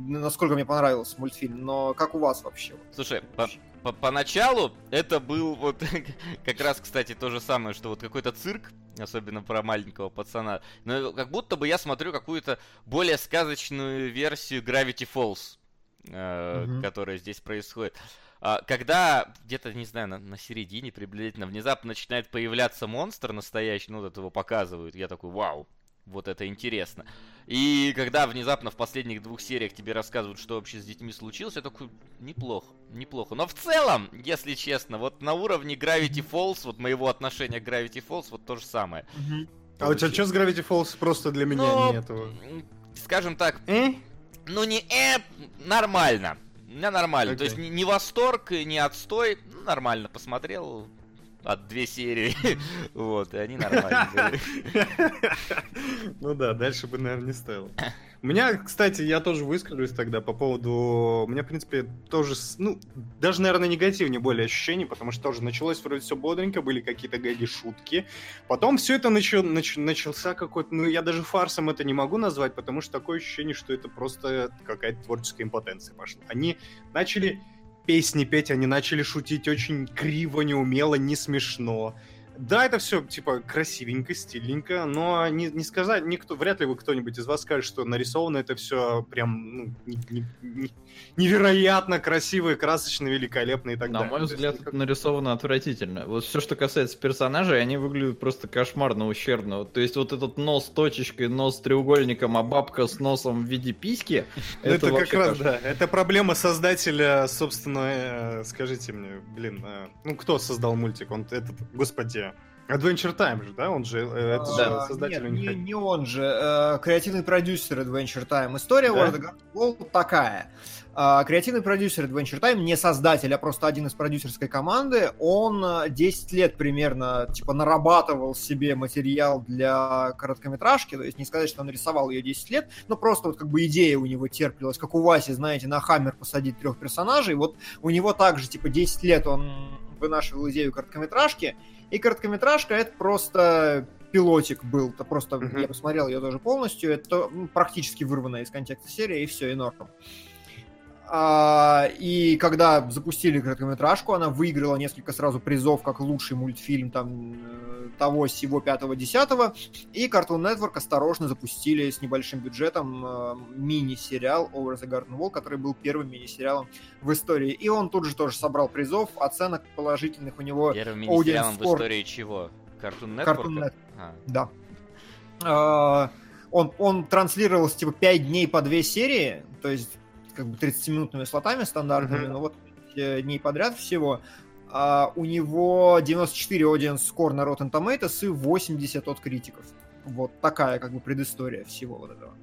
насколько мне понравился мультфильм. Но как у вас вообще? Слушай, по по поначалу это был вот *laughs* как раз, кстати, то же самое, что вот какой-то цирк, особенно про маленького пацана. Но как будто бы я смотрю какую-то более сказочную версию Gravity Falls э, угу. которая здесь происходит. А, когда где-то, не знаю, на, на середине приблизительно внезапно начинает появляться монстр настоящий, ну вот его показывают, я такой, вау, вот это интересно. И когда внезапно в последних двух сериях тебе рассказывают, что вообще с детьми случилось, я такой, неплохо, неплохо. Но в целом, если честно, вот на уровне Gravity Falls, вот моего отношения к Gravity Falls, вот то же самое. А у тебя что с Gravity Falls просто для меня Но, не этого? Скажем так, э? ну не э, нормально. У меня нормально. Okay. То есть не, восторг, не отстой. Ну, нормально посмотрел от две серии. *laughs* вот, и они нормальные. *laughs* ну да, дальше бы, наверное, не стоило. У меня, кстати, я тоже выскажусь тогда по поводу... У меня, в принципе, тоже, ну, даже, наверное, негативнее более ощущений, потому что тоже началось вроде все бодренько, были какие-то гэги, шутки. Потом все это начал, нач, начался какой-то... Ну, я даже фарсом это не могу назвать, потому что такое ощущение, что это просто какая-то творческая импотенция пошла. Они начали песни петь, они начали шутить очень криво, неумело, не смешно. Да, это все, типа, красивенько, стильненько, но не, не сказать, никто, вряд ли вы кто-нибудь из вас скажет, что нарисовано это все прям ну, не, не, не, невероятно красиво красочно, великолепно и так На далее. На мой взгляд, это нарисовано отвратительно. Вот все, что касается персонажей, они выглядят просто кошмарно ущербно. То есть вот этот нос с точечкой, нос с треугольником, а бабка с носом в виде письки, *laughs* это, это как раз, да, это проблема создателя, собственно, э, скажите мне, блин, э, ну кто создал мультик? Он этот, господи, Adventure Time же, да? Он же, э, это же А, создатель Нет, не, не он же. э, Креативный продюсер Adventure Time. История Да? World of Garden такая. А, Креативный продюсер Adventure Time, не создатель, а просто один из продюсерской команды, он э, 10 лет примерно, типа, нарабатывал себе материал для короткометражки, то есть не сказать, что он рисовал ее 10 лет, но просто вот как бы идея у него терпелась, как у Васи, знаете, на Хаммер посадить трех персонажей, вот у него также, типа, 10 лет он вынашивал идею короткометражки, и короткометражка это просто пилотик был, это просто, Мгм. я посмотрел ее тоже полностью, это практически вырванная из контекста серия, и все, и норм. А, и когда запустили короткометражку, она выиграла несколько сразу призов, как лучший мультфильм там э, того, сего, пятого, десятого. И Cartoon Network осторожно запустили с небольшим бюджетом э, мини-сериал Over the Garden Wall, который был первым мини-сериалом в истории. И он тут же тоже собрал призов, оценок положительных у него Первым мини-сериалом в истории чего? Cartoon Network? Cartoon Network. А, Да. А, Он, он транслировался типа 5 дней по 2 серии, то есть как бы 30-минутными слотами стандартными, Мгм. но вот э, дней подряд всего. А у него 94 audience score на Rotten Tomatoes и 80 от критиков. Вот такая как бы предыстория всего вот этого.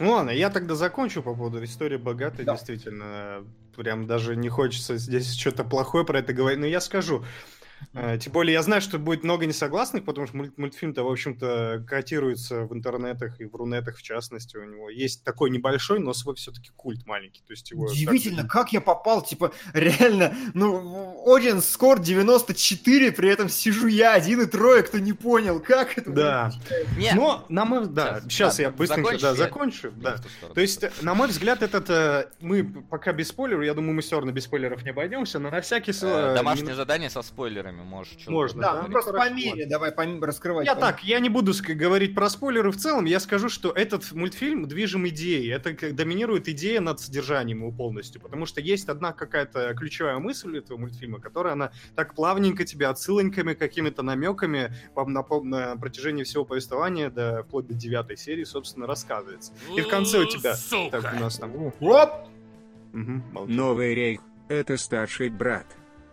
Ну ладно, я тогда закончу по поводу истории богатой, Да. действительно. Прям даже не хочется здесь что-то плохое про это говорить, но я скажу. Э, Тем более я знаю, что будет много несогласных, потому что мульт- мультфильм-то, в общем-то, котируется в интернетах и в рунетах, в частности, у него есть такой небольшой, но свой все-таки культ маленький. То есть его Удивительно, так- как я попал, типа, реально, ну, audience score 94, при этом сижу я один и трое, кто не понял, как это. Да. Не, Но, на мой... Да, Сейчас, сейчас да, я быстренько закончи, да, закончу. я Да. То есть, э, на мой взгляд, этот... э, Мы пока без спойлеров, я думаю, мы все равно без спойлеров не обойдемся, но на всякий Э, случай... Домашнее задание со спойлерами, можешь что Можно, Да, ну просто по мере, давай по- раскрывать. Я по так, я не буду говорить про спойлеры в целом, я скажу, что этот мультфильм движим идеей. Это как доминирует идея над содержанием его полностью, потому что есть одна какая-то ключевая мысль этого мультфильма, которая она так плавненько тебе отсылоньками, какими-то намеками по- на, по- на протяжении всего повествования, до, вплоть до девятой серии, собственно, рассказывается. И в конце у тебя... Так, у нас там... Оп! Молчу. Новый рейх – это старший брат.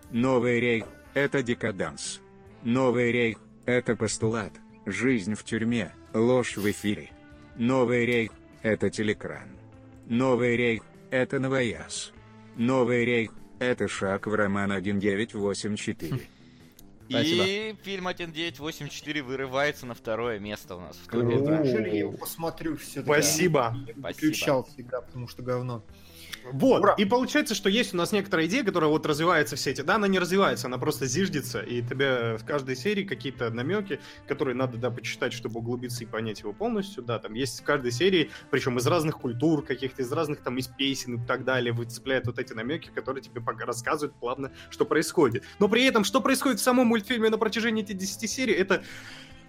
Новый рейх – это декаданс. Новый рейх – это постулат, жизнь в тюрьме, ложь в эфире. Новый рейх – это телекран. Новый рейх – это новояз. Новый рейх – это шаг в роман 1984. Спасибо. И фильм 1984 вырывается на второе место у нас в топе. Неужели я его посмотрю все-таки? Спасибо. Я выключал всегда, потому что говно. Вот, Ура! и получается, что есть у нас некоторая идея, которая вот развивается в сети. Да, она не развивается, она просто зиждется, и тебе в каждой серии какие-то намеки, которые надо, да, почитать, чтобы углубиться и понять его полностью, да, там есть в каждой серии, причем из разных культур каких-то, из разных там, из песен и так далее, выцепляют вот эти намеки, которые тебе пока рассказывают плавно, что происходит. Но при этом, что происходит в самом мультфильме на протяжении этих 10 серий, это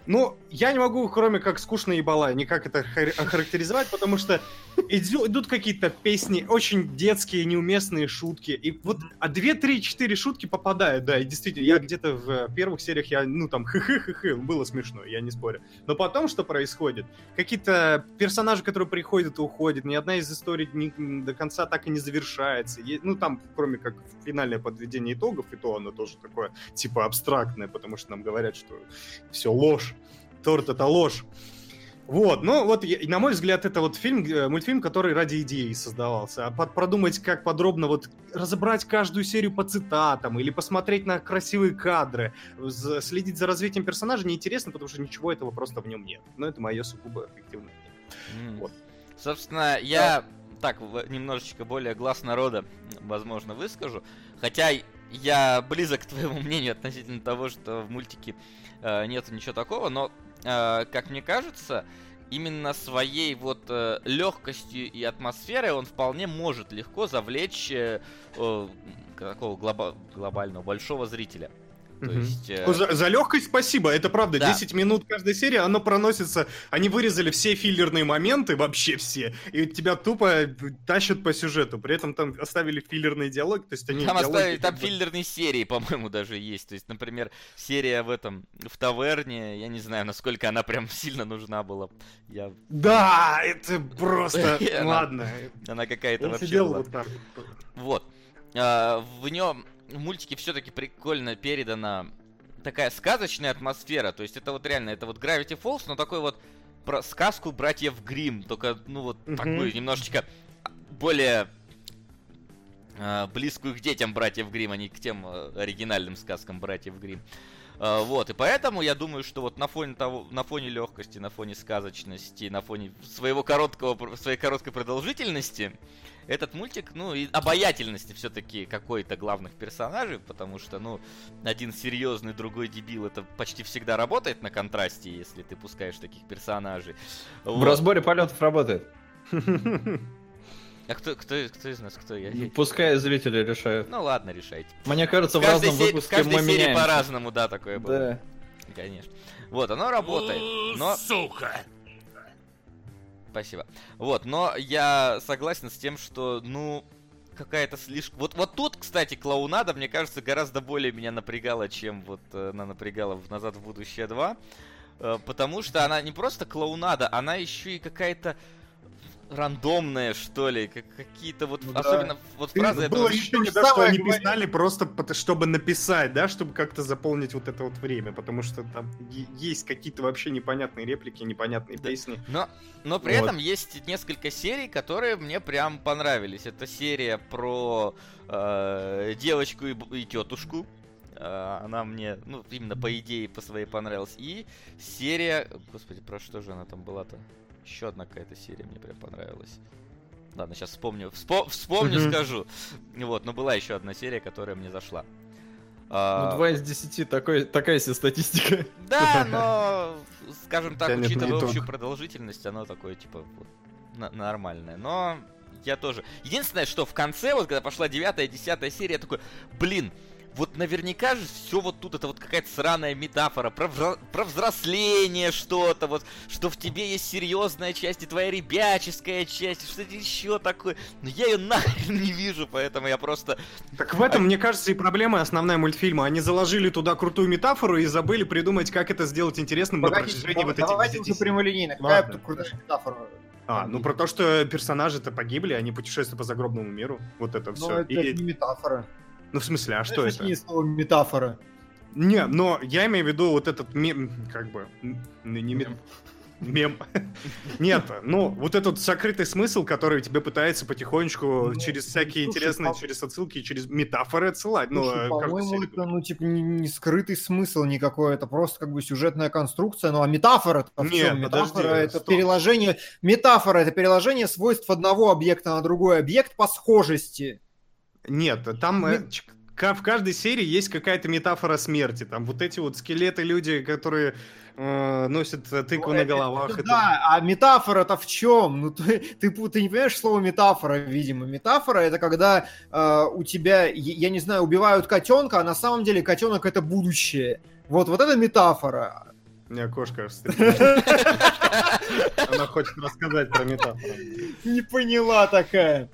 ну, я не могу, кроме как скучно ебала, никак это хар- охарактеризовать, потому что идут какие-то песни, очень детские, неуместные шутки. И вот, а две, три, четыре шутки попадают, да, и действительно, я где-то в первых сериях, я, ну, там, хы-хы-хы-хы, было смешно, я не спорю. Но потом что происходит? Какие-то персонажи, которые приходят и уходят, ни одна из историй ни- до конца так и не завершается. Е- ну, там, кроме как финальное подведение итогов, и то оно тоже такое, типа, абстрактное, потому что нам говорят, что все ложь. Торт это ложь. Вот, ну вот, на мой взгляд, это вот фильм, э, мультфильм, который ради идеи создавался. А под- продумать, как подробно вот разобрать каждую серию по цитатам или посмотреть на красивые кадры, следить за развитием персонажа неинтересно, потому что ничего этого просто в нем нет. Но это мое сугубо объективное мнение. М. Вот. Собственно, я так в- немножечко более глаз народа, возможно, выскажу. Хотя я близок к твоему *laughs* мнению относительно того, что в мультике э, нету ничего такого, но, э, как мне кажется, именно своей вот легкостью и атмосферой он вполне может легко завлечь э, э, такого глоба- глобального большого зрителя. То есть, э, Ну, за, за легкость спасибо, это правда. Да. 10 минут каждой серии, оно проносится. Они вырезали все филлерные моменты, вообще все, и тебя тупо тащат по сюжету. При этом там оставили филлерные диалоги, то есть они Там диалоги оставили, там филлерные серии, по-моему, даже есть. То есть, например, серия в этом, в таверне, я не знаю, насколько она прям *laughs* сильно нужна была. Я... Да, это просто... *laughs* Ладно. Она какая-то вообще была. Вот. А, в нем в мультике все-таки прикольно передана такая сказочная атмосфера. То есть это вот реально, это вот Gravity Falls, но такой вот про сказку братьев Грим, только ну вот Мгм. такую немножечко более э, близкую к детям братьев Грим, а не к тем э, оригинальным сказкам братьев Грим. вот, и поэтому я думаю, что вот на фоне того, на фоне легкости, на фоне сказочности, на фоне своего короткого, своей короткой продолжительности, этот мультик, ну, и обаятельности все-таки какой-то главных персонажей, потому что, ну, один серьезный, другой дебил, это почти всегда работает на контрасте, если ты пускаешь таких персонажей. В Вот. разборе полетов работает. А кто, кто, кто из нас, кто я? Пускай зрители решают. Ну ладно, решайте. Мне кажется, В в разном се- в выпуске каждой мы серии меняемся. по-разному, да, такое было. Да. Конечно. Вот, оно работает. Но... Сука! Спасибо. Вот, но я согласен с тем, что, ну, какая-то слишком... Вот, вот тут, кстати, клоунада, мне кажется, гораздо более меня напрягала, чем вот э, она напрягала в «Назад в будущее 2». Э, Потому что она не просто клоунада, она еще и какая-то рандомная, что ли, как какие-то вот, да. особенно вот Ты- фразы Было этого... ощущение, да, что они писали просто, чтобы написать, да, чтобы как-то заполнить вот это вот время, потому что там есть какие-то вообще непонятные реплики, непонятные Да. песни. Но, но при Вот. этом есть несколько серий, которые мне прям понравились. Это серия про э, девочку и, и тетушку. Э, она мне, ну, именно по идее, по своей понравилась. И серия... Господи, про что же она там была-то? Еще одна какая-то серия мне прям понравилась. Ладно, сейчас вспомню. Вспо- вспомню, Мгм. скажу. Вот, но была еще одна серия, которая мне зашла. Ну, А, 2 из 10 такой, такая себе статистика. да, *laughs* но, скажем так, Тянет учитывая итог. общую продолжительность, оно такое, типа, вот, на- нормальное. Но я тоже... Единственное, что в конце, вот когда пошла девятая, десятая серия, я такой, блин, вот наверняка же все вот тут это вот какая-то сраная метафора про, взро- про взросление что-то, вот, что в тебе есть серьезная часть и твоя ребяческая часть, и что-то еще такое. Но я ее нахрен не вижу, поэтому я просто... Так в этом, мне кажется, и проблема основная мультфильма. Они заложили туда крутую метафору и забыли придумать, как это сделать интересным на Погодите, протяжении вот этих давайте 10 уже прямолинейно. Какая Ладно, тут крутая метафора? А, ну про то, что персонажи-то погибли, они путешествуют по загробному миру. Вот это Но все. Ну, это не метафора. Ну, в смысле, а что Знаешь, это? слова метафора? Не, но я имею в виду вот этот мем, как бы, не мем, мем. Нет, ну, вот этот сокрытый смысл, который тебе пытается потихонечку Ну, через всякие слушай, интересные, пап- через отсылки, через метафоры отсылать. Ну, Слушай, как по-моему, это, ну, типа, не, не скрытый смысл никакой, это просто как бы сюжетная конструкция. Ну, а метафора в Нет, подожди, Метафора это стоп. переложение... Метафора это переложение свойств одного объекта на другой объект по схожести. Нет, там э, ч- ка- в каждой серии есть какая-то метафора смерти. Там вот эти вот скелеты люди, которые э, носят э, тыкву Ну, на это- головах. это это- Да, а метафора-то в чем? Ну, ты, ты, ты не понимаешь слово метафора, видимо. Метафора это когда э, у тебя, я я не знаю, убивают котенка, а на самом деле котенок это будущее. Вот, вот это метафора. У меня кошка Она хочет рассказать про метафору. Не поняла такая.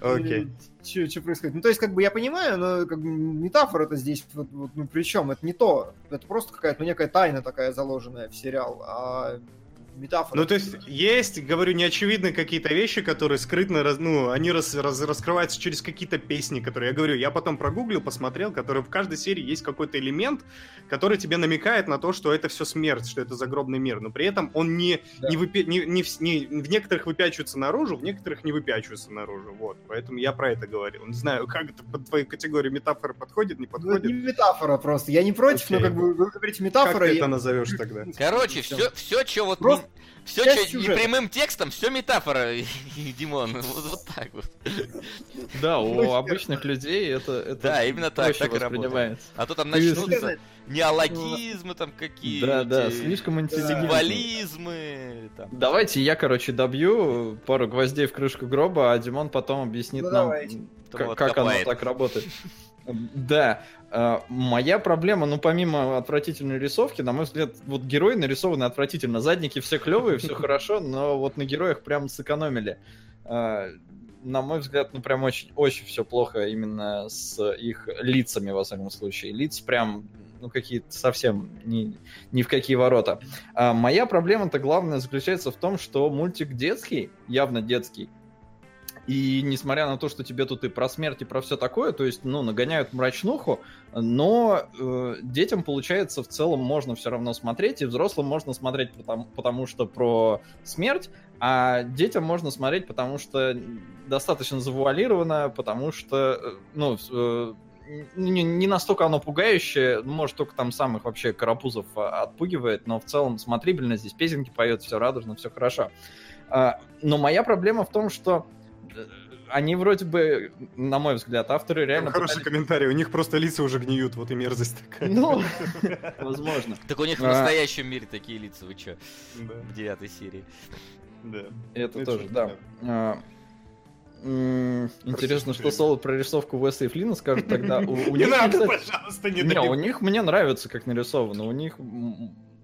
Окей. Что происходит? Ну, то есть, как бы я понимаю, но как бы, метафора-то здесь, вот, вот, ну, при чем? Это не то. Это просто какая-то, ну, некая тайна такая заложенная в сериал. А метафора... Ну, то есть, есть, говорю, неочевидные какие-то вещи, которые скрытно, раз- ну, они рас- раз- раскрываются через какие-то песни, которые, я говорю, я потом прогуглил, посмотрел, которые в каждой серии есть какой-то элемент, который тебе намекает на то, что это все смерть, что это загробный мир, но при этом он не, Да. не, выпя- не, не в, не- в некоторых выпячивается наружу, в некоторых не выпячивается наружу, вот, поэтому я про это говорил. Не знаю, как это под твою категорию метафоры подходит, не Ну, это подходит. не метафора просто. Я не против, Окей. но как бы вы говорите Как метафора. ты я- это назовешь тогда? Короче, все, все, что вот... Просто все, часть что сюжета. непрямым текстом, все метафора, *laughs* Димон. Вот, вот так вот. Да, у Ну, обычных людей это, это Да, именно так, так и работает. воспринимается. А то там Ты начнутся неологизмы там какие Да, да, слишком. Там. Давайте я, короче, добью пару гвоздей в крышку гроба, а Димон потом объяснит Ну, нам, как оно так работает. *laughs* Да, э, моя проблема, ну, помимо отвратительной рисовки, на мой взгляд, вот герои нарисованы отвратительно. Задники все клевые, все *laughs* хорошо, но вот на героях прям сэкономили. Э, На мой взгляд, ну, прям очень, очень все плохо именно с их лицами, во всяком случае. Лица прям, ну, какие-то совсем ни, ни в какие ворота. А моя проблема-то главная заключается в том, что мультик детский, явно детский, И несмотря на то, что тебе тут и про смерть, и про все такое, то есть, ну, нагоняют мрачнуху, но э, детям, получается, в целом можно все равно смотреть, и взрослым можно смотреть, потому, потому что про смерть, а детям можно смотреть, потому что достаточно завуалировано, потому что, э, ну, э, не, не настолько оно пугающее, ну, может, только там самых вообще карапузов а, отпугивает, но в целом смотрибельно, здесь песенки поет, все радужно, все хорошо. А, но моя проблема в том, что они вроде бы, на мой взгляд, авторы реально... Хороший пытались... комментарий, у них просто лица уже гниют, вот и мерзость такая. Ну, *laughs* возможно. Так у них в а. настоящем мире такие лица, вы чё? В девятой серии. Да. Это тоже, да. А, интересно, что Соло про рисовку Уэса и Флина скажет тогда. *laughs* Не надо, пожалуйста, не Не, у них мне нравится, как нарисовано. У них,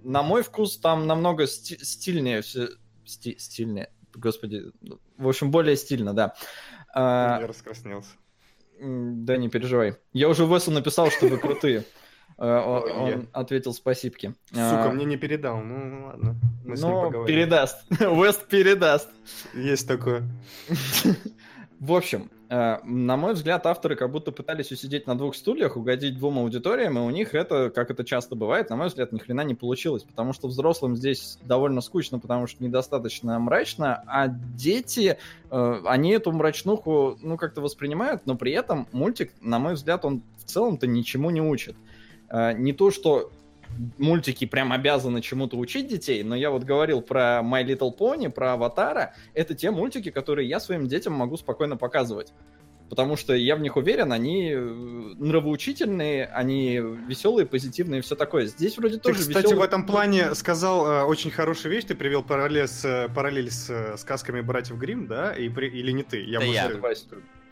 на мой вкус, там намного стильнее все... Стильнее. Господи. В общем, более стильно, да. А, Я раскраснелся. Да, не переживай. Я уже Весу написал, что вы крутые. А, он ответил спасибки. Сука, а, мне не передал. Ну ладно. Мы ну, передаст. *laughs* Вест передаст. Есть такое. *laughs* В общем, э, на мой взгляд, авторы как будто пытались усидеть на двух стульях, угодить двум аудиториям, и у них это, как это часто бывает, на мой взгляд, ни хрена не получилось, потому что взрослым здесь довольно скучно, потому что недостаточно мрачно, а дети, э, они эту мрачнуху, ну, как-то воспринимают, но при этом мультик, на мой взгляд, он в целом-то ничему не учит. Э, не то, что мультики прям обязаны чему-то учить детей, но я вот говорил про My Little Pony, про Аватара, это те мультики, которые я своим детям могу спокойно показывать. Потому что я в них уверен, они э, нравоучительные, они веселые, позитивные и все такое. Здесь вроде ты, тоже кстати, веселый... в этом плане сказал э, очень хорошую вещь. Ты привел параллель с, э, параллель с э, сказками братьев Грим, да? И при... Или не ты? Я, да я.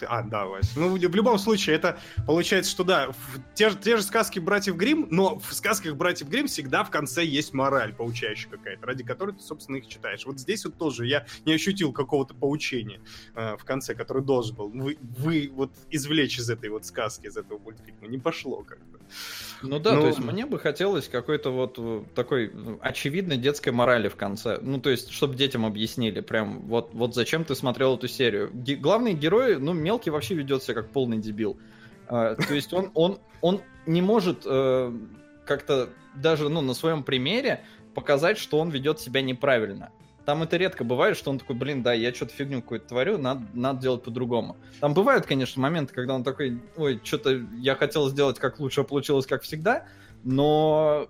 А, да, Вась. Ну, в любом случае, это получается, что да, те, те же сказки братьев Грим, но в сказках братьев Грим всегда в конце есть мораль поучающая какая-то, ради которой ты, собственно, их читаешь. Вот здесь вот тоже я не ощутил какого-то поучения э, в конце, который должен был вы, вы вот извлечь из этой вот сказки, из этого мультфильма. Не пошло как-то. Ну да, ну... то есть мне бы хотелось какой-то вот э, такой ну, очевидной детской морали в конце. Ну, то есть, чтобы детям объяснили, прям вот, вот зачем ты смотрел эту серию. Ге- главный герой, ну, мелкий вообще ведет себя как полный дебил. А, то есть он, он, он не может э, как-то даже ну, на своем примере показать, что он ведет себя неправильно. Там это редко бывает, что он такой, блин, да, я что-то фигню какую-то творю, надо, надо делать по-другому. Там бывают, конечно, моменты, когда он такой, ой, что-то я хотел сделать как лучше, а получилось как всегда, но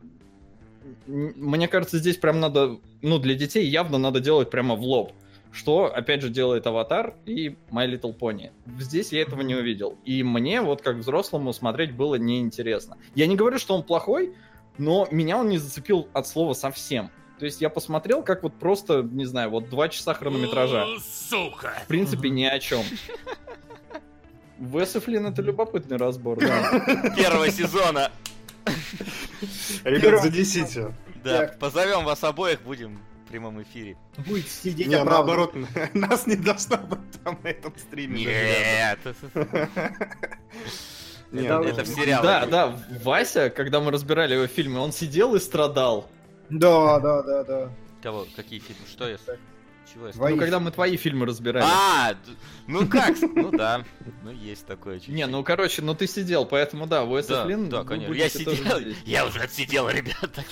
мне кажется, здесь прям надо, ну, для детей явно надо делать прямо в лоб. Что, опять же, делает Аватар и My Little Pony. Здесь я этого не увидел. И мне, вот как взрослому, смотреть было неинтересно. Я не говорю, что он плохой, но меня он не зацепил от слова совсем. То есть я посмотрел, как вот просто, не знаю, вот два часа хронометража. Сука! В принципе, ни о чем. Весефлин это любопытный разбор, да. *laughs* Первого сезона. Ребят, занесите. Да, позовем вас обоих, будем в прямом эфире. Будет сидеть Не, наоборот, *laughs* нас не должно быть там на этом стриме. Нет. *laughs* Нет, это в сериале. Да, да, Вася, когда мы разбирали его фильмы, он сидел и страдал. Да, да, да, да. Кого? Какие фильмы? Что я... Чего я Ну, когда мы твои фильмы разбирали. А, ну как? Ну да, ну есть такое чуть-чуть. Не, ну короче, ну ты сидел, поэтому да, Уэс да, Флинн... Да, конечно. Я сидел, я уже отсидел, ребята.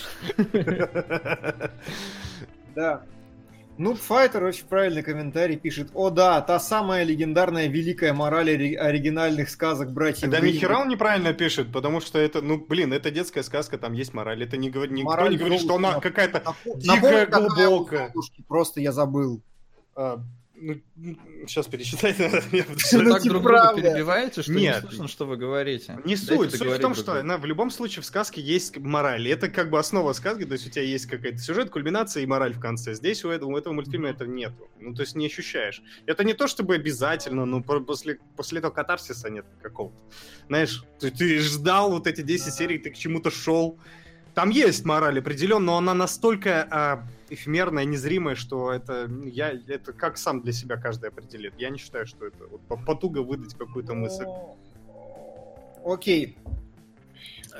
Да. Ну, Файтер очень правильный комментарий пишет. О да, та самая легендарная великая мораль оригинальных сказок братьев Да ни хера он неправильно пишет, потому что это, ну, блин, это детская сказка, там есть мораль. Это не говорит, никто мораль не говорит, что она какая-то дикая, глубокая. Просто я забыл. А, ну, сейчас перечитать *laughs* надо. Вы так друг друга перебиваете, что Нет. не слышно, что вы говорите. Не суть. Суть в том, что она, в любом случае в сказке есть мораль. Это как бы основа сказки, то есть у тебя есть какая-то сюжет, кульминация и мораль в конце. Здесь у этого, у этого мультфильма это нету. Ну, то есть не ощущаешь. Это не то, чтобы обязательно, но после, после этого катарсиса нет какого-то. Знаешь, ты, ты ждал вот эти 10 серий, ты к чему-то шел, там есть мораль определенно, но она настолько эфемерная, незримая, что это я это как сам для себя каждый определит. Я не считаю, что это вот, потуга выдать какую-то мысль. Окей.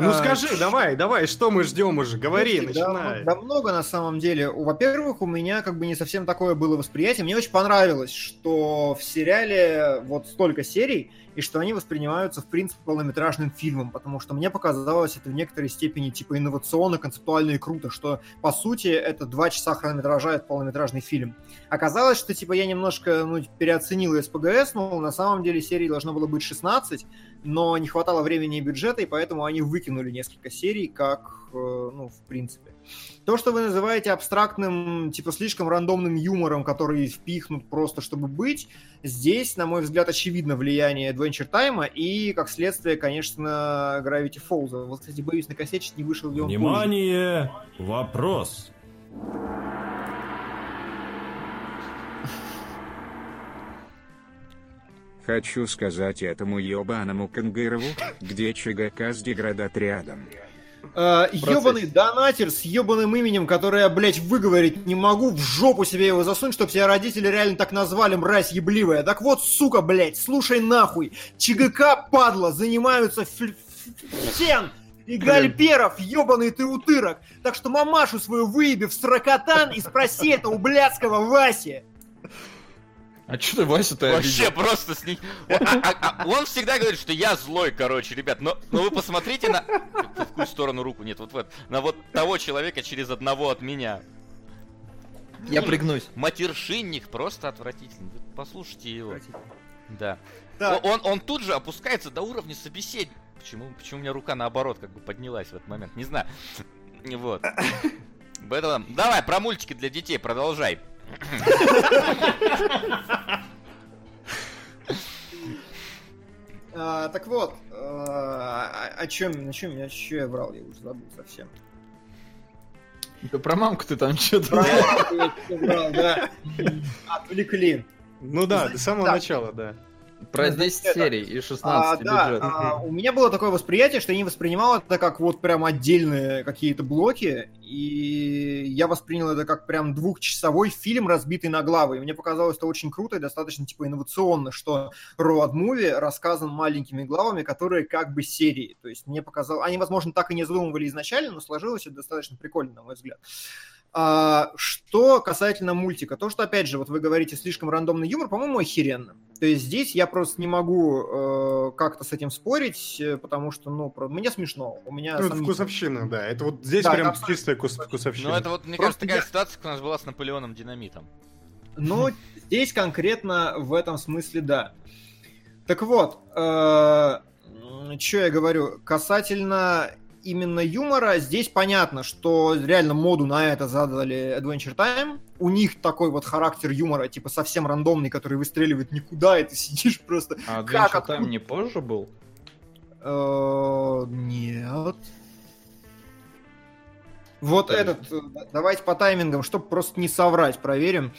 Ну А, скажи, давай, давай, что мы ждем уже? Говори, начинай. Да, много на самом деле. Во-первых, у меня как бы не совсем такое было восприятие. Мне очень понравилось, что в сериале вот столько серий, и что они воспринимаются, в принципе, полнометражным фильмом, потому что мне показалось это в некоторой степени типа инновационно, концептуально и круто, что по сути это два часа хронометража, это полнометражный фильм. Оказалось, что типа я немножко ну, переоценил СПГС, но на самом деле серий должно было быть 16, но не хватало времени и бюджета, и поэтому они выкинули несколько серий, как, э, ну, в принципе. То, что вы называете абстрактным, типа слишком рандомным юмором, который впихнут просто, чтобы быть, здесь, на мой взгляд, очевидно влияние Adventure Time и, как следствие, конечно, Gravity Falls. Вот, кстати, боюсь, накосячить не вышел ли он позже. Внимание! Вопрос. Хочу сказать этому ебаному Кангырову, где ЧГК с деградотрядом. Э, Ёбаный донатер с ебаным именем, которое я, блядь, выговорить не могу, в жопу себе его засунуть, чтоб тебя родители реально так назвали, мразь ебливая. Так вот, сука, блядь, слушай нахуй. ЧГК, падла, занимаются фен и гальперов, ебаный ты утырок. Так что мамашу свою выеби в сракотан и спроси это у блядского Васи. А что ты, Вася-то Вообще обидел? просто с ним. А- а- а- Он всегда говорит, что я злой, короче, ребят. Но, но вы посмотрите на. В какую сторону руку? Нет, вот в эту. На вот того человека через одного от меня. Я пригнусь. Матершинник просто отвратительный. Послушайте его. Да. О- Он, он тут же опускается до уровня собеседника. Почему, почему у меня рука наоборот как бы поднялась в этот момент? Не знаю. Вот. *laughs* Поэтому, давай, про мультики для детей продолжай. А, так вот, э, о, чем, на чем я еще я брал, я уже забыл совсем. Да про мамку ты там что-то... Про мамку я ещё брал, да. Отвлекли. Ну да, с самого начала, да. Про Ну, 10 это- серий и 16 А, да, бюджет. а, у меня было такое восприятие, что я не воспринимал это как вот прям отдельные какие-то блоки, и я воспринял это как прям двухчасовой фильм, разбитый на главы. И мне показалось это очень круто и достаточно типа инновационно, что роад муви рассказан маленькими главами, которые как бы серии. То есть мне показалось... Они, возможно, так и не задумывали изначально, но сложилось это достаточно прикольно, на мой взгляд. А, что касательно мультика, то, что, опять же, вот вы говорите, слишком рандомный юмор, по-моему, охеренно. То есть здесь я просто не могу э, как-то с этим спорить, э, потому что, ну, про- мне смешно. У меня Ну, это сомнительно. вкусовщина, да. Это вот здесь Да, прям абсолютно. чистая вкус- вкусовщина. Ну, это вот, мне Просто кажется, такая я- ситуация, как у нас была с Наполеоном Динамитом. Ну, *laughs* здесь конкретно в этом смысле да. Так вот, что я говорю, касательно именно юмора, здесь понятно, что реально моду на это задали Adventure Time. У них такой вот характер юмора, типа совсем рандомный, который выстреливает никуда, и ты сидишь просто... А как Adventure откуда- Time не позже был? Э, Нет. Вот этот, э, давайте по таймингам, чтобы просто не соврать, проверим,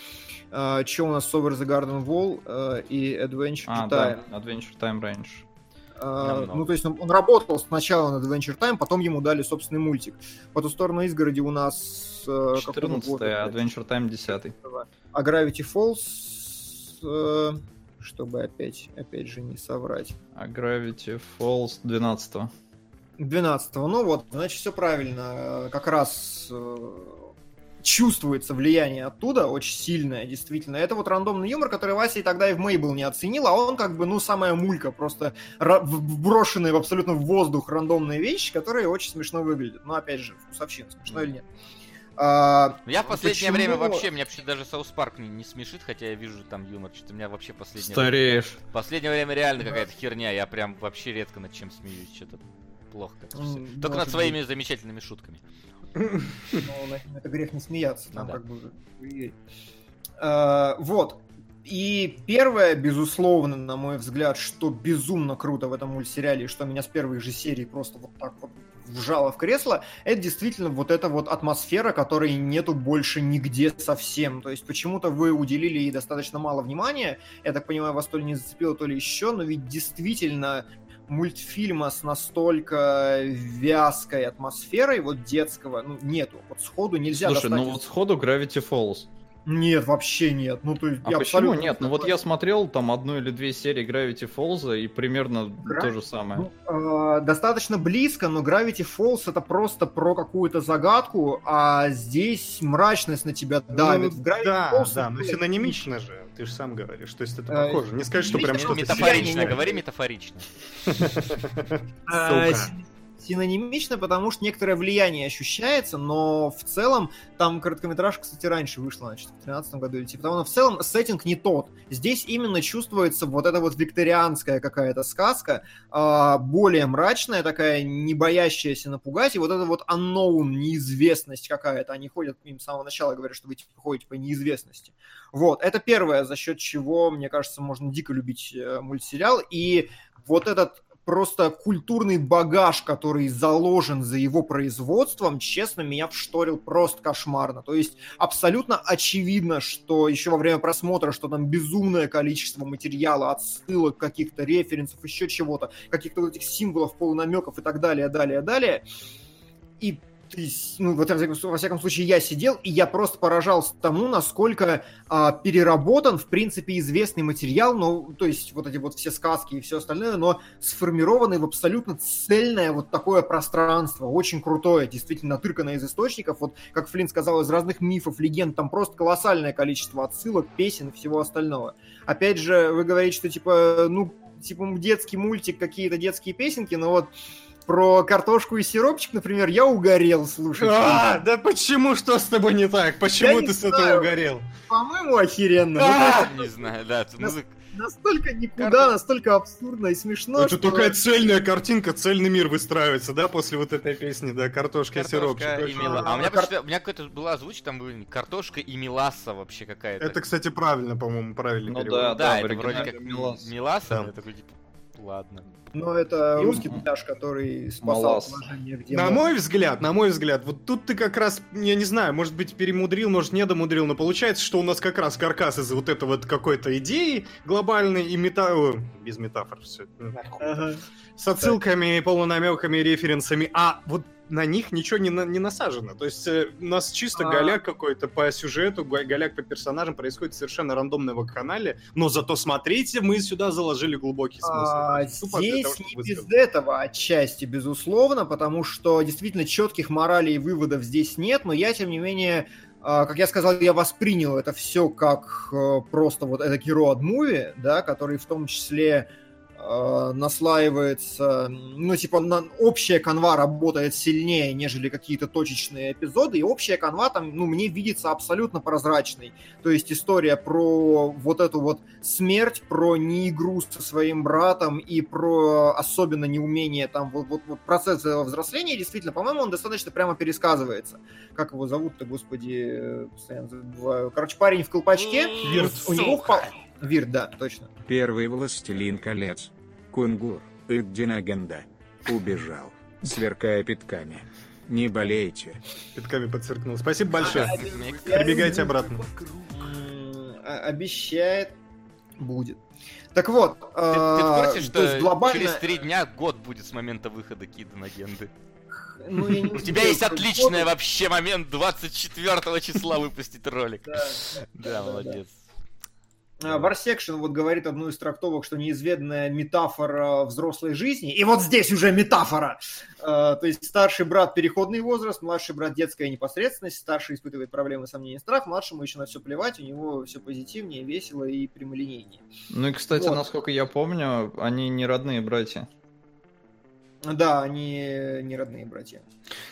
что у нас с Over the Garden Wall э, и Adventure А, Time. да, Adventure Time раньше. Э, Намного. ну, то есть он, он работал сначала над Adventure Time, потом ему дали собственный мультик. По ту сторону изгороди у нас... э, какому 14 году? Adventure Time 10 А Gravity Falls... э, чтобы опять, опять же не соврать. А Gravity Falls 12 12 ну вот, значит, все правильно. Э, Как раз э, чувствуется влияние оттуда, очень сильное, действительно. Это вот рандомный юмор, который Вася и тогда и в Мейбл не оценил, а он как бы, ну, самая мулька, просто ра- в- абсолютно в воздух рандомные вещи, которые очень смешно выглядят. Но, опять же, вкусовщина, смешно или нет. А, Я в последнее почему- время вообще, меня вообще даже South Park не, не смешит, хотя я вижу там юмор. Что-то у меня вообще последнее время... Стареешь. Последнее время реально какая-то херня. Я прям вообще редко над чем смеюсь. Что-то плохо как-то всё. М, Только над своими замечательными шутками. Ну, ним это грех не смеяться. Там Ну да. как бы... А, Вот. И первое, безусловно, на мой взгляд, что безумно круто в этом мультсериале, и что меня с первой же серии просто вот так вот вжало в кресло, это действительно вот эта вот атмосфера, которой нету больше нигде совсем. То есть почему-то вы уделили ей достаточно мало внимания. Я так понимаю, вас то ли не зацепило, то ли еще, но ведь действительно мультфильма с настолько вязкой атмосферой, вот детского, ну, нету. Вот сходу нельзя Слушай, достать ну вот сходу Gravity Falls. Нет, вообще нет. Ну, то есть, А я почему абсолютно нет? Ну вот я смотрел там одну или две серии Gravity Falls и примерно Gra- то же самое. Ну, э, достаточно близко, но Gravity Falls это просто про какую-то загадку, а здесь мрачность на тебя давит. Ну, В Gravity да, Falls да, но синонимично же, ты же сам говоришь, то есть это Э, похоже. Не сказать, что прям что-то... Метафорично, говори метафорично. Сука. Син- Синонимично, потому что некоторое влияние ощущается, но в целом там короткометражка, кстати, раньше вышла, значит, в 2013 году или типа того, но в целом сеттинг не тот. Здесь именно чувствуется вот эта вот викторианская какая-то сказка, а, более мрачная такая, не боящаяся напугать, и вот это вот unknown, неизвестность какая-то. Они ходят, им с самого начала говорят, что вы типа ходите по неизвестности. Вот, это первое, за счет чего, мне кажется, можно дико любить э, мультсериал, и вот этот просто культурный багаж, который заложен за его производством, честно, меня вшторил просто кошмарно. То есть абсолютно очевидно, что еще во время просмотра, что там безумное количество материала, отсылок, каких-то референсов, еще чего-то, каких-то вот этих символов, полунамеков и так далее, далее, далее. И ты ну, во всяком, во всяком случае, я сидел, и я просто поражался тому, насколько а, переработан, в принципе, известный материал, ну, то есть вот эти вот все сказки и все остальное, но сформированный в абсолютно цельное вот такое пространство, очень крутое, действительно натырканное из источников, вот, как Флинн сказал, из разных мифов, легенд, там просто колоссальное количество отсылок, песен и всего остального. Опять же, вы говорите, что, типа, ну, типа, детский мультик, какие-то детские песенки, но вот про картошку и сиропчик, например, я угорел слушать. А, да почему, что с тобой не так? Почему ты с этого угорел? По-моему, охеренно. Ну, А! Не знаю, да, музыка. настолько никуда, настолько абсурдно и смешно, Это что... такая цельная картинка, цельный мир выстраивается, да, после вот этой песни, да, картошка, сиропчик. Картошка и мела- А у меня, Кар- почти- у меня какой-то была озвучка, там были картошка и меласа вообще какая-то. Это, кстати, правильно, по-моему, правильный Ну перевод. да, да, это вроде как Да. я такой, типа, ладно. Но это И- русский дубляж, который спасал Малас. положение, где На мой взгляд, на мой взгляд, вот тут ты как раз, я не знаю, может быть, перемудрил, может, не домудрил, но получается, что у нас как раз каркас из вот этой вот какой-то идеи глобальной и мета... о, без метафор все. Ага. С отсылками, полунамеками, референсами, а вот на них ничего не, на- не насажено. То есть э, у нас чисто А. голяк какой-то по сюжету, голяк по персонажам происходит совершенно рандомно в канале, но зато смотрите, мы сюда заложили глубокий смысл. А, для здесь того, не высказать. без этого отчасти, безусловно, потому что действительно четких моралей и выводов здесь нет, но я, тем не менее, а, как я сказал, я воспринял это все как э, просто вот это road movie, да, который в том числе э, наслаивается, ну, типа, на, общая канва работает сильнее, нежели какие-то точечные эпизоды, и общая канва там, ну, мне видится абсолютно прозрачной. То есть история про вот эту вот смерть, про неигру со своим братом и про особенно неумение там вот, вот, вот процесс взросления, действительно, по-моему, он достаточно прямо пересказывается. Как его зовут-то, господи, э, постоянно забываю. Короче, парень в колпачке, Вирт, у него Вирт, да, точно. Первый властелин колец. Кунгур, Иддинагенда. Убежал, сверкая пятками. Не болейте. Пятками подсверкнул. Спасибо большое. Прибегайте обратно. А- обещает, будет. Так вот, Ты, ты в курсе, то есть что глобально... через три дня год будет с момента выхода Кида Агенды? ну, я не У тебя есть отличный вообще момент 24 числа выпустить ролик. Да, молодец. А, Варсекшн вот говорит одну из трактовок, что неизведанная метафора взрослой жизни. И вот здесь уже метафора. А, То есть старший брат переходный возраст, младший брат детская непосредственность, старший испытывает проблемы, сомнения, страх, младшему еще на все плевать, у него все позитивнее, весело и прямолинейнее. Ну и, кстати, Вот. насколько я помню, они не родные братья. Да, они не родные братья.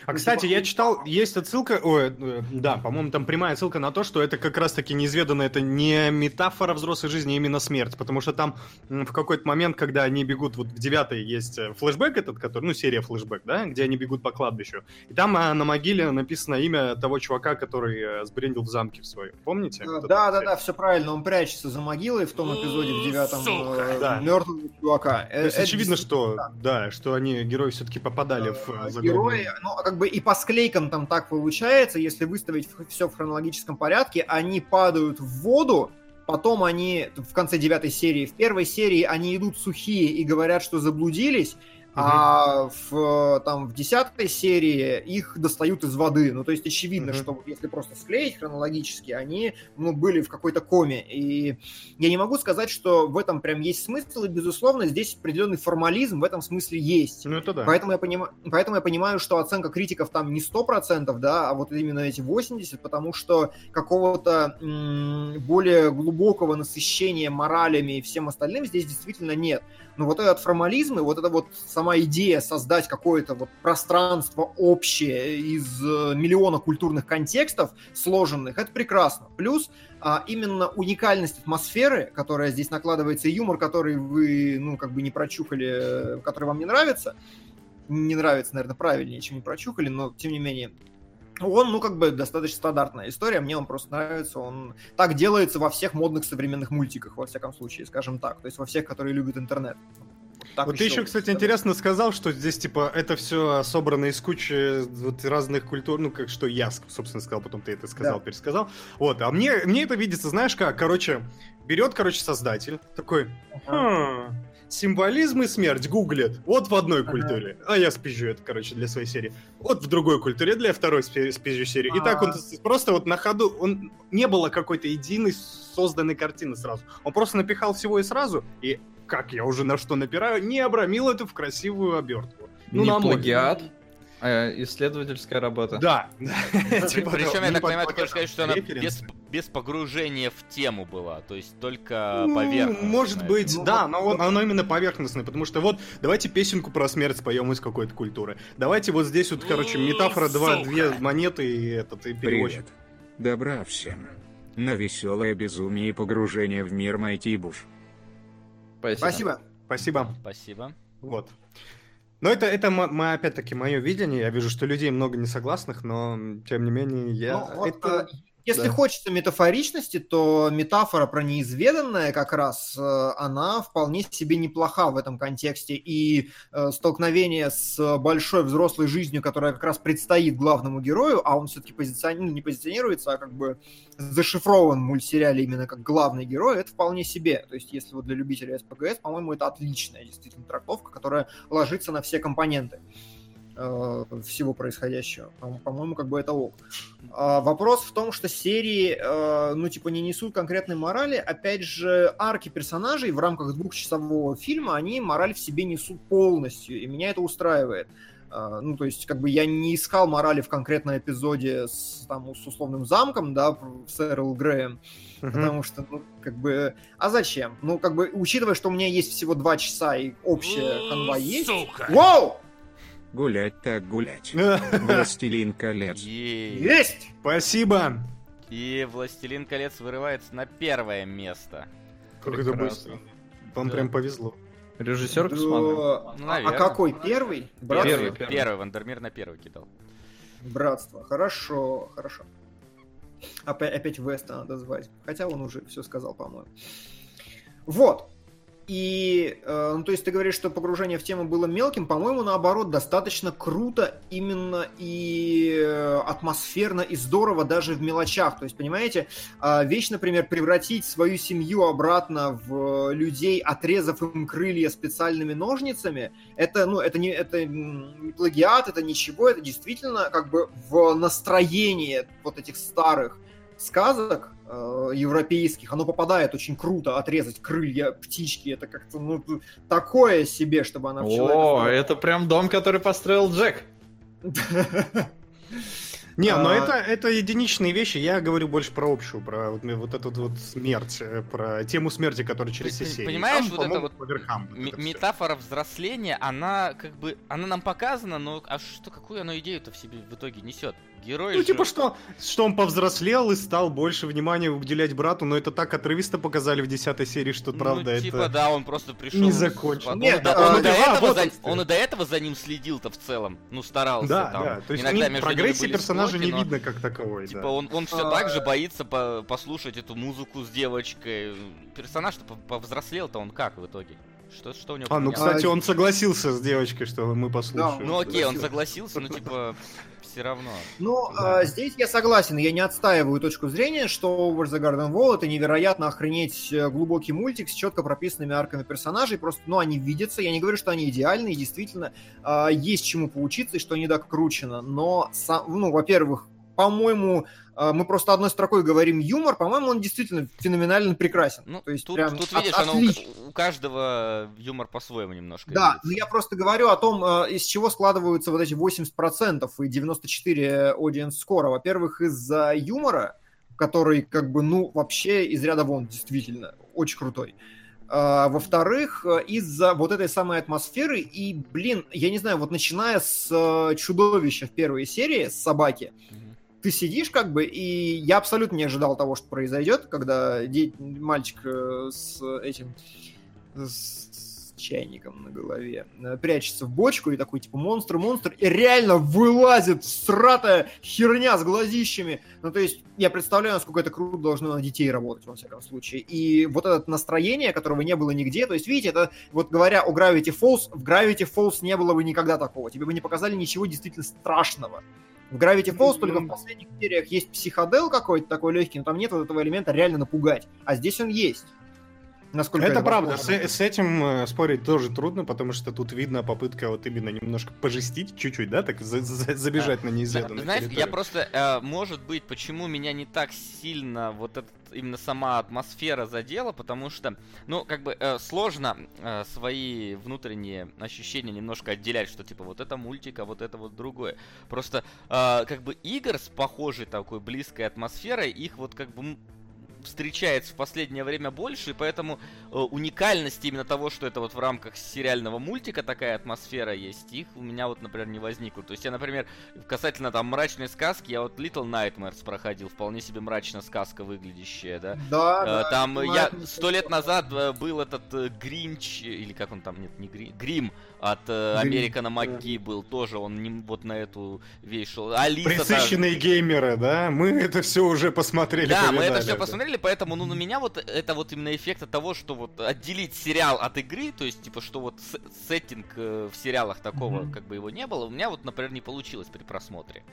А, кстати, я читал, есть отсылка, ой, э, да, по-моему, там прямая ссылка на то, что это как раз-таки неизведанно, это не метафора взрослой жизни, а именно смерть, потому что там в какой-то момент, когда они бегут, вот в девятой есть э, флешбэк этот, который, ну, серия флешбэк, да, где они бегут по кладбищу, и там а, на могиле написано имя того чувака, который э, сбрендил в замке в своем, помните? Да, да, да, все правильно, он прячется за могилой в том эпизоде в девятом. Да. мертвого чувака. То есть очевидно, что, да, что они, герои, все-таки попадали в э. Герои, ну, а как бы и по склейкам там так получается, если выставить все в хронологическом порядке, они падают в воду, потом они в конце девятой серии, в первой серии они идут сухие и говорят, что заблудились, А в, там, в десятой серии их достают из воды. Ну, то есть очевидно, Мгм. что если просто склеить хронологически, они ну, были в какой-то коме. И я не могу сказать, что в этом прям есть смысл, и, безусловно, здесь определенный формализм в этом смысле есть. Ну это да. Поэтому, я понимаю, поэтому я понимаю, что оценка критиков там не 100%, да, а вот именно эти 80%, потому что какого-то м, более глубокого насыщения моралями и всем остальным здесь действительно нет. Но вот этот формализм и вот эта вот сама идея создать какое-то вот пространство общее из э, миллиона культурных контекстов сложенных, это прекрасно. Плюс а, именно уникальность атмосферы, которая здесь накладывается, и юмор, который вы, ну, как бы не прочухали, э, который вам не нравится, не нравится, наверное, правильнее, чем не прочухали, но тем не менее, он, ну, как бы достаточно стандартная история, мне он просто нравится, он так делается во всех модных современных мультиках, во всяком случае, скажем так, то есть во всех, которые любят интернет. Так вот ты еще, кстати, сказать. интересно сказал, что здесь, типа, это все собрано из кучи вот разных культур, ну, как что я, собственно, сказал, потом ты это сказал, Да. пересказал. Вот, а мне, мне это видится, знаешь как, короче, берет, короче, создатель, такой, «Хм, символизм и смерть гуглит, вот в одной культуре, а я спизжу это, короче, для своей серии, вот в другой культуре для второй спи- спизжу серии. И так он А. просто вот на ходу, он не было какой-то единой созданной картины сразу. Он просто напихал всего и сразу, и как я уже на что напираю, не обрамил это в красивую обертку. Ну, не плагиат, а исследовательская работа. Да. Причем, я так понимаю, ты хочешь сказать, что она без, погружения в тему была, то есть только Ну, поверхностно. Может быть, Ну, да, но он- оно именно поверхностное, потому что вот давайте песенку про смерть споем из какой-то культуры. Давайте вот здесь вот, короче, метафора два, две монеты и этот и переводчик. Привет. Добра всем. На веселое безумие и погружение в мир Майти Буш. Спасибо. Спасибо. Спасибо. Спасибо. Вот. Но это, это мо- опять-таки мое видение. Я вижу, что людей много несогласных, но тем не менее я... Ну, вот, это... Если да. хочется метафоричности, то метафора про неизведанное как раз, э, она вполне себе неплоха в этом контексте. И э, столкновение с большой взрослой жизнью, которая как раз предстоит главному герою, а он все-таки позиционирует, не позиционируется, а как бы зашифрован в мультсериале именно как главный герой, это вполне себе. То есть, если вот для любителей СПГС, по-моему, это отличная действительно трактовка, которая ложится на все компоненты э, всего происходящего. По- По-моему, как бы это ок. А, Вопрос в том, что серии, э, ну, типа, не несут конкретной морали. Опять же, арки персонажей в рамках двухчасового фильма, они мораль в себе несут полностью, и меня это устраивает. А, Ну, то есть, как бы я не искал морали в конкретном эпизоде с, там, с условным замком, да, с Эрл Греем, Мгм. потому что, ну, как бы, а зачем? Ну, как бы, учитывая, что у меня есть всего два часа и общая канва есть... Вау! Гулять так гулять. *laughs* Властелин колец. Есть! Спасибо. И Властелин колец вырывается на первое место. Как это быстро. Вам Да. прям повезло. Режиссер посмотрел. Ну, а- а, наверное. какой? Первый? Братство? Первый, Первый, первый. первый, Вандермир на первый кидал. Братство. Хорошо, хорошо. Опять, опять Веста надо звать. Хотя он уже все сказал, по-моему. Вот. И, э, ну, то есть ты говоришь, что погружение в тему было мелким, по-моему, наоборот, достаточно круто именно и э, атмосферно и здорово даже в мелочах. То есть, понимаете, э, вещь, например, превратить свою семью обратно в людей, отрезав им крылья специальными ножницами, это, ну, это не, это не плагиат, это ничего, это действительно как бы в настроение вот этих старых сказок э, европейских, оно попадает очень круто, отрезать крылья птички, это как-то, ну, такое себе, чтобы она в человека О, это прям дом, который построил Джек. *laughs* Не, но А- это, это единичные вещи. Я говорю больше про общую, про вот, вот эту вот смерть, э, про тему смерти, которая через все серии. понимаешь, Там, вот это вот по верхам вот М- это метафора взросления, она как бы, она нам показана, но а что, какую она идею-то в себе в итоге несет? Герой Ну, же- типа, что, что он повзрослел и стал больше внимания уделять брату, но это так отрывисто показали в десятой серии, что, ну, правда, типа, это... да, он просто пришел... не закончил. Он, Нет, и до- а, он и ну до да, этого вот за, он, и до этого за ним следил-то в целом. Ну, старался Да, там. да, то есть Иногда они- прогрессии были персонажа склоки, не но, видно как таковой, Типа, да. он, он все А, так же боится по- послушать эту музыку с девочкой. Персонаж-то пов- повзрослел-то он как в итоге? Что, что у него А, ну, кстати, он согласился с девочкой, что мы послушаем. Ну окей, он согласился, но типа *laughs* все равно. Ну, Да. а, здесь я согласен, я не отстаиваю точку зрения, что Over the Garden Wall это невероятно охренеть э, глубокий мультик с четко прописанными арками персонажей, просто, ну, они видятся, я не говорю, что они идеальны, и действительно а, есть чему поучиться, и что они докручено, но, сам, ну, во-первых, по-моему, а, мы просто одной строкой говорим юмор, по-моему, он действительно феноменально прекрасен. Ну, То есть тут, прям тут от- видишь, оно у, у каждого юмор по-своему немножко. Да, видится. но я просто говорю о том, э, из чего складываются вот эти 80% и 94 audience score. Во-первых, из-за юмора, который как бы, ну, вообще из ряда вон, действительно, очень крутой. А, Во-вторых, э, из-за вот этой самой атмосферы и, блин, я не знаю, вот начиная с э, чудовища в первой серии, с собаки, Мгм. Ты сидишь как бы, и я абсолютно не ожидал того, что произойдет, когда де- мальчик э, с этим с чайником на голове э, прячется в бочку и такой типа монстр, монстр, и реально вылазит сратая херня с глазищами. Ну, то есть, я представляю, насколько это круто должно на детей работать, во всяком случае. И вот это настроение, которого не было нигде, то есть, видите, это, вот говоря о Gravity Falls, в Gravity Falls не было бы никогда такого. Тебе бы не показали ничего действительно страшного. В Gravity Falls Ну, только в последних сериях есть психодел какой-то такой легкий, но там нет вот этого элемента реально напугать. А здесь он есть. Насколько Это правда, с, с этим э, спорить тоже трудно, потому что тут видно попытка вот именно немножко пожестить чуть-чуть, да, так за- за- забежать на неизведанную Знаешь, я территорию. просто, э, может быть, почему меня не так сильно вот этот, именно сама атмосфера задела, потому что, ну, как бы э, сложно э, свои внутренние ощущения немножко отделять, что типа вот это мультик, а вот это вот другое. Просто, э, как бы игр с похожей такой близкой атмосферой, их вот как бы встречается в последнее время больше, и поэтому э, уникальность именно того, что это вот в рамках сериального мультика такая атмосфера есть, их у меня вот, например, не возникло. То есть я, например, касательно там мрачной сказки, я вот Little Nightmares проходил, вполне себе мрачная сказка выглядящая, да. Да, Э, да, Там понимаю, я сто лет назад э, был этот э, Гринч, или как он там, нет, не Грим, Грим от э, Американа да. МакГи был, тоже он не, вот на эту вещь шел. Алиса та- Присыщенные геймеры, да, мы это все уже посмотрели. Да, мы это все посмотрели, поэтому, ну, на меня вот это вот именно эффект от того, что вот отделить сериал от игры, то есть, типа, что вот сеттинг э, в сериалах такого, Мгм. как бы его не было, у меня вот, например, не получилось при просмотре.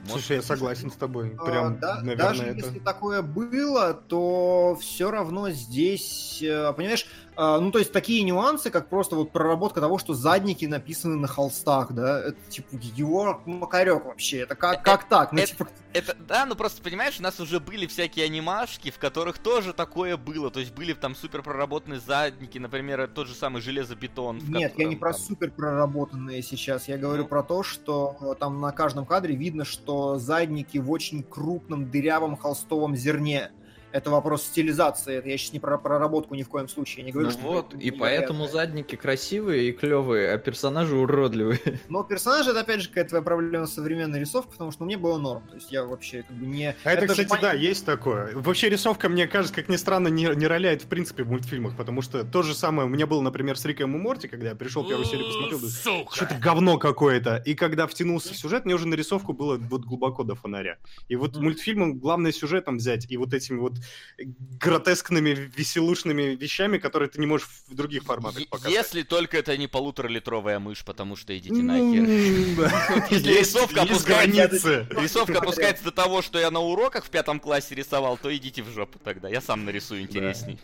Может, Слушай, я согласен с тобой. А, Прям, да, наверное, даже это... если такое было, то все равно здесь, э, понимаешь, а, ну то есть такие нюансы, как просто вот проработка того, что задники написаны на холстах, да, это типа его макарек вообще, это как, как так? Ну, это- типа, Это, да, ну просто, понимаешь, у нас уже были всякие анимашки, в которых тоже такое было. То есть были там супер проработанные задники, например, тот же самый железобетон. Нет, я не котором про там- супер проработанные сейчас. Я говорю Ну. про то, что э, там на каждом кадре видно, что задники в очень крупном дырявом холстовом зерне. Это вопрос стилизации. Это я сейчас не про проработку ни в коем случае. Не говорю, Ну что вот, это и поэтому задники красивые и клевые, а персонажи уродливые. *laughs* Но персонажи это опять же какая-то твоя проблема современной рисовкой, потому что ну, мне было норм. То есть я вообще как бы не. А это, же кстати, пон- да, есть такое. Вообще рисовка, мне кажется, как ни странно, не, не роляет в принципе в мультфильмах, потому что то же самое у меня было, например, с Риком и Морти, когда я пришел первую серию посмотрел, думаю, что-то говно какое-то. И когда втянулся в сюжет, мне уже нарисовку было вот глубоко до фонаря. И вот мультфильмом главное сюжетом взять и вот этими вот гротескными, веселушными вещами, которые ты не можешь в других форматах показать. Если только это не полуторалитровая мышь, потому что идите Ну, нахер. *laughs* Если рисовка опускается-. Рисовка опускается до того, что я на уроках в пятом классе рисовал, то идите в жопу тогда. Я сам нарисую интересней.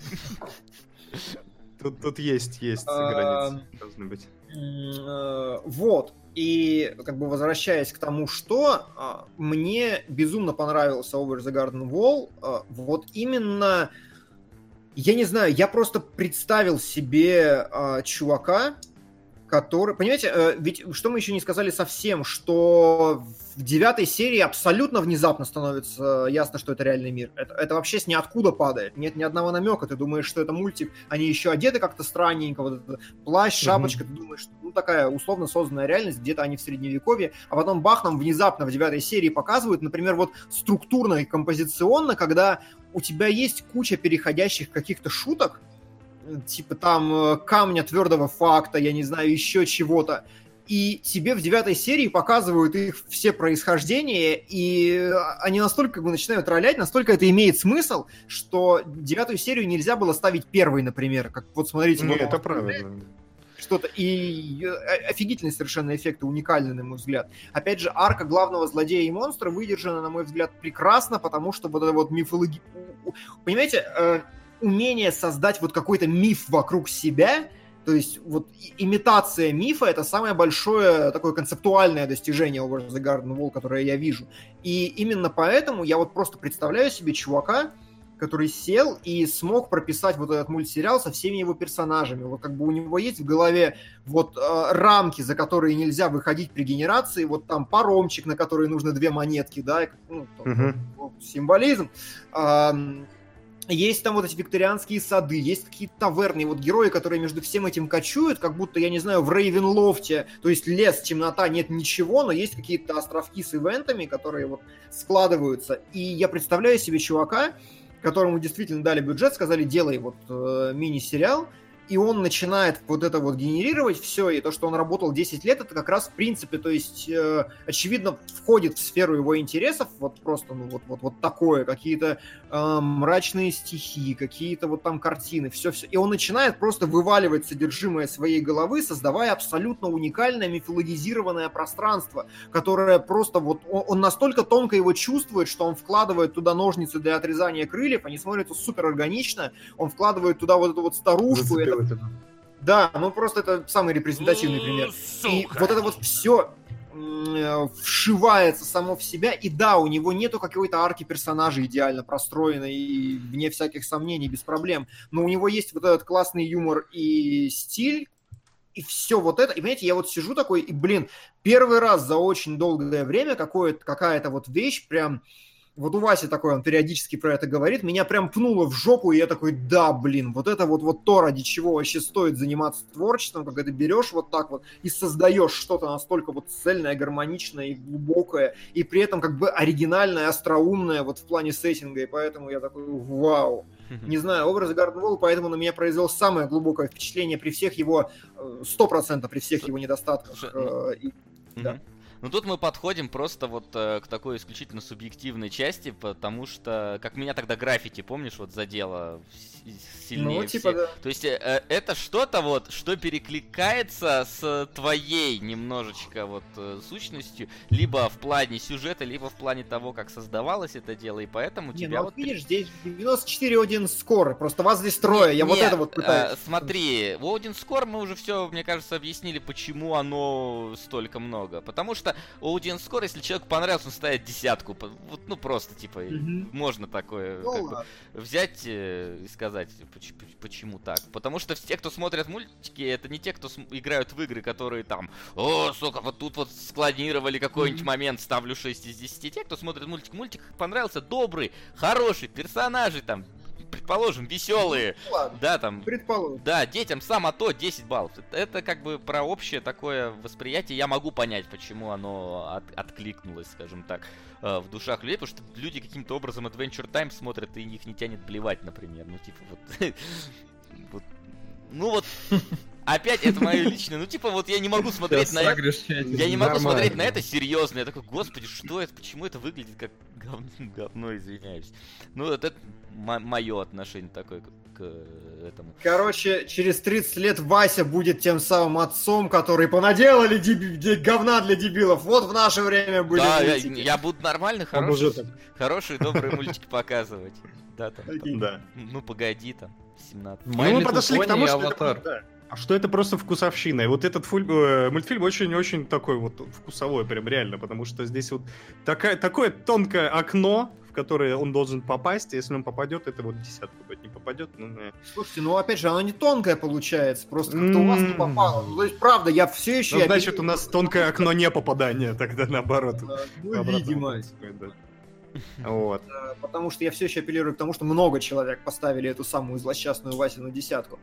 Тут, тут есть, есть А, границы, должны быть. Э, Вот. И как бы возвращаясь к тому, что а, мне безумно понравился Over the Garden Wall, а, вот именно, я не знаю, я просто представил себе а, чувака, который, понимаете, э, ведь что мы еще не сказали совсем, что в девятой серии абсолютно внезапно становится ясно, что это реальный мир. Это, это вообще с ниоткуда падает. Нет ни одного намека. Ты думаешь, что это мультик. Они еще одеты как-то странненько. Вот это плащ, шапочка. Ты думаешь, что ну такая условно созданная реальность. Где-то они в средневековье. А потом бах нам внезапно в девятой серии показывают, например, вот структурно и композиционно, когда у тебя есть куча переходящих каких-то шуток, типа там э, камня твердого факта, я не знаю, еще чего-то. и тебе в девятой серии показывают их все происхождения, и они настолько как бы начинают троллять, настолько это имеет смысл, что девятую серию нельзя было ставить первой, например, как вот смотрите. Ну, вот это правильно. Что-то. И э, офигительные совершенно эффекты, уникальны, на мой взгляд. Опять же, арка главного злодея и монстра выдержана, на мой взгляд, прекрасно, потому что вот это вот мифологи... Понимаете, э, умение создать вот какой-то миф вокруг себя, то есть вот имитация мифа это самое большое такое концептуальное достижение Over the Garden Wall, которое я вижу. И именно поэтому я вот просто представляю себе чувака, который сел и смог прописать вот этот мультсериал со всеми его персонажами. Вот как бы у него есть в голове вот э, рамки, за которые нельзя выходить при генерации, вот там паромчик, на который нужно две монетки, да, ну, там, вот, символизм. Ам, есть там вот эти викторианские сады, есть какие-то таверны, вот герои, которые между всем этим кочуют, как будто, я не знаю, в Рейвенлофте, то есть лес, темнота, нет ничего, но есть какие-то островки с ивентами, которые вот складываются. И я представляю себе чувака, которому действительно дали бюджет, сказали, делай вот э, мини-сериал, и он начинает вот это вот генерировать все, и то, что он работал 10 лет, это как раз в принципе, то есть, э, очевидно, входит в сферу его интересов, вот просто, ну, вот, вот, вот такое, какие-то э, мрачные стихи, какие-то вот там картины, все-все. И он начинает просто вываливать содержимое своей головы, создавая абсолютно уникальное мифологизированное пространство, которое просто вот, он, он настолько тонко его чувствует, что он вкладывает туда ножницы для отрезания крыльев, они смотрятся супер органично, он вкладывает туда вот эту вот старушку, это это. да, ну просто это самый репрезентативный пример. И вот это вот все вшивается само в себя, и да, у него нету какой-то арки персонажа идеально простроенной, и вне всяких сомнений, без проблем, но у него есть вот этот классный юмор и стиль, и все вот это, и понимаете, я вот сижу такой, и, блин, первый раз за очень долгое время какое-то, какая-то вот вещь прям, вот у Васи такой, он периодически про это говорит, меня прям пнуло в жопу, и я такой, да, блин, вот это вот, вот то, ради чего вообще стоит заниматься творчеством, когда ты берешь вот так вот и создаешь что-то настолько вот цельное, гармоничное и глубокое, и при этом как бы оригинальное, остроумное вот в плане сеттинга, и поэтому я такой, вау. Не знаю, образ Garden Wall, поэтому на меня произвел самое глубокое впечатление при всех его, э, сто процентов при всех его недостатках. Э, и- да. Ну тут мы подходим просто вот э, к такой исключительно субъективной части, потому что, как меня тогда граффити, помнишь, вот задело с- сильнее Ну, типа, всех. да. То есть э, э, это что-то вот, что перекликается с твоей немножечко вот э, сущностью, либо в плане сюжета, либо в плане того, как создавалось это дело, и поэтому Не, тебя ну вот... вот видишь, здесь 94-1 скор, просто вас здесь трое, я вот Нет, это вот пытаюсь. э, смотри, в Один Скор мы уже все, мне кажется, объяснили, почему оно столько много. Потому что Один Скор, если человеку понравился, он ставит десятку. Вот, ну просто, типа, Мгм. можно такое Ну как бы, взять э, и сказать, поч- поч- почему так. Потому что те, кто смотрят мультики, это не те, кто играют в игры, которые там, о, сука, вот тут вот склонировали какой-нибудь момент, ставлю 6 из 10. Те, кто смотрит мультик, мультик понравился, добрый, хороший, персонажи там, предположим, веселые, Ну ладно, да, там, предположим. да, детям само то 10 баллов. Это- Это как бы про общее такое восприятие. Я могу понять, почему оно от- откликнулось, скажем так, э, в душах людей, потому что люди каким-то образом Adventure Time смотрят, и их не тянет блевать, например. Ну, типа, вот... *laughs* вот, Ну, вот... Опять это мое личное. Ну, типа, вот я не могу смотреть Сейчас на это. Я не могу Нормально. смотреть на это серьезно. Я такой, господи, что это? Почему это выглядит как говно, *laughs* говно извиняюсь. Ну, вот это мое отношение такое к, к этому. Короче, через 30 лет Вася будет тем самым отцом, который понаделали деби- де- говна для дебилов. Вот в наше время были да, я, я буду нормально, так. хорошие, добрые мультики показывать. Да, там, Окей. Да. ну погоди, там, 17. Ну, My мы Little подошли к тому, и что это, Аватар. А что это просто вкусовщина. И вот этот фуль- э, мультфильм очень-очень такой вот вкусовой, прям реально, потому что здесь вот такая, такое тонкое окно, в которое он должен попасть, и если он попадет, это вот десятку будет, не попадет, ну, э. Слушайте, ну опять же, оно не тонкое получается, просто как-то у вас не попало. Ну, то есть, правда, я все еще... Ну, значит, у нас тонкое окно не попадания, тогда наоборот. Ну, видимо. Вот. Потому что я все еще апеллирую к тому, что много человек поставили эту самую злосчастную Васину десятку.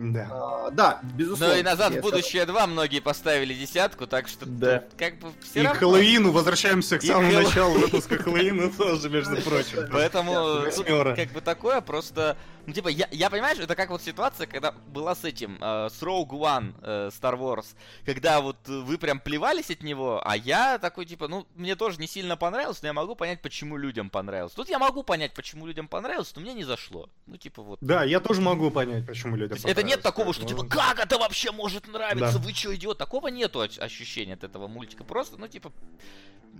Да. А, да, безусловно. Ну и назад в будущее 2 многие поставили десятку, так что Да. тут как бы все И к равно. Хэллоуину возвращаемся к И самому Хэллоу- началу *laughs* выпуска Хэллоуина тоже, между прочим. Поэтому тут как бы такое, просто, Ну, типа, я, я понимаешь, это как вот ситуация, когда была с этим, э, с Rogue One э, Star Wars, когда вот вы прям плевались от него, а я такой, типа, ну, мне тоже не сильно понравилось, но я могу понять, почему людям понравилось. Тут я могу понять, почему людям понравилось, но мне не зашло. Ну, типа, вот. Да, я тоже могу понять, почему То людям есть это нет такого, что типа, как это вообще может нравиться? Да. Вы что, идиот? Такого нету ощущения от этого мультика. Просто, ну, типа,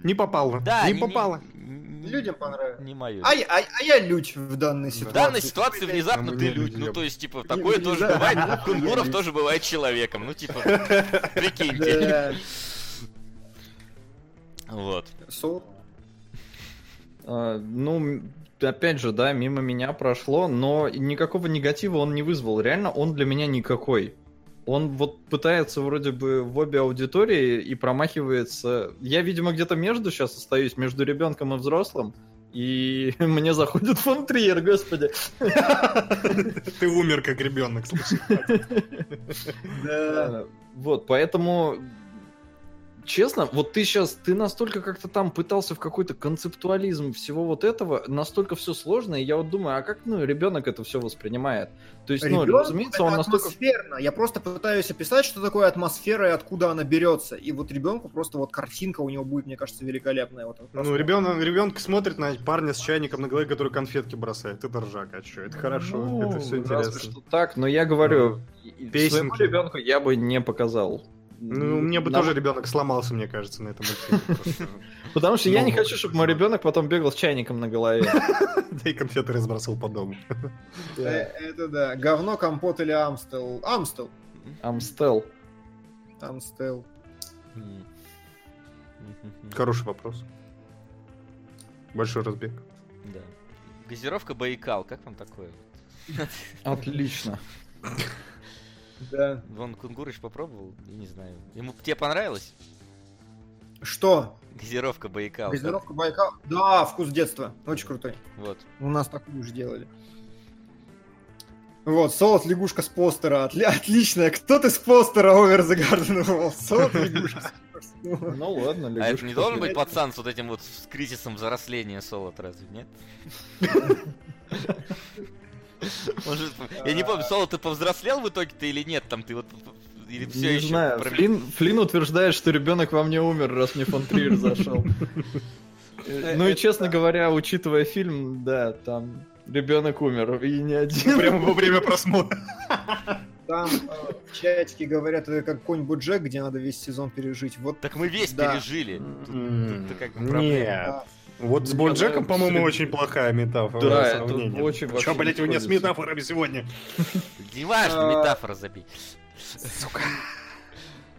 Не попало. да, не попало. не- Людям понравилось. Не мое. А, я- а, а я людь в данной В ситуации. данной ситуации внезапно мы ты не людь. люди, Ну, то есть, типа, такое не тоже знаю. бывает. *laughs* Я Кунгуров не- тоже бывает человеком. Ну, типа, *laughs* прикиньте. Да. Вот. Сол- А, ну, опять же, да, мимо меня прошло, но никакого негатива он не вызвал. Реально, он для меня никакой. Он вот пытается вроде бы в обе аудитории и промахивается. Я, видимо, где-то между сейчас остаюсь, между ребенком и взрослым. И *laughs* мне заходит фон Триер, господи. Ты умер как ребенок, слушай. Да. Вот, поэтому, честно, вот ты сейчас, ты настолько как-то там пытался в какой-то концептуализм всего вот этого, настолько все сложно, и я вот думаю, а как, ну, ребенок это все воспринимает? То есть, ну, Ребёнку разумеется, он настолько... атмосферно. Я просто пытаюсь описать, что такое атмосфера и откуда она берется. И вот ребенку просто вот картинка у него будет, мне кажется, великолепная. Вот Ну, ребенок, ребенок смотрит на парня с чайником на голове, который конфетки бросает. Это ржак, а что? Это хорошо, Ну, это все интересно. что так, но я говорю, Песенки. своему ребенку я бы не показал. Ну, мне бы Нам- тоже ребенок сломался, мне кажется, на этом мультфильме. *laughs* Потому что я не Ну, хочу, чтобы мой ребенок потом бегал с чайником на голове. *laughs* Да и конфеты разбросал по дому. *laughs* Э, Это да. Говно, компот или Амстел. Амстел. Амстел. Амстел. Хороший вопрос. Большой разбег. Да. Газировка Байкал, как вам такое? Отлично. Да. Вон Кунгурыч попробовал, я не знаю. Ему тебе понравилось? Что? Газировка Байкал. Газировка Байкал? Да, вкус детства. Очень крутой. Вот. У нас такую же делали. Вот, солод лягушка с постера. Отли- отличная. Кто ты с постера Over the Garden Wall? Солод лягушка. с постера. Ну ладно, А это не должен быть пацан с вот этим вот с кризисом взросления солод, разве нет? *laughs* Может, я не помню, солод ты повзрослел в итоге-то или нет? Там ты вот или все не еще знаю. про- Флинн, Флинн утверждает, что ребенок во мне умер, раз мне фон Триер зашел. Э, Ну и честно говоря, учитывая фильм, да, там ребенок умер и не один. Прямо во время просмотра. Там э, в чатике говорят, это как конь Боджек, где надо весь сезон пережить. Вот Так мы весь Да. пережили. Тут- М, тут-то как бы проблема. Нет. Вот с Боджеком, по-моему, очень плохая метафора. Да, это очень Чё, блядь, у меня с метафорами сегодня? *laughs* Неважно, А, метафора забей. *laughs*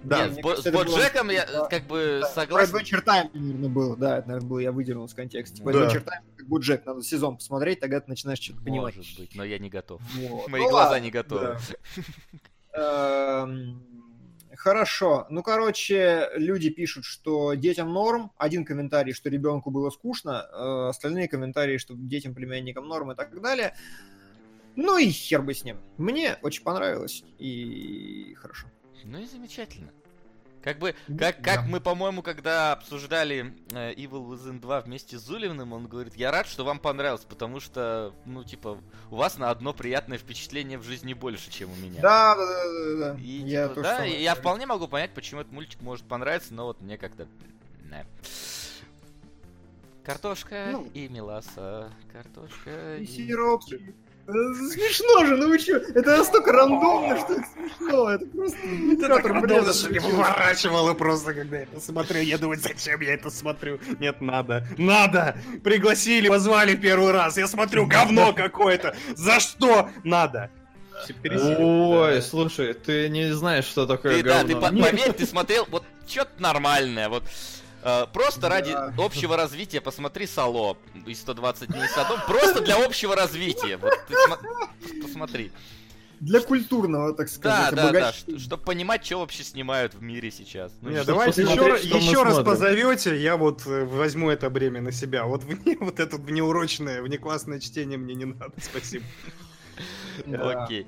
Да, Нет, с было- Боджеком я Да. как бы согласен. Adventure Time, наверное, было. Да, это, наверное, было, я выдернул из контекста. Типа Да. Adventure Time, как Боджек, надо сезон посмотреть, тогда ты начинаешь что-то понимать. Может быть, но я не готов. Вот. Мои Ну глаза ладно, не готовы. да. *laughs* Хорошо. Ну, короче, люди пишут, что детям норм. Один комментарий, что ребенку было скучно. э, Остальные комментарии, что детям, племянникам норм и так далее. Ну и хер бы с ним. Мне очень понравилось. И хорошо. Ну и замечательно. Как бы, как, как Да. мы, по-моему, когда обсуждали э, Evil Within 2 вместе с Зулевным, он говорит, я рад, что вам понравилось, потому что, ну, типа, у вас на одно приятное впечатление в жизни больше, чем у меня. Да, да, да, да, да. И, я типа, да, и я вполне могу понять, почему этот мультик может понравиться, но вот мне как-то... не. Картошка Ну. и меласа, картошка И и... сиропчик. Смешно же, ну вы что? Это настолько рандомно, что это смешно. Это просто индикатор бреда. что я выворачивало просто, когда я это смотрю. Я думаю, зачем я это смотрю? Нет, надо. Надо! Пригласили, позвали первый раз. Я смотрю, говно какое-то. За что? Надо. Ой, слушай, ты не знаешь, что такое Ты, да, ты говно. по- поверь, ты смотрел вот что-то нормальное, вот э, просто ради Да. общего развития посмотри Сало и 120 дней садом, просто для общего развития, вот ты смо- посмотри. Для культурного, так Да, сказать, да, да, обогащения. чтобы понимать, что вообще снимают в мире сейчас. Ну, давайте еще, еще раз смотрим. позовете, я вот э, возьму это бремя на себя. Вот вне, *laughs* вот это внеурочное, внеклассное чтение мне не надо, спасибо. Да. Окей.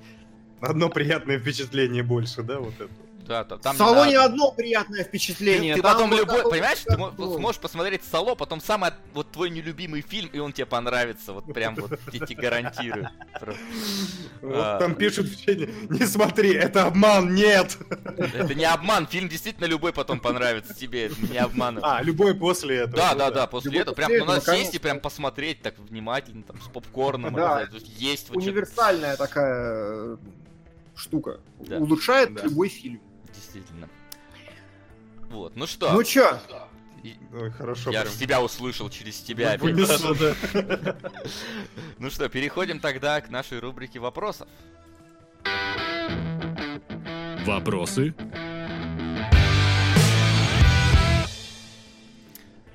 Одно приятное впечатление больше, да, вот это. Да, да, там в не салоне надо. одно приятное Ты, впечатление. ты там потом любой, такой понимаешь, ты мо- кайф. сможешь посмотреть Сало, потом самый от- вот твой нелюбимый фильм, и он тебе понравится, вот прям вот я тебе гарантирую. Вот А. там пишут в чате, не смотри, это обман, нет! Это не обман, фильм действительно любой потом понравится тебе, не обман. А, любой после этого. Да, да, да, после этого прям ну, надо этого, сесть и прям посмотреть так внимательно, там, с попкорном, есть есть. Универсальная такая э, штука. Улучшает любой фильм. Действительно. Вот, ну что, Ну чё, и- Ой, хорошо. я прям. же тебя услышал через тебя. Вынесло, да. *laughs* Ну что, переходим тогда к нашей рубрике вопросов. Вопросы?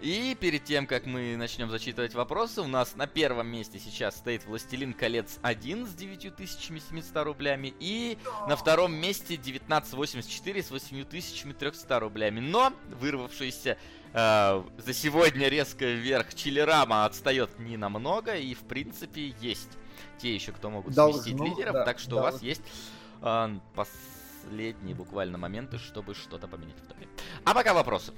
И перед тем, как мы начнем зачитывать вопросы, у нас на первом месте сейчас стоит «Властелин колец 1» с 9700 рублями, и на втором месте 1984 с 8300 рублями. Но вырвавшийся э, за сегодня резко вверх Чилерама отстает не намного, и в принципе есть те еще, кто могут Должно, сместить лидеров, да, так что у вас должно. есть э, последние буквально моменты, чтобы что-то поменять в топе. А пока вопросы.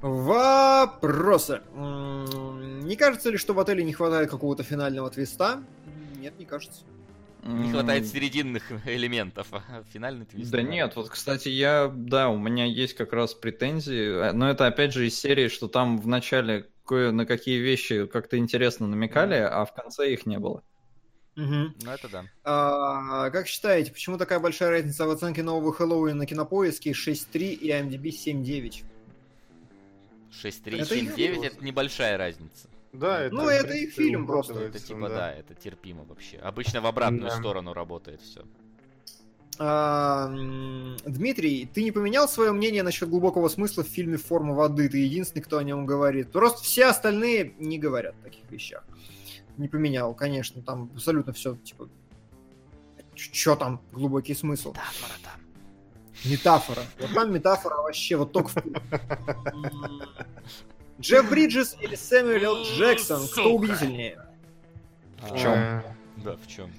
Вопросы. Не кажется ли, что в отеле не хватает какого-то финального твиста? Нет, не кажется. Не хватает серединных *laughs* элементов. а Финальный твист. Да да. нет, вот, кстати, я, да, у меня есть как раз претензии, э, но это опять же из серии, что там в начале кое на какие вещи как-то интересно намекали, а в конце их не было. Мгм. Ну это да. А, как считаете, почему такая большая разница в оценке нового Хэллоуина на кинопоиске 6.3 и IMDb 7.9? 6-3, Это их 7-9 фильм. это небольшая разница. Да, это, Ну, это их фильм просто. Это типа да. да, это терпимо вообще. Обычно в обратную Да. сторону работает все. А, Дмитрий, ты не поменял свое мнение насчет глубокого смысла в фильме «Форма воды»? Ты единственный, кто о нем говорит. Просто все остальные не говорят о таких вещах. Не поменял, конечно, там абсолютно все, типа, что там глубокий смысл? Метафора там. Метафора. Вот там метафора вообще вот только в... Джефф Бриджес или Сэмюэл Л. Джексон? Кто убедительнее? В чём? Э, Да, в чем?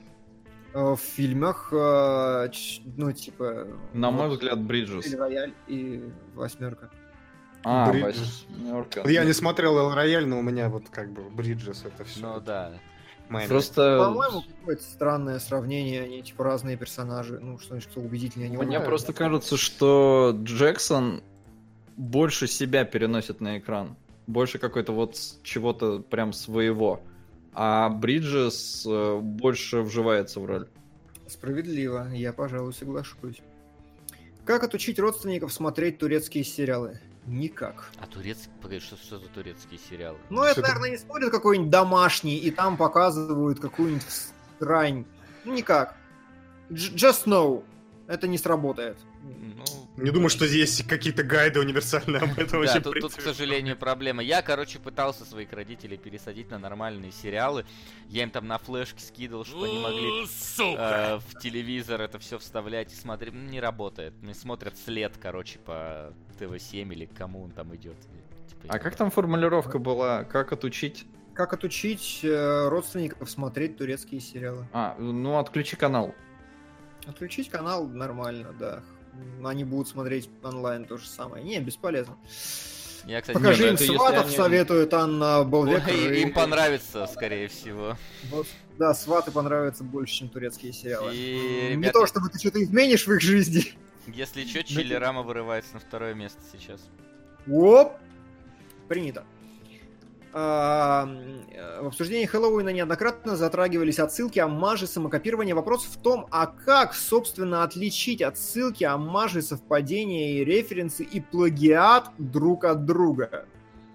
Э, В фильмах, э, ну, типа... На мой вот взгляд, Бриджес. Эль Рояль и Восьмерка. А, Бриджес. восьмерка. Я не смотрел Эл Рояль, но у меня вот как бы Бриджес это все. Ну да. Просто По-моему, какое-то странное сравнение, они типа разные персонажи, ну, что значит, кто убедительнее, не мне знаю. просто кажется, что Джексон больше себя переносит на экран. Больше какой-то вот чего-то прям своего. А Бриджес э, больше вживается в роль. Справедливо, я, пожалуй, соглашусь. Как отучить родственников смотреть турецкие сериалы? Никак. А турецкий, погоди, что, что за турецкие сериалы? Ну, это, наверное, не смотрят какой-нибудь домашний, и там показывают какую-нибудь срань. Ну, никак. Just know. Это не сработает. Ну, Не думаю, что здесь какие-то гайды универсальные об этом Да, вообще. тут, в тут, к сожалению, проблема. Я, короче, пытался своих родителей пересадить на нормальные сериалы. Я им там на флешке скидывал, чтобы они могли э, в телевизор это все вставлять и смотреть. Не работает. Они смотрят след, короче, по ТВ-7 или кому он там идет. Типа, А как там формулировка была? Как отучить? Как отучить э, родственников смотреть турецкие сериалы? А, ну отключи канал. Отключить канал нормально, да. Они будут смотреть онлайн то же самое. Не, бесполезно. Я, кстати, Покажи ну им сватов, они- советует Анна Болвек. Ой, им понравится, скорее всего. Да, сваты понравятся больше, чем турецкие сериалы. И, Не ребят, то, чтобы ты что-то изменишь в их жизни. если что, Чиллерама вырывается на второе место сейчас. Оп! Принято. Э, В обсуждении Хэллоуина неоднократно затрагивались отсылки, аммажи, самокопирование. Вопрос в том, а как, собственно, отличить отсылки, аммажи, совпадения и референсы и плагиат друг от друга?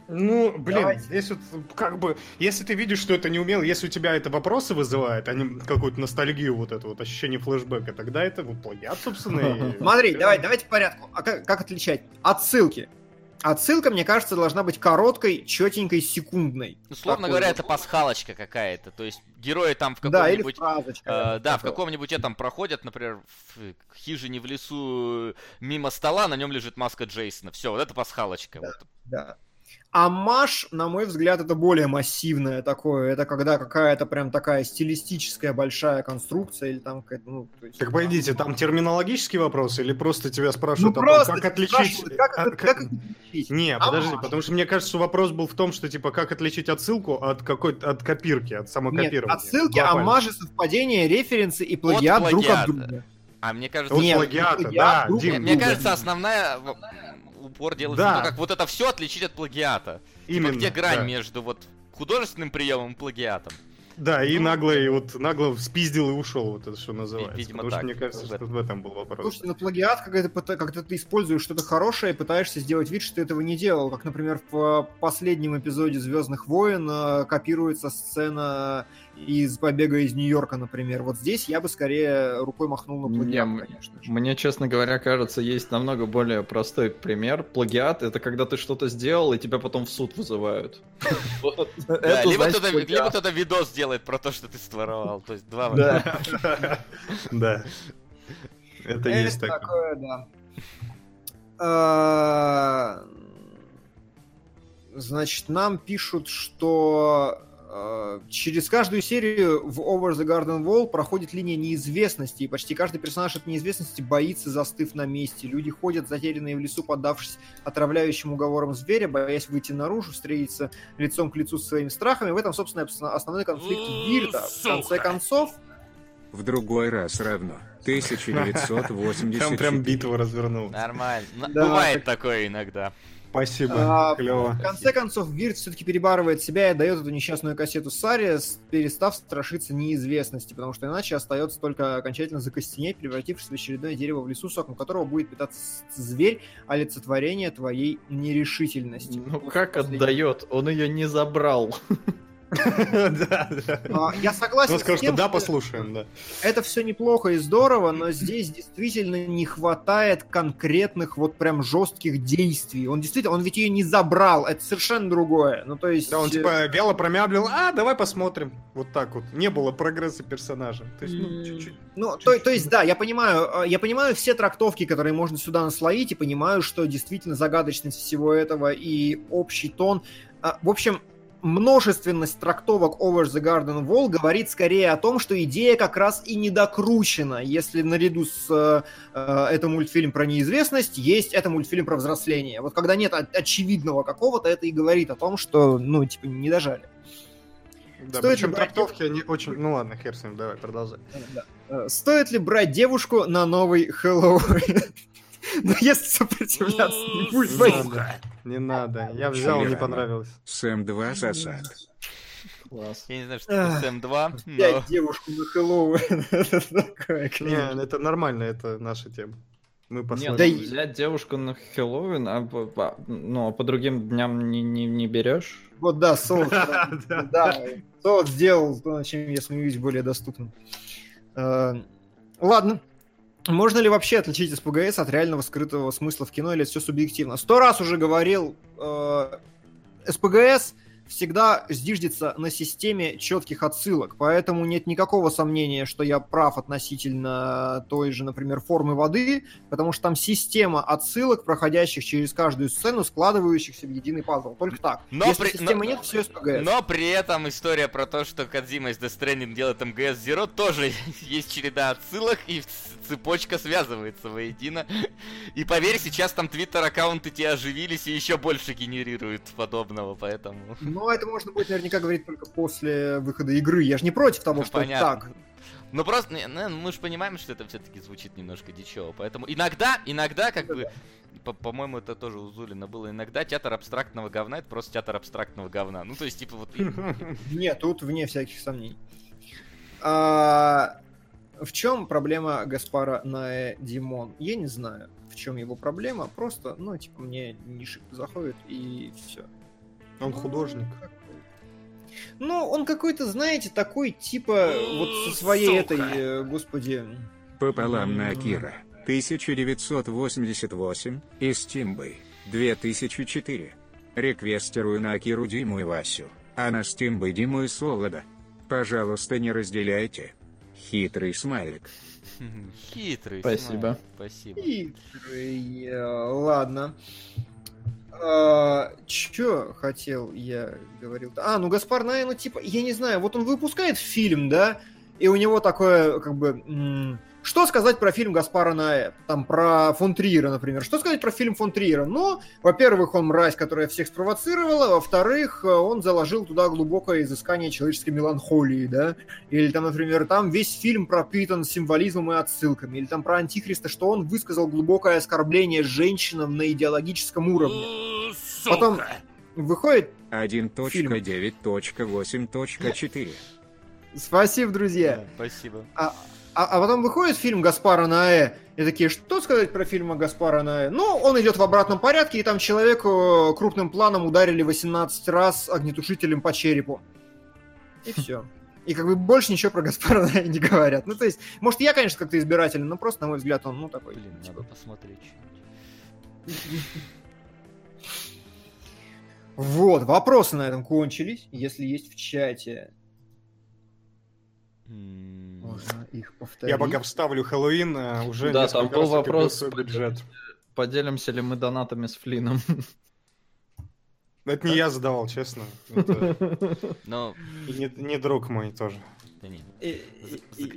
Ну, блин, Давайте. здесь вот как бы, если ты видишь, что это не умел, если у тебя это вопросы вызывает, а не какую-то ностальгию, вот это вот ощущение флешбека, тогда это вот плагиат, собственно. и- *laughs* Смотри, давай, давайте по порядку. А как, как отличать? Отсылки. Отсылка, мне кажется, должна быть короткой, четенькой, секундной. Условно Такой говоря, вот. это пасхалочка какая-то. То есть герои там в Да, или каком-нибудь... фразочка. Э, да, в каком-нибудь этом проходят, например, в хижине в лесу э, мимо стола, на нем лежит маска Джейсона. Все, вот это пасхалочка. Да. Вот. Да. Амаш, на мой взгляд, это более массивное такое. Это когда какая-то прям такая стилистическая большая конструкция или там какая-то, ну, то есть, Так пойдите, там терминологический вопрос или просто тебя Ну, спрашивают том, просто как тебя отличить... Как, а, как- как отличить? Не, подожди, Амаш. потому что мне кажется, вопрос был в том, что типа как отличить отсылку от какой-то от копирки, от Нет, самокопирования. отсылки, Глобально. амажи, совпадения, референсы и плагиат друг от друга. А мне кажется, Нет, плагиата, плагиат да, друг Дим, мне, мне друга. кажется, основная упор делается Да. на то, как вот это все отличить от плагиата. Типа, Именно, где грань да. между вот художественным приемом и плагиатом. Да, и Ну, нагло, и вот нагло спиздил и ушел, вот это что называется. видимо, Потому что так. мне кажется, В что в этом был вопрос. Слушайте, на плагиат, когда ты, когда ты используешь что-то хорошее и пытаешься сделать вид, что ты этого не делал. Как, например, в последнем эпизоде Звездных войн э, копируется сцена из побега из Нью-Йорка, например. Вот здесь я бы скорее рукой махнул на плагиат, Не, конечно же. Мне, честно говоря, кажется, есть намного более простой пример. Плагиат — это когда ты что-то сделал, и тебя потом в суд вызывают. Либо, кто-то, видос делает про то, что ты своровал. То есть два Да. *laughs* Да. Это есть такое. да. А, Значит, нам пишут, что э, через каждую серию в Over the Garden Wall проходит линия неизвестности, и почти каждый персонаж от неизвестности боится, застыв на месте. Люди ходят, затерянные в лесу, поддавшись отравляющим уговорам зверя, боясь выйти наружу, встретиться лицом к лицу со своими страхами. В этом, собственно, обс- основной конфликт Вирта. В конце концов, В другой раз равно. *laughs* 1984. Там прям битва развернулась. Нормально. Да, Бывает такое иногда. Спасибо, А, клево. В конце концов, Вирт все-таки перебарывает себя и дает эту несчастную кассету Саре, перестав страшиться неизвестности, потому что иначе остается только окончательно закостенеть, превратившись в очередное дерево в лесу, соком которого будет питаться зверь, олицетворение твоей нерешительности. Ну как последний. отдает? Он ее не забрал. *laughs* А, Я согласен Он с сказал, что да, послушаем, да. это все неплохо и здорово, но здесь действительно не хватает конкретных вот прям жестких действий. Он действительно, он ведь ее не забрал, это совершенно другое. Ну то есть... Да, он э, типа вяло промямлил, а, давай посмотрим. Вот так вот. Не было прогресса персонажа. То есть, ну, чуть-чуть. Ну, то, то есть, да, я понимаю, э, я понимаю все трактовки, которые можно сюда наслоить, и понимаю, что действительно загадочность всего этого и общий тон. А, В общем, множественность трактовок Over the Garden Wall говорит скорее о том, что идея как раз и недокручена. Если наряду с э, э, это мультфильм про неизвестность, есть это мультфильм про взросление. Вот когда нет очевидного какого-то, это и говорит о том, что, ну, типа, не дожали. Да, Стоит причем брать- трактовки, они очень... Ну ладно, хер с ним, давай, продолжай. Э, Стоит ли брать девушку на новый Хэллоуин? *laughs* Ну, если сопротивляться не будет, надо, не надо. Я взял, не понравилось. Сэм 2 засад. Класс. Я не знаю, что такое Ах, Сэм 2, но... Взять девушку на Хэллоуин. *laughs* Это Не, конечно. это нормально, это наша тема. Мы Нет, посмотрим. Да и- взять девушку на Хэллоуин, а по, ну, а по другим дням не, не, не берешь? Вот да, соус. *laughs* Да. Соус сделал то, чем я смеюсь, более доступным. Э, Ладно. Можно ли вообще отличить СПГС от реального скрытого смысла в кино, или это все субъективно? Сто раз уже говорил, э, СПГС всегда зиждется на системе четких отсылок, поэтому нет никакого сомнения, что я прав относительно той же, например, формы воды, потому что там система отсылок, проходящих через каждую сцену, складывающихся в единый пазл. Только так. Но Если при- системы но- нет, все СПГС. Но при этом история про то, что Кадзима из Death Stranding делает МГС Zero, тоже *laughs* есть череда отсылок, и цепочка связывается воедино. И поверь, сейчас там твиттер-аккаунты те оживились и еще больше генерируют подобного, поэтому... Но это можно будет наверняка говорить только после выхода игры. Я же не против того, что это Понятно. так. Ну просто, ну, мы же понимаем, что это все-таки звучит немножко дичево, поэтому иногда, иногда, как бы, по- по-моему, это тоже у Зулина было, иногда театр абстрактного говна это просто театр абстрактного говна. Ну, то есть, типа, вот... *laughs* Нет, тут вне всяких сомнений. А, в чем проблема Гаспара на Димон? Я не знаю, в чем его проблема. Просто, ну, типа, мне не шибко заходит, и все. Он художник. Ну, он какой-то, знаете, такой, типа, вот со своей Сука. этой, э, господи... Пополам на Акира. 1988. Из Тимбы. 2004. Реквестерую на Акиру Диму и Васю, а на Стимбы Диму и Солода. Пожалуйста, не разделяйте. Хитрый смайлик. Хитрый. Спасибо. Спасибо. Хитрый, э, ладно. А, хотел я говорил? А, ну Гаспар Ноэ, ну типа, я не знаю, вот он выпускает фильм, да, и у него такое, как бы, что сказать про фильм Гаспара Ноэ? Там про фон Триера, например. Что сказать про фильм фон Триера? Ну, во-первых, он мразь, которая всех спровоцировала, во-вторых, он заложил туда глубокое изыскание человеческой меланхолии, да, или там, например, там весь фильм пропитан символизмом и отсылками, или там про Антихриста, что он высказал глубокое оскорбление женщинам на идеологическом уровне. Потом выходит... 1.9.8.4 Спасибо, друзья. Спасибо. А, а, а потом выходит фильм Гаспара Наэ, и такие, что сказать про фильм Гаспара Наэ? Ну, он идет в обратном порядке, и там человеку крупным планом ударили 18 раз огнетушителем по черепу. И все. И как бы больше ничего про Гаспара Наэ не говорят. Ну, то есть, может, я, конечно, как-то избирателен, но просто, на мой взгляд, он, ну, такой... Блин, типа, надо посмотреть. Вот, вопросы на этом кончились. Если есть в чате, их повторить. Я пока вставлю Хэллоуин, а, уже Да, там был вопрос, бюджет. Поделимся ли мы донатами с Флином? Это не я задавал, честно. *laughs* Ну, и не, друг мой тоже. да не. И-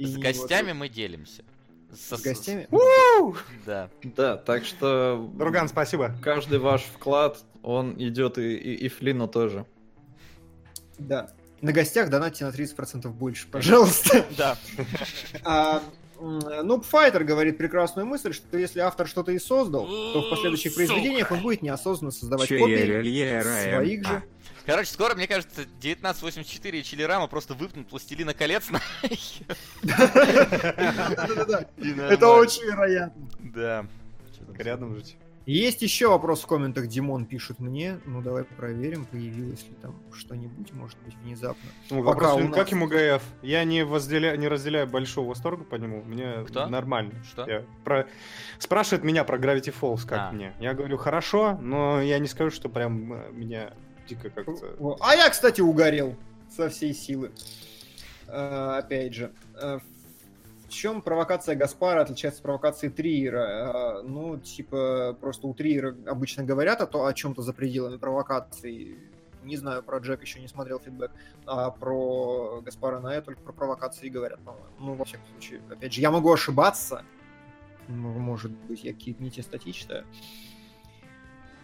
С, гостями мы делимся. Со- С гостями? Да. Да, так что Друган, спасибо. каждый ваш вклад, он идет и, и, и Флину тоже. Да. На гостях донатьте на 30% больше, пожалуйста. *laughs* Да. А, м, Нуб Файтер говорит прекрасную мысль, что если автор что-то и создал, то в последующих произведениях он будет неосознанно создавать копии своих же. Короче, скоро, мне кажется, 1984 и Чилирама просто выпнут пластилина колец *laughs* *laughs* на... Это очень вероятно. Да. Рядом жить. Есть еще вопрос в комментах, Димон пишет мне. Ну, давай проверим, появилось ли там что-нибудь, может быть, внезапно. Ну, вопрос, блин, нас- как ему ГФ? Я не, возделя... не разделяю большого восторга по нему. Мне Кто? нормально. Что? Я про... Спрашивает меня про Gravity Falls, как А. мне. Я говорю, хорошо, но я не скажу, что прям э, меня дико как-то... А я, кстати, угорел со всей силы. Э, Опять же. Чем провокация Гаспара отличается от провокации Триера? Э, Ну, типа, просто у Триера обычно говорят о, то, о чем-то за пределами провокации. Не знаю, про Джек еще не смотрел фидбэк. А про Гаспара Ная только про провокации говорят, по-моему. Ну, во всяком случае. Опять же, я могу ошибаться. М- Может быть, я какие-то не те статьи читаю.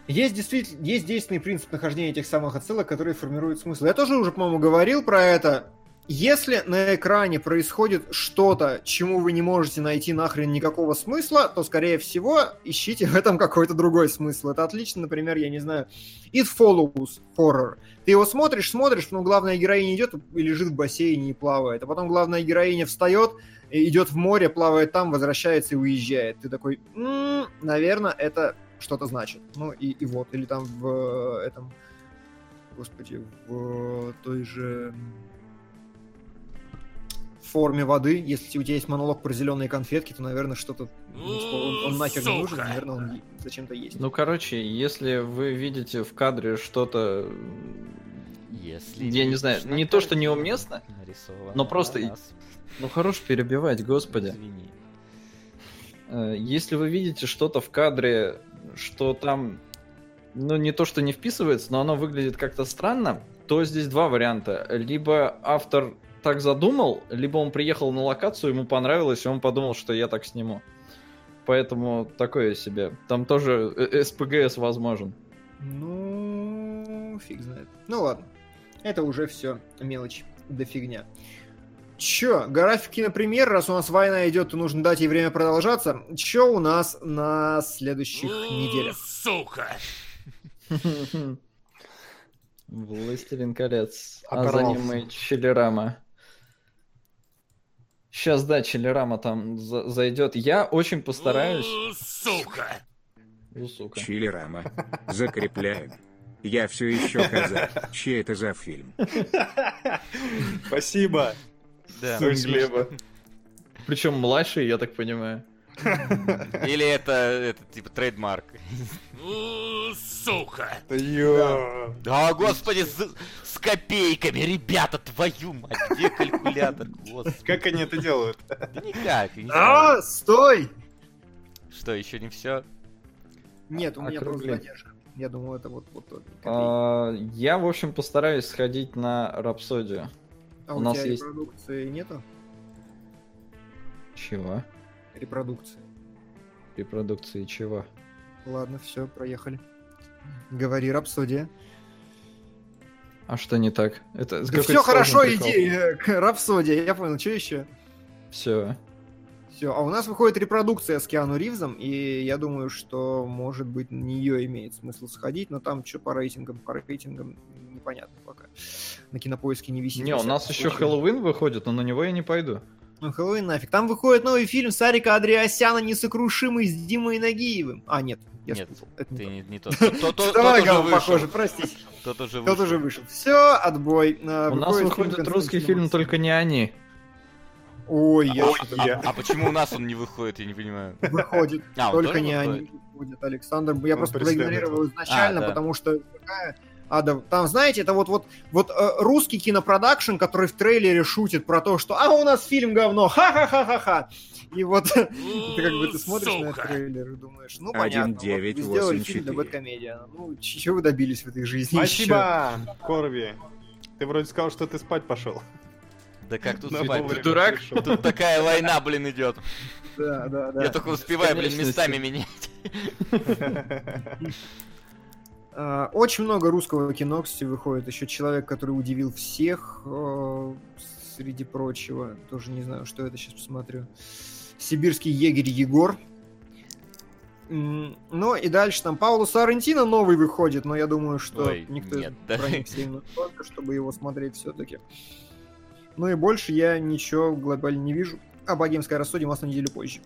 Есть действительно, есть действенный принцип нахождения этих самых отсылок, которые формируют смысл. Я тоже уже, по-моему, говорил про это. Если на экране происходит что-то, чему вы не можете найти нахрен никакого смысла, то, скорее всего, ищите в этом какой-то другой смысл. Это отлично, например, я не знаю, It Follows Horror. Ты его смотришь, смотришь, но главная героиня идет и лежит в бассейне и плавает. А потом главная героиня встает, идет в море, плавает там, возвращается и уезжает. Ты такой, «М, наверное, это что-то значит. Ну и, и вот, или там в э, этом, господи, в той же форме воды, если у тебя есть монолог про зеленые конфетки, то, наверное, что-то ну, он, он нахер не нужен, наверное, он зачем-то есть. Ну, короче, если вы видите в кадре что-то, Если я не знаю, не то, что неуместно, но просто ну, хорош перебивать, господи. Извини. Э, Если вы видите что-то в кадре, что там, ну, не то, что не вписывается, но оно выглядит как-то странно, то здесь два варианта. Либо автор так задумал, либо он приехал на локацию, ему понравилось, и он подумал, что я так сниму. Поэтому такое себе. Там тоже э, СПГС возможен. Ну, фиг знает. Ну ладно. Это уже все мелочь да фигня. Чё, график кинопремьер, раз у нас война идет, то нужно дать ей время продолжаться. Чё у нас на следующих неделях? Сука! *laughs* Властелин колец. А за ним и Челерама. Сейчас, да, Челерама там за- зайдет. Я очень постараюсь. Сука! Сука. Чилерама. Закрепляем. Я все еще казах. Чей это за фильм? Спасибо. Да. Причем младший, я так понимаю. Или это, это типа трейдмарк. Сука! Ё. Да, господи, с, копейками, ребята, твою мать, где калькулятор, господи. Как они это делают? Да никак. А, стой! Что, еще не все? Нет, у меня просто задержка. Я думаю, это вот, вот тот копейки. А, Я, в общем, постараюсь сходить на Рапсодию. А у у, нас тебя есть- репродукции нету? Чего? Репродукции. Репродукции чего? Ладно, все, проехали. Говори, Рапсодия. А что не так? Это Да все хорошо, иди, э, Рапсодия. Я понял, что еще? Все. Все, а у нас выходит репродукция с Киану Ривзом, и я думаю, что, может быть, на нее имеет смысл сходить, но там что по рейтингам, по рейтингам непонятно пока. На кинопоиске не висит. Не, у нас еще случае. Хэллоуин выходит, но на него я не пойду. Ну, Хэллоуин нафиг. Там выходит новый фильм Сарика Андреасяна «Несокрушимый» с Димой Нагиевым. А, нет, я Нет, спутал. Это не Ты тот. не, не тот. Тот, тот- тот уже похоже, простите. Тот уже Тот вышел. уже вышел. Все, отбой. А, У нас выходит русский фильм, только не они. Ой, я Ой, что-то- я. А почему у нас он не выходит, я не понимаю. выходит. *laughs* А, Только не выходит? они выходят, Александр. Я Он просто проигнорировал изначально, А, да. потому что такая ада. Там, знаете, это вот, вот, вот э, русский кинопродакшн, который в трейлере шутит про то, что «А, у нас фильм говно! Ха-ха-ха-ха-ха!» И вот *laughs* это как бы ты смотришь на этот трейлер и думаешь, ну понятно, вот вы 1984. сделали фильм для Бэткомедиана. Ну, чего вы добились в этой жизни? Спасибо, Корви. Ты вроде сказал, что ты спать пошел. Да как тут спать? Ты дурак? Тут такая война, блин, идет. Да, да, да. Я только успеваю, блин, местами менять. *laughs* А, Очень много русского кино, кстати, выходит. Еще человек, который удивил всех, э, среди прочего. Тоже не знаю, что это, сейчас посмотрю. Сибирский егерь Егор. Ну и дальше там Пауло Сарантино новый выходит, но я думаю, что Ой, никто нет, *laughs* не да. проникся именно только, чтобы его смотреть все-таки. Ну и больше я ничего глобально не вижу. А богемское рассудим у нас на неделю позже.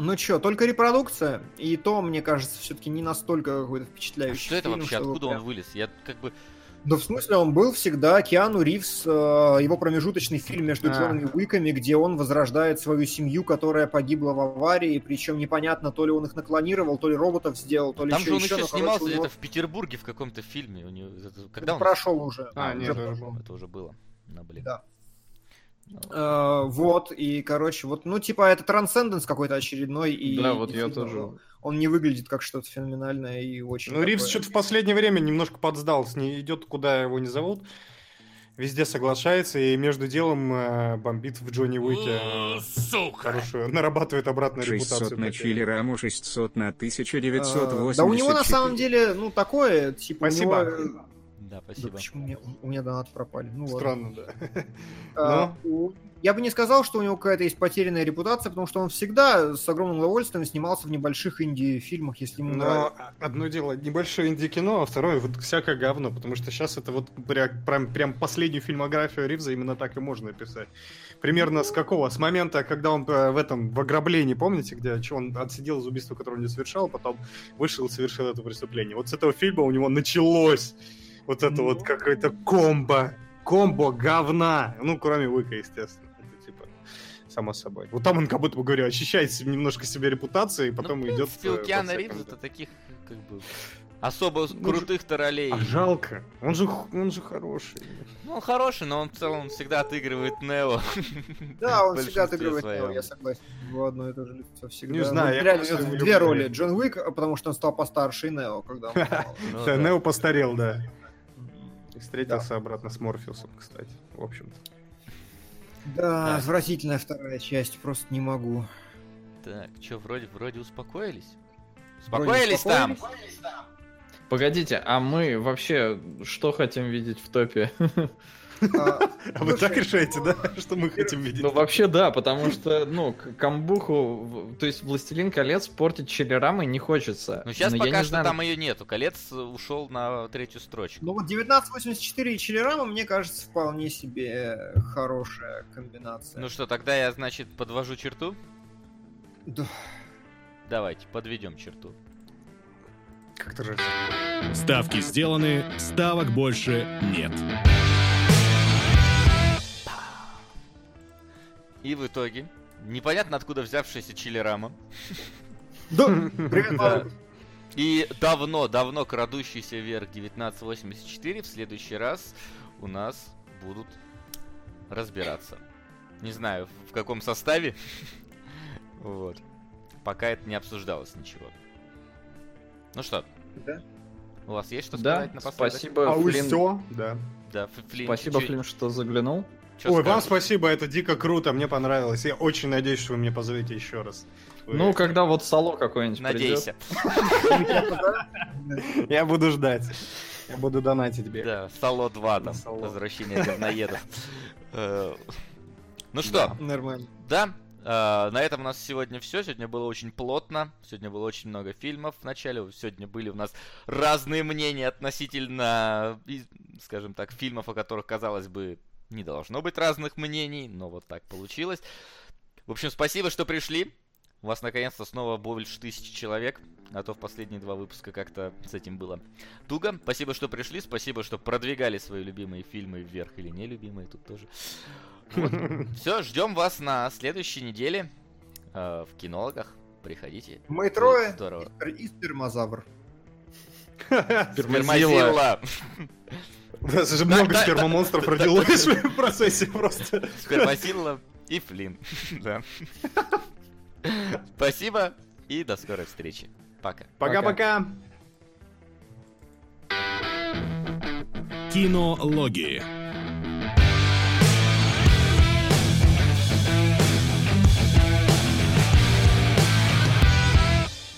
Ну чё, только репродукция, и то, мне кажется, все-таки не настолько какой-то А впечатляющий Что это фильм, вообще? Откуда прям- он вылез? Я как бы... Да в смысле, он был всегда, Киану Ривз, э, его промежуточный фильм между А. Джонами Уиками, где он возрождает свою семью, которая погибла в аварии, причем непонятно, то ли он их наклонировал, то ли роботов сделал, то ли Там еще же он еще, еще короче, снимался него где-то в Петербурге в каком-то фильме. У него... Когда это он... прошел уже. А, уже нет, прошел. уже был. Это уже было. Ну, блин. Да. Ну, Э, вот, и, короче, вот, ну, типа, это трансценденс какой-то очередной, и Да, вот я тоже. Он не выглядит как что-то феноменальное и очень... Ну, Ривз такое- что-то в последнее время немножко подсдал, с ней идет, куда его не зовут. Везде соглашается и между делом э, бомбит в Джонни Уике. э, Хорошую, нарабатывает обратно 600 репутацию. на. Чили Раму, 600 на Э, 1984. Да у него на самом деле, ну, такое, типа, у Спасибо. него- Да, Да спасибо. почему у меня, у меня донаты пропали? Ну ладно. Странно, да. *laughs* А, у- Я бы не сказал, что у него какая-то есть потерянная репутация, потому что он всегда с огромным удовольствием снимался в небольших инди-фильмах, если ему Но нравится. одно дело небольшое инди-кино, а второе вот всякое говно, потому что сейчас это вот пря- прям, прям последнюю фильмографию Ривза именно так и можно описать. Примерно с какого? С момента, когда он э, в этом, в ограблении, помните, где что он отсидел за убийство, которое он не совершал, потом вышел и совершил это преступление. Вот с этого фильма у него началось вот это вот какое-то комбо, комбо говна, ну, кроме Уика, естественно. Это типа само собой. Вот там он, как будто бы говорю, очищает себе- немножко себе репутацию, и потом ну, в идет... принципе, э, у по Киана Ривза-то таких, как бы, особо Ну, крутых-то ролей. А жалко. Он же, он же хороший. Ну, он хороший, но он в целом всегда отыгрывает Нео. Да, *laughs* он всегда отыгрывает своем. Нео, я согласен. Его одно и то же лицо всегда. Не знаю, Ну, я реально, две люблю. роли. Джон Уик, потому что он стал постарше, и Нео, когда он. *laughs* Ну. Нео постарел, да. И встретился обратно с Морфеусом, кстати. В общем-то. Да, Так. отвратительная вторая часть, просто не могу. Так, что, вроде, вроде успокоились? Вроде Успокоились там? Погодите, а мы вообще что хотим видеть в топе? *laughs* А, вы так решаете, да? *laughs* Что мы хотим видеть? Ну, вообще, да, потому что, ну, камбуху, то есть «Властелин колец» портить челерамой не хочется. Ну, сейчас я пока что там ее нету. Колец ушел на третью строчку. Ну вот 1984 и Челерама, мне кажется, вполне себе хорошая комбинация. Ну что, тогда я, значит, подвожу черту? Да. Давайте, подведем черту. Как-то же... Ставки сделаны, ставок больше нет. И в итоге, непонятно откуда взявшаяся Чилерама, Да, *laughs* привет, Да. Марк. и давно-давно крадущийся вверх 1984 в следующий раз у нас будут разбираться. Не знаю, в каком составе. *laughs* Вот. Пока это не обсуждалось ничего. Ну что, Да. у вас есть что Да, сказать напоследок? спасибо, А вы Флинн. всё? Да. Да, Ф- Флинн, Спасибо. Флинн, что заглянул. Чё Ой, вам скажешь? спасибо, это дико круто, мне понравилось. Я очень надеюсь, что вы меня позовете еще раз. Вы- Ну, когда вот Сало какой-нибудь Надейся. *laughs* Я буду ждать. Я буду донатить тебе. Да, Сало 2 там, возвращение *laughs* говноедов. Э, Ну что, Нормально. Да, э, на этом у нас сегодня все. Сегодня было очень плотно. Сегодня было очень много фильмов в начале. Сегодня были у нас разные мнения относительно, скажем так, фильмов, о которых, казалось бы, не должно быть разных мнений, но вот так получилось. В общем, спасибо, что пришли. У вас наконец-то снова больше тысячи человек. А то в последние два выпуска как-то с этим было туго. Спасибо, что пришли. Спасибо, что продвигали свои любимые фильмы вверх или нелюбимые тут тоже. Все, ждем вас на следующей неделе э, в кинологах. Приходите. Мы трое Здорово. и спермазавр. Спермозилла. У нас же много спермомонстров родилось в процессе просто. Спермозилла и Флин. Да. Спасибо и до скорой встречи. Пока. Пока-пока. Кинологии.